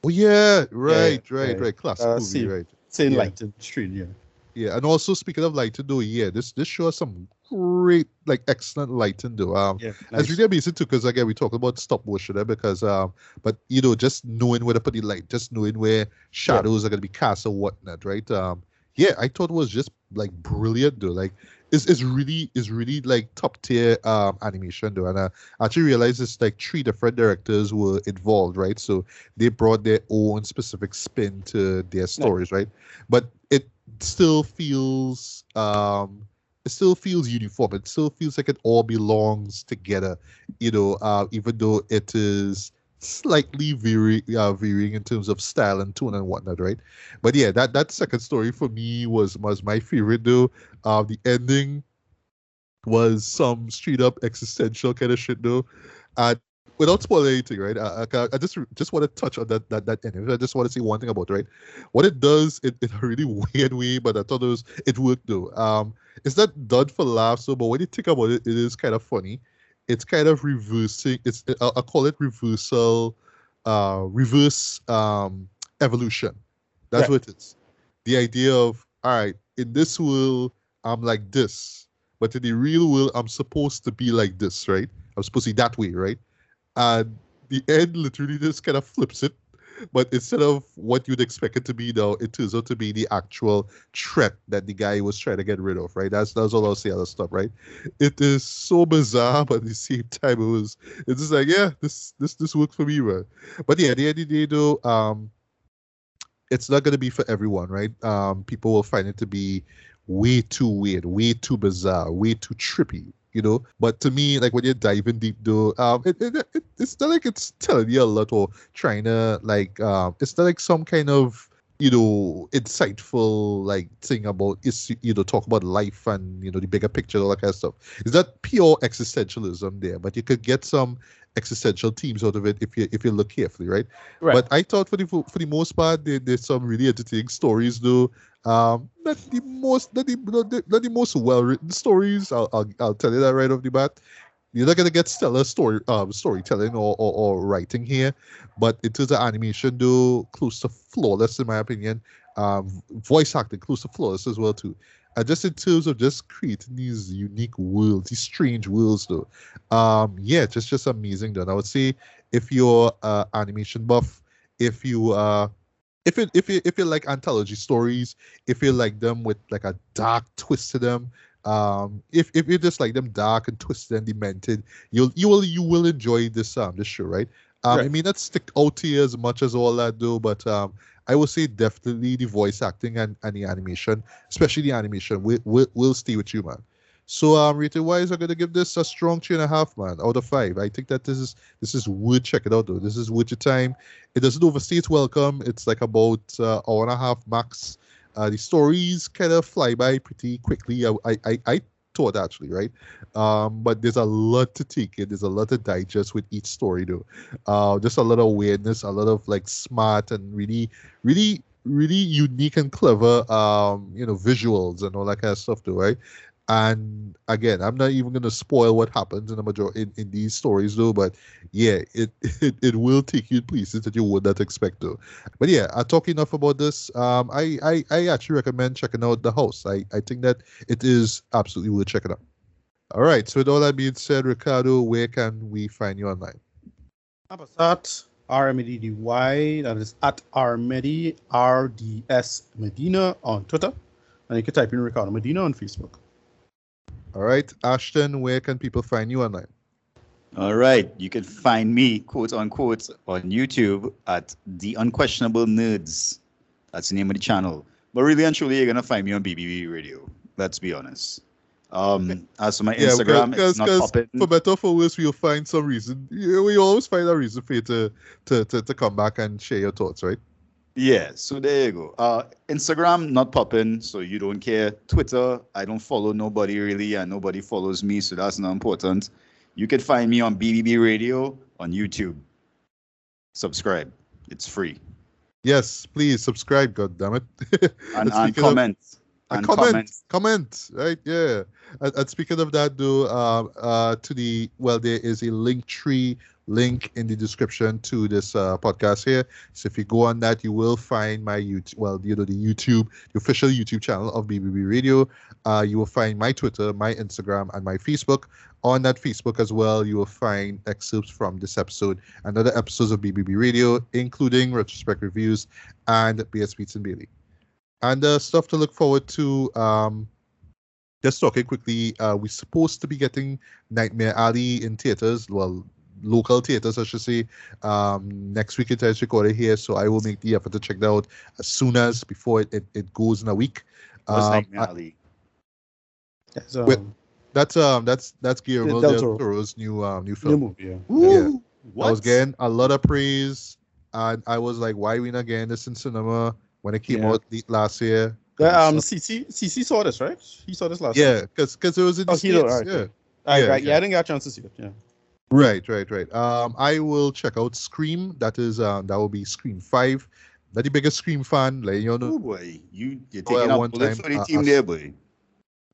Oh yeah, right, yeah, right, yeah. right. Classic Uh, movie, see. right? Saying Yeah. lighting street, yeah. Yeah, and also speaking of lighting though, yeah, this this show has some great, like excellent lighting though. Um, Yeah, It's nice. really amazing too, because again we talk about stop motion there because um, but you know just knowing where to put the light, just knowing where shadows are gonna be cast or whatnot, right? Um, yeah, I thought it was just like brilliant though. Like it's, it's really is really like top tier um animation though and i actually realized it's like three different directors were involved right so they brought their own specific spin to their stories right but it still feels um it still feels uniform it still feels like it all belongs together you know uh even though it is slightly vary, uh, varying in terms of style and tone and whatnot, right? But yeah, that that second story for me was was my favorite though. Uh, the ending was some straight up existential kind of shit though, and without spoiling anything, right? I, I, I just just want to touch on that that that ending. I just want to say one thing about it, right? What it does in, in a really [LAUGHS] weird way, but I thought it was it worked though. Um, it's not done for laughs, so but when you think about it, it is kind of funny it's kind of reversing. It's I, I call it reversal, uh, reverse um, evolution. That's right. what it is. The idea of all right, in this world, I'm like this, but in the real world, I'm supposed to be like this, right? I'm supposed to be that way, right? And the end literally just kind of flips it but instead of what you'd expect it to be, though, it turns out to be the actual threat that the guy was trying to get rid of, right? That's that's all I'll say. Other stuff, right? It is so bizarre, but at the same time, it was it's just like, yeah, this this this worked for me, man. But yeah, the end of the day, though, um, it's not gonna be for everyone, right? Um, people will find it to be way too weird, way too bizarre, way too trippy, you know. But to me, like when you're diving deep, though, um, it, it, it it's not like it's telling you a lot or trying to like, um, it's not like some kind of you know insightful like thing about is you know talk about life and you know the bigger picture all that kind of stuff. Is that pure existentialism there? But you could get some existential themes out of it if you if you look carefully, right? right. But I thought for the for the most part there, there's some really entertaining stories though. Um, not the most not the not the, not the most well written stories. I'll, I'll I'll tell you that right off the bat. You're not gonna get stellar story um storytelling or, or, or writing here, but it is an animation, though, close to flawless in my opinion. Um, voice acting close to flawless as well too. Just in terms of just creating these unique worlds, these strange worlds, though. Um, yeah, just just amazing. Though I would say, if you're uh, animation buff, if you uh, if it if you if you like anthology stories, if you like them with like a dark twist to them, um, if if you just like them dark and twisted and demented, you'll you will you will enjoy this um this show, right? Um, right. I mean, not stick out to you as much as all that though, but um, I would say definitely the voice acting and, and the animation, especially the animation, will will stay with you, man. So um, rated wise, I'm gonna give this a strong three and a half, man, out of five. I think that this is this is worth check it out though. This is worth your time. It doesn't overstay its welcome. It's like about uh, hour and a half max. Uh, the stories kind of fly by pretty quickly. I, I, I thought actually, right? Um, but there's a lot to take in. There's a lot to digest with each story, though. Uh, just a lot of awareness, a lot of like smart and really, really, really unique and clever, um, you know, visuals and all that kind of stuff, though, right? And again, I'm not even gonna spoil what happens in the majority in, in these stories though, but yeah, it, [LAUGHS] it it will take you places that you would not expect to. But yeah, I talk enough about this. Um, I, I I actually recommend checking out the house. I I think that it is absolutely worth checking out. All right. So with all that being said, Ricardo, where can we find you online? Abasat RMEDY. That is at Armedi RDS Medina on Twitter. And you can type in Ricardo Medina on Facebook. All right. Ashton, where can people find you online? All right. You can find me, quote unquote, on YouTube at The Unquestionable Nerds. That's the name of the channel. But really and truly, you're going to find me on BBB Radio. Let's be honest. Um, as for my yeah, Instagram, cause, it's not cause popping. For better or for worse, we'll find some reason. We always find a reason for you to, to, to, to come back and share your thoughts, right? Yeah, so there you go. Uh, Instagram not popping, so you don't care. Twitter, I don't follow nobody really, and nobody follows me, so that's not important. You can find me on BBB Radio on YouTube. Subscribe, it's free. Yes, please subscribe. God damn it! [LAUGHS] and, and comment. Of, and comment, comment, comment, right? Yeah. And, and speaking of that, though, uh, uh, to the well, there is a link tree link in the description to this uh, podcast here. So if you go on that, you will find my YouTube, well, you know, the YouTube, the official YouTube channel of BBB Radio. Uh, you will find my Twitter, my Instagram, and my Facebook. On that Facebook as well, you will find excerpts from this episode and other episodes of BBB Radio, including retrospect reviews and BS Beats and Bailey. And uh, stuff to look forward to. Um, just talking quickly, uh, we're supposed to be getting Nightmare Alley in theaters. Well, local theaters, I should say. Um, next week it is recorded here, so I will make the effort to check that out as soon as before it, it, it goes in a week. What's Um, I- Alley? It's, um, Wait, that's um that's that's Guillermo Del del Toro's new um new film. new movie, yeah. Yeah. What? I was getting a lot of praise, and I was like, "Why we not getting this in cinema when it came Yeah. out late last year?" Yeah, um, CC CC saw this, right? He saw this last. yeah, because because it was in the Oh, he don't- States, alright, yeah. okay. Right, yeah, right. Yeah, yeah. I didn't get a chance to see it. Yeah. Right, right, right. Um, I will check out Scream. That is uh, that will be Scream Five. Not the biggest Scream fan, like you know. Oh boy, you you're Oh, taking at a one time, for the uh, team uh, there, boy.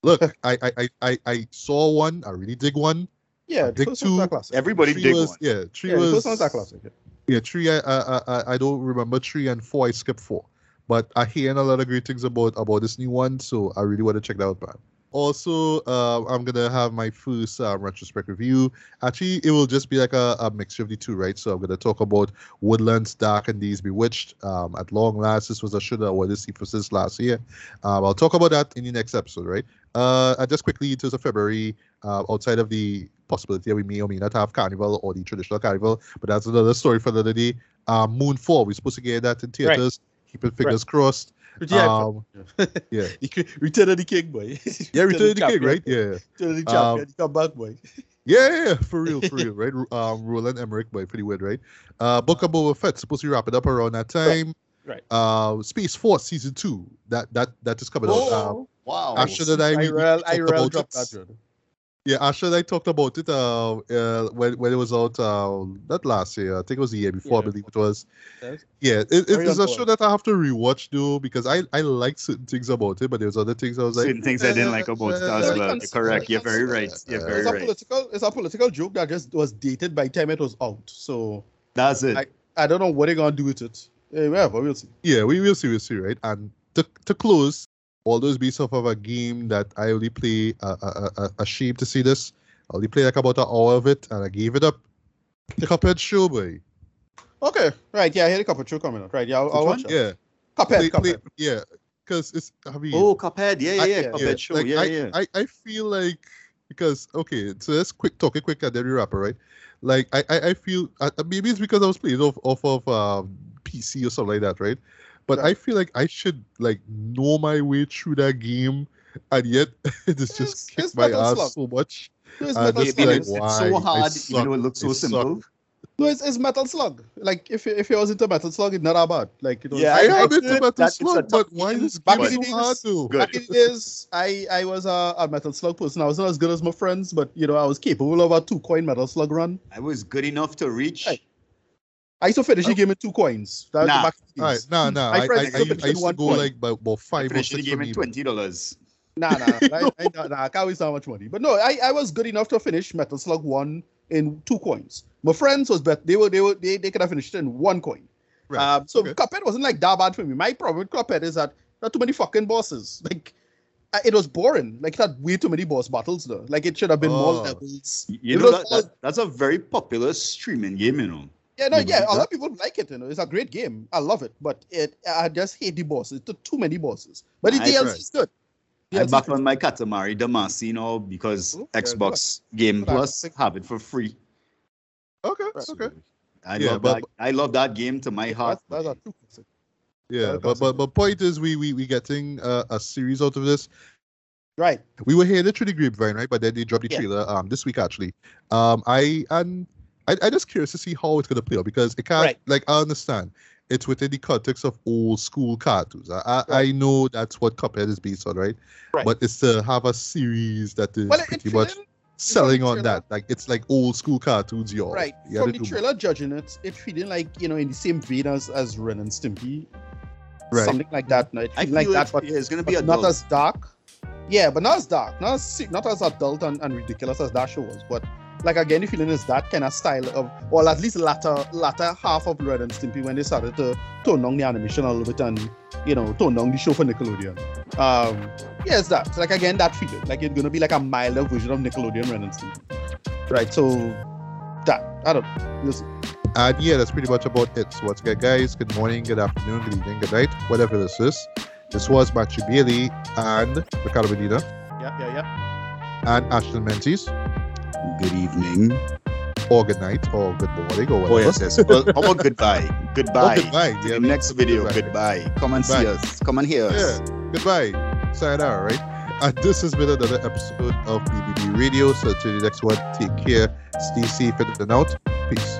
Look, [LAUGHS] I, I, I, I, I saw one. I really dig one. Yeah, the Dig two. Everybody Three dig was, one. Yeah, three yeah, the was. first one's a classic. Yeah. Yeah, three. I, I, I, I don't remember three and four. I skipped four, but I hearing a lot of great things about about this new one, so I really want to check that out, man. Also, uh, I'm gonna have my first uh, retrospect review. Actually, it will just be like a, a mixture of the two, right? So I'm gonna talk about Woodlands Dark and Days Bewitched. Um, at long last, this was a show that I wanted to see for since last year. Um, I'll talk about that in the next episode, right? Uh, just quickly, in terms of February, uh, outside of the possibility that we may or may not have Carnival or the traditional Carnival, but that's another story for another day. Um, Moonfall, we're supposed to get that in theaters. Keeping fingers crossed. Yeah, Um, [LAUGHS] yeah. Return of the King, boy. Yeah, Return of the King, right? Yeah. Return of the Um, champion. He come back, boy. [LAUGHS] Yeah, yeah, for real, for real, [LAUGHS] right? Um, Roland Emmerich, boy, pretty weird, right? Uh, Book of Boba Fett supposed to be wrapping up around that time. right. Uh, Space Force season two that that that is coming out. Um, Oh, wow. Asher and I, I we, we real, I about dropped that. Jordan. Yeah, Asher and I talked about it uh, uh when when it was out uh not last year. I think it was the year before. I believe it was. Yes. Yeah, it, it, it's a show that I have to rewatch though because I I like certain things about it, but there's other things I was like. Certain things I didn't like about it as Yeah, well. you correct. you You're very right. that. You're very It's a right. political. It's a political joke that just was dated by the time it was out. So That's it. I- I don't know what they're gonna do with it. Eh, whatever, we'll see. Yeah, we will see, we'll see, right? And to, to close, all those based off of a game that I only play, uh, uh, uh, ashamed to see this. I only played like about an hour of it, and I gave it up. The Cuphead show, boy. Okay, right. Yeah, I had a couple of coming out. Right. Yeah, I'll, I'll Which watch one? it. Yeah, Cuphead, play, play, Cuphead. yeah, because it's. I mean, oh, Cuphead. Yeah, yeah, I- yeah. yeah, Cuphead show. like, yeah, I, yeah. I, I feel like because okay, so let's quick talk it quick and then we wrap it, right? Like I, I, I feel uh, maybe it's because I was playing off off of um, PC or something like that, right? But I feel like I should like know my way through that game, and yet [LAUGHS] it is It's- just it's kicked my ass Slug. so much. It's Uh, Metal Slug. like, it's, so hard, suck. even though it looks so I simple. No, it's, it's Metal Slug. Like if if it was into Metal Slug, it's not that bad. Like it was, Yeah, I, I- I am into Metal that it's a Slug, tough but why is this back game in the so hard days- to? Good. Back in the days, I I was a, a Metal Slug person. I wasn't as good as my friends, but you know I was capable of a two coin Metal Slug run. I was good enough to reach. Right. I used to finish the game in two coins. That was Nah. back the All right, nah, nah. My I, I, friends I, used to I used to go point. like by about I five or finished the six game in me. twenty dollars. Nah, nah, [LAUGHS] I, I, nah, nah, I can't waste that much money. But no, I, I was good enough to finish Metal Slug one in two coins. My friends was bet they were they were they, they could have finished it in one coin. Right. Um, so okay. Cuphead wasn't like that bad for me. My problem with Cuphead is that there are too many fucking bosses. Like uh, it was boring. Like it had way too many boss battles though. Like it should have been more Oh. levels. You It know that, all- that that's a very popular streaming game, you know. Yeah, no, yeah, a lot of people like it. You know, it's a great game. I love it, but it I just hate the bosses. Too, too many bosses. But the I- DLC is good. I'm back on my Katamari Damacy now because Oh, yeah, Xbox Game Good luck. Plus have it for free. Okay, Right. okay. I Yeah, love but- that. I love that game to my heart. That's, that's a true. Yeah, That- but but it. but point is, we we we getting uh, a series out of this. Right. We were here literally through the grapevine, right? But then they dropped the Yeah. trailer um this week actually. Um, I and I I just curious to see how it's gonna play out because it can't Right. like I understand it's within the context of old school cartoons. I I, I know that's what Cuphead is based on, right? Right. But it's to have a series that is Well, pretty much feeling- selling on trailer- that. Like it's like old school cartoons, y'all. Right. You From gotta the do trailer judging it, it feeling like, you know, in the same vein as, as Ren and Stimpy. Right. Something like that. No, it I feel like like that, but, yeah, it's gonna be but adult. not as dark. Yeah, but not as dark. Not as not as adult and, and ridiculous as that show was. But like again, the feeling is that kind of style of or at least latter latter half of Ren and Stimpy when they started to tone down the animation a little bit and you know, tone down the show for Nickelodeon. Um yeah, it's that. Like again that feeling. Like it's gonna be like a milder version of Nickelodeon Ren and Stimpy. Right, so that I don't know. Listen. And yeah, that's pretty much about it. So once again, guys, good morning, good afternoon, good evening, good night, whatever this is. This was Matthew Bailey and Ricardo Medina. Yeah, Yeah, yeah. And Ashton Menzies, Good evening. or good night, or good morning, or Oh, whatever. yes, yes. Well, how about goodbye? [LAUGHS] Goodbye. Oh, goodbye. Yeah, the next video, goodbye. goodbye. Come and see us. Come and hear us. Yeah, goodbye. Sayonara, right? And this has been another episode of BBB Radio. So, to the next one, take care. Stay safe and out. Peace.